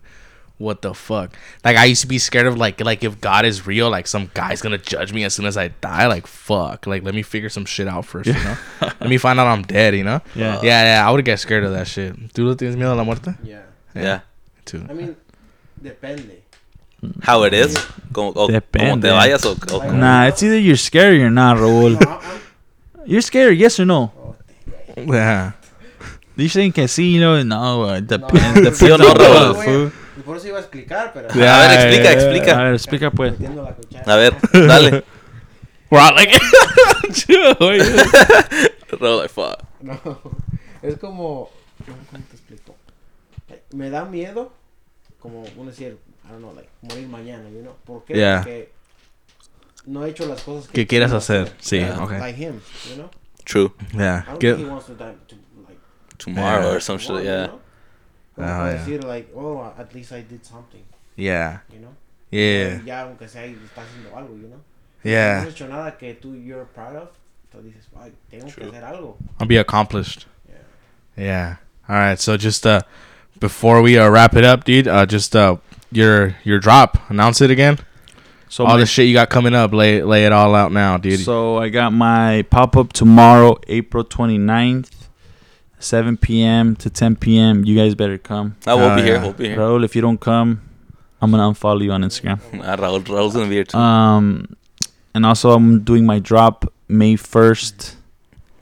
what the fuck? Like, I used to be scared of like, like if God is real, like some guy's gonna judge me as soon as I die. Like, fuck. Like, let me figure some shit out first. You know. let me find out I'm dead. You know. Yeah. Yeah, yeah. I would get scared of that shit. ¿Tú le tienes miedo a la muerte? Yeah. yeah. Too. I mean, depende. How it is? Como, o, como Depende. te vayas o, o como- Nah, it's either you're scared or not, I'm, You're scared, yes or no? Yeah. You saying que sí, you know, no, uh, depends. No. depends Sí o no, Raúl. por eso iba a explicar, pero. Yeah. A ver, explica, yeah, explica. A ver, explica pues. A ver, dale. We're like. Raúl, like, fuck. No, es como, ¿cómo te explico? Me da miedo, como uno decir, I don't know, like, morir mañana, you know? ¿Por qué? Yeah. Porque no he hecho las cosas que Que quieras quiero hacer, sí, Yeah, okay. Like him, you know? True. yeah. I don't Get, think he wants to die to, like, Tomorrow Yeah. or some shit. tomorrow, Yeah. you know? Oh, Como yeah. decir, like, oh, at least I did something, yeah. you know? Yeah. Ya, aunque sea, está haciendo algo, you know? No Yeah. has hecho nada que tú, you're proud of, entonces dices, ay, tengo que True. hacer algo. I'll be accomplished. Yeah. Yeah. All right. So just uh, before we uh, wrap it up, dude, uh, just uh, your your drop. Announce it again. So all my- the shit you got coming up, lay lay it all out now, dude. So I got my pop up tomorrow, April 29th, 7 p.m. to 10 p.m. You guys better come. I will Oh, be here. yeah. We'll be here. Raul, if you don't come, I'm gonna unfollow you on Instagram. Raul, Raul's gonna be here too. Um, and also I'm doing my drop May 1st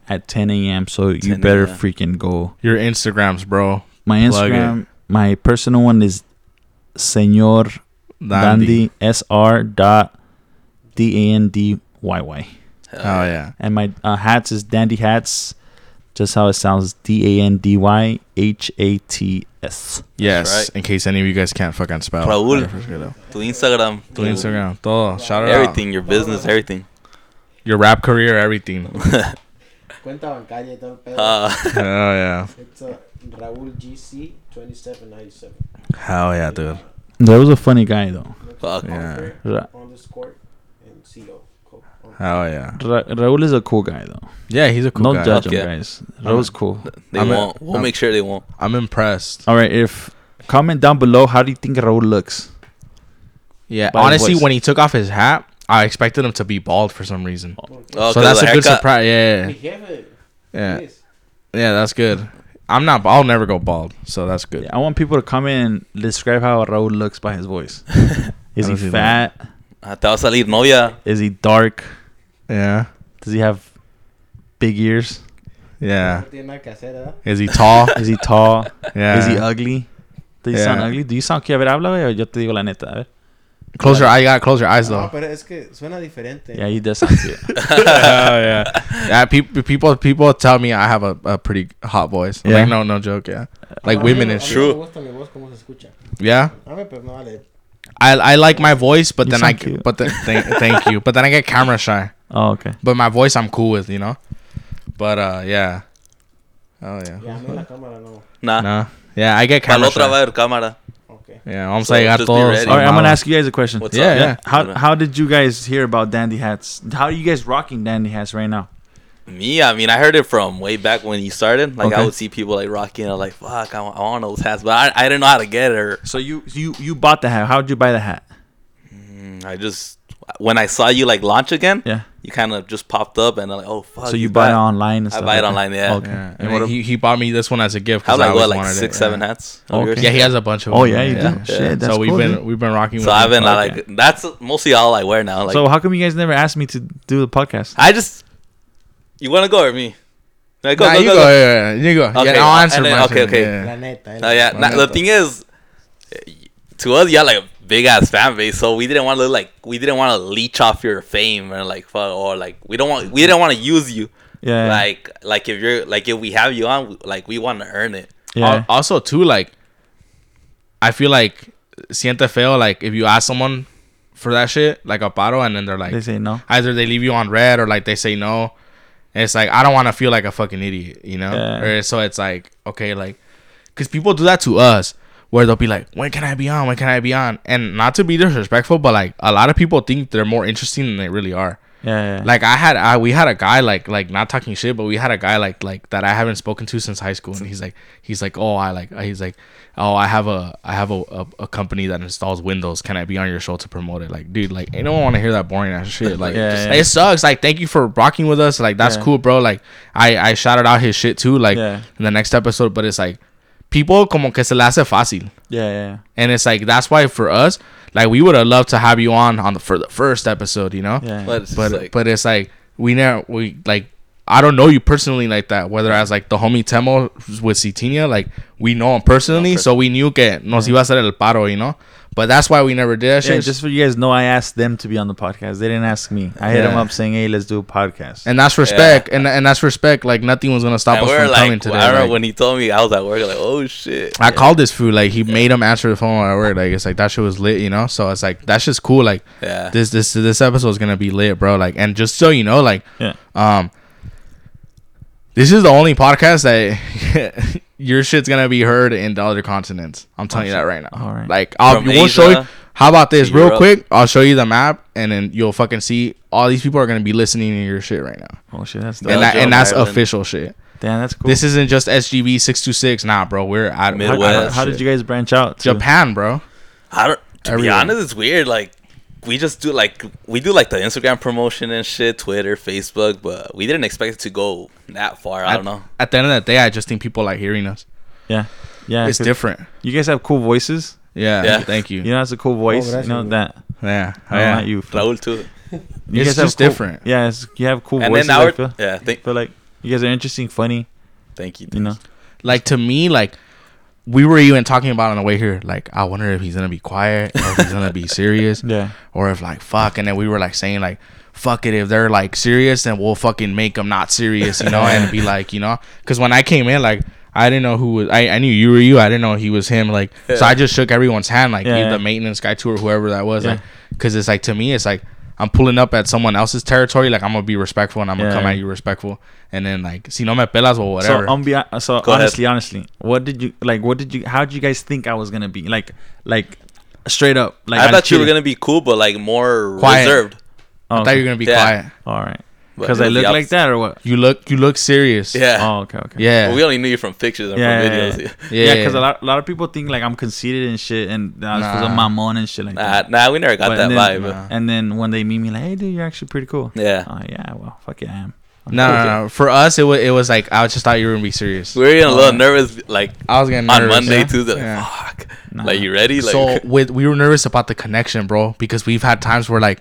at 10 a.m. So you better freaking go. Your Instagrams, bro. My Instagram, my personal one is Senor Dandy S R dot D A N D Y Y. Oh yeah. And my uh, hats is Dandy Hats, just how it sounds D A N D Y H A T S. Yes. right. In case any of you guys can't fucking spell. Raúl. Whatever, forget it. Tu Instagram. Tu Instagram. Todo. Shout out. Everything. Your business. Everything. Your rap career, everything. Cuenta bancaria y todo el pedo. Oh yeah. It's uh, Raúl GC 2797. Hell yeah, dude. That was a funny guy though. fuck. Yeah. Ra- Underscore and CO. Co- Hell yeah. Ra- Raul is a cool guy though. Yeah, he's a cool no guy. judge him, Yeah. guys. Raul's cool. They I'm won't. we'll I'm- make sure they won't. I'm impressed. All right, if comment down below, how do you think Raul looks? Yeah. By Honestly, when he took off his hat, I expected him to be bald for some reason. Oh, oh so 'cause that's the a good surprise. Yeah. Mi jefe. Yeah. Yeah, that's good. I'm not. I'll never go bald, so that's good. Yeah, I want people to come in and describe how Raul looks by his voice. Is he fat? Te va a salir novia. Is he dark? Yeah. Does he have big ears? Yeah. No tiene nada que hacer, ¿verdad? Is he tall? Is he tall? Yeah. Is he ugly? Does he sound ugly? Do you sound cute? A ver, habla, güey, o yo te digo la neta. A ver. Close your eye. You got close your eyes though. No, though. pero es que suena diferente. Yeah, he does sound cute. oh yeah. Yeah. People. People. People tell me I have a, a pretty hot voice. Yeah. Like no, no joke. Yeah. Like A women no- and a mí shit. True. me gusta mi voz, cómo se escucha. Yeah. A mí, no. I I like my voice, but You then I cute. but then thank, thank you. But then I get camera shy. Oh, okay. But my voice I'm cool with, you know. But uh, yeah. Oh yeah. Y a mí la cámara no. Nah. No. Yeah, I get camera la otra va shy. a haber cámara. Ok. Yeah, I'm So saying I just be told. ready. All right, I'm gonna ask you guys a question. What's Yeah, up? yeah. How how did you guys hear about dandy hats? How are you guys rocking dandy hats right now? Me, I mean, I heard it from way back when you started. Like, I would see people like rocking it. Like, fuck, I want, I want those hats, but I, I didn't know how to get it. Or So you you you bought the hat. How did you buy the hat? mm, I just when I saw you like launch again, Yeah. You kind of just popped up, and I'm like, oh fuck. so you buy it online and I buy it like online, yeah. Okay. Yeah, And and he, he bought me this one as a gift. I have 'cause like always what, like wanted it, six, seven yeah. hats. of Okay. Yeah, he has a bunch of. Oh them, yeah, you Yeah. do. Yeah. Shit, that's so we've cool. been dude. we've been rocking. With So with I've been Okay. like, that's mostly all I wear now. Like, so how come you guys never asked me to do the podcast? I just, you want to go or me? Like, Nah, you go, yeah, yeah, you go. Okay, yeah, I'll answer. then- my okay, shit, okay. yeah. La neta. eh. Oh yeah. Well, Nah, the thing is, to us, you have like a big ass fan base, so we didn't want to look like we didn't want to leech off your fame or like fuck or like we don't want we didn't want to use you. Yeah. Like like if you're like if we have you on, like we want to earn it. yeah. Also, too, like, I feel like siente feo. Like, if you ask someone for that shit, like a paro, and then they're like, they say no. either they leave you on red or like they say no. And it's like I don't want to feel like a fucking idiot, you know. Yeah. Or so it's like okay, like, cause people do that to us, where they'll be like, when can I be on? When can I be on? And not to be disrespectful, but like a lot of people think they're more interesting than they really are. Yeah. yeah. Like I had, I, we had a guy like, like not talking shit, but we had a guy like, like that I haven't spoken to since high school, and he's like, he's like, oh, I like, he's like, oh, I have a, I have a, a, a company that installs Windows. Can I be on your show to promote it? Like, dude, like, I don't want to hear that boring ass shit. Like, Yeah, just- yeah. it sucks. Like, thank you for rocking with us. Like, that's cool, bro. Like, I, I shouted out his shit too, like Yeah. in the next episode, but it's like, people como que se le hace fácil. yeah. Yeah. And it's like that's why for us, like we would have loved to have you on on the for the first episode, you know. Yeah. But it's But like but it's like we never we like I don't know you personally like that. Whether as like the homie Temo with Citinia, like we know him personally, No, so we knew que nos iba a hacer el paro, you know. But that's why we never did that Yeah, shit. just for you guys know, I asked them to be on the podcast. They didn't ask me. I hit them up saying, "Hey, let's do a podcast." and that's respect, and and that's respect. Like nothing was gonna stop and us we're from coming like, today. I remember like- when he told me I was at work, like, oh shit. I called this food like he made him answer the phone at work. Like it's like that shit was lit, you know. So it's like that's just cool. Like Yeah. this this this episode is gonna be lit, bro. Like and just so you know, like yeah. um, this is the only podcast that your shit's gonna be heard in the other continents. I'm telling you that right now. All right. Like I'll From we'll show you. How about this, real Europe. quick? I'll show you the map, and then you'll fucking see all these people are gonna be listening to your shit right now, Oh shit, that's dope. and that, and that's Ireland. official shit. Damn, that's cool. This isn't just SGV six two six. Nah, bro, we're at Midwest. how, how, how did you guys branch out? to- Japan, bro. I don't. To be Everywhere. honest, it's weird. Like we just do like we do like the Instagram promotion and shit, Twitter, Facebook, but we didn't expect it to go that far. I at, don't know. At the end of the day, I just think people like hearing us. Yeah, yeah. it's different. You guys have cool voices. Yeah. Yeah. Thank you. You know, it's a cool oh, voice. that's you know that. Yeah. Oh, yeah. not you. Raul too. You It's guys have just cool- different. Yeah, it's, you have cool And voices. then I our feel. yeah, thank, feel like you guys are interesting, funny. thank you. You know. Like to me, like we were even talking about on the way here. Like I wonder if he's gonna be quiet or if he's gonna be serious. Yeah. or if like fuck and then we were like saying like fuck it if they're like serious then we'll fucking make them not serious you know and be like you know because when i came in like i didn't know who was I, I knew you were you i didn't know he was him like so i just shook everyone's hand like Yeah, yeah. the maintenance guy too or whoever that was Yeah. like because it's like to me it's like i'm pulling up at someone else's territory like i'm gonna be respectful and i'm gonna Yeah. come at you respectful and then like si no me pelas or whatever So um, be, so Go ahead. honestly, honestly, what did you like? What did you? How did you guys think I was gonna be? Like, like straight up. Like I I'd thought you were gonna be cool, but like more Quiet. reserved. Oh, i thought you were gonna be Yeah. quiet All right. But Because it I look like that, or what? you look you look serious Yeah. Oh, okay, okay. yeah But we only knew you from pictures and Yeah, from yeah, videos. yeah. yeah because a lot, a lot of people think like I'm conceited and shit, and that's because Nah. I'm mamon and shit like Nah, that. nah, we never got But that then- vibe. Nah. And then when they meet me, like, hey, dude, you're actually pretty cool. Yeah. Oh yeah, well, fuck yeah, I am. no, no, no. For us, it was it was like I just thought you were gonna be serious. We were getting a little nervous, like I was getting nervous, on Monday yeah. too. The Yeah. fuck, Nah. like you ready? Like so with we were nervous about the connection, bro, because we've had times where like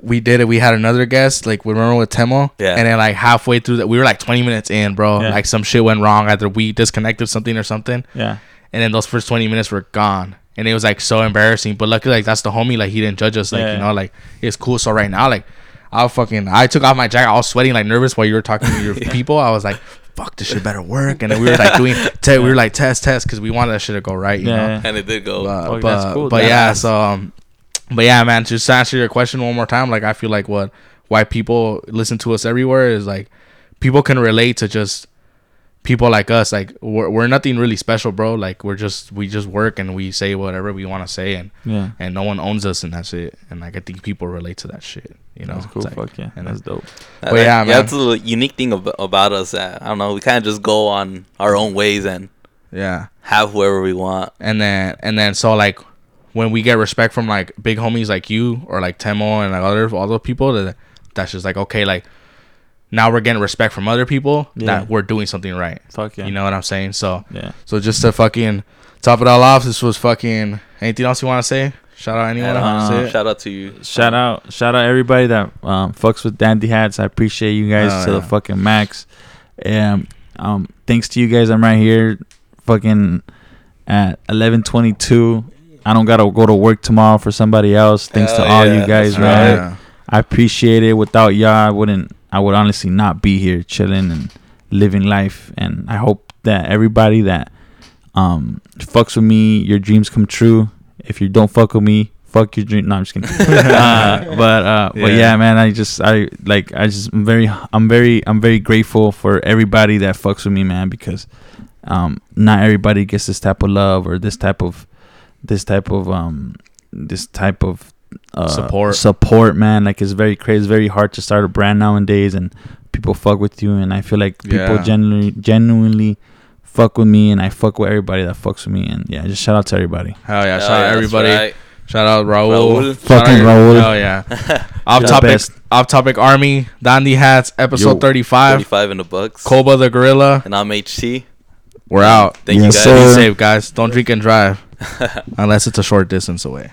we did it. We had another guest, like we remember with Temo, Yeah. and then like halfway through that, we were like 20 minutes in, bro. Yeah. Like some shit went wrong. Either we disconnected something or something, Yeah. and then those first 20 minutes were gone. And it was like so embarrassing. But luckily, like that's the homie. Like he didn't judge us. Like Yeah. you know, like it's cool. So right now, like I fucking I took off my jacket. I was sweating like nervous while you were talking to your people. I was like, fuck, this shit better work. And then we were like doing, te- we were like test test because we wanted that shit to go right. You know? Yeah. and it did go. But, Oh, but, that's cool. but yeah, so um, but yeah, man, just to answer your question one more time, like I feel like what why people listen to us everywhere is like people can relate to just people like us. Like we're, we're nothing really special, bro. Like we're just we just work and we say whatever we want to say, and Yeah. and no one owns us, and that's it. And like I think people relate to that shit. You know, That's cool. Like- Fuck yeah. and That's dope. But yeah, man. that's the unique thing ab- about us. That I don't know. We kind of just go on our own ways and yeah. have whoever we want. and then and then so like when we get respect from like big homies like you or like Temo and like other other people that that's just like okay like now we're getting respect from other people Yeah. that we're doing something right. Fuck yeah. You know what I'm saying? So Yeah. so just to fucking top it all off, this was fucking anything else you want to say? Shout out anyone? Uh, it. shout out to you. Shout out, shout out everybody that um, fucks with Dandy Hats. I appreciate you guys Oh, to the fucking max. And um, thanks to you guys, I'm right here, fucking at 11:22. I don't gotta go to work tomorrow for somebody else. Thanks to all yeah, you guys, right? Yeah. I appreciate it. Without y'all, I wouldn't. I would honestly not be here chilling and living life. And I hope that everybody that um fucks with me, your dreams come true. If you don't fuck with me, fuck your dream. No, I'm just kidding. uh, but uh, but Yeah. yeah, man. I just I like I just I'm very I'm very I'm very grateful for everybody that fucks with me, man. Because um not everybody gets this type of love or this type of this type of um this type of uh, Support. support man like it's very crazy it's very hard to start a brand nowadays and people fuck with you and i feel like people Yeah. genuinely genuinely fuck with me and i fuck with everybody that fucks with me and yeah just shout out to everybody Hell yeah! Hell Shout out yeah, that's everybody. right. Shout out Raul. Raul. Fucking out- Raul. Hell yeah! off topic. Off topic. Army. Dandy hats. Episode Yo. 35. 35 in the books. Koba the gorilla. And I'm HT. We're out. Thank Yes, you sir. guys. Be safe, guys. Don't drink and drive unless it's a short distance away.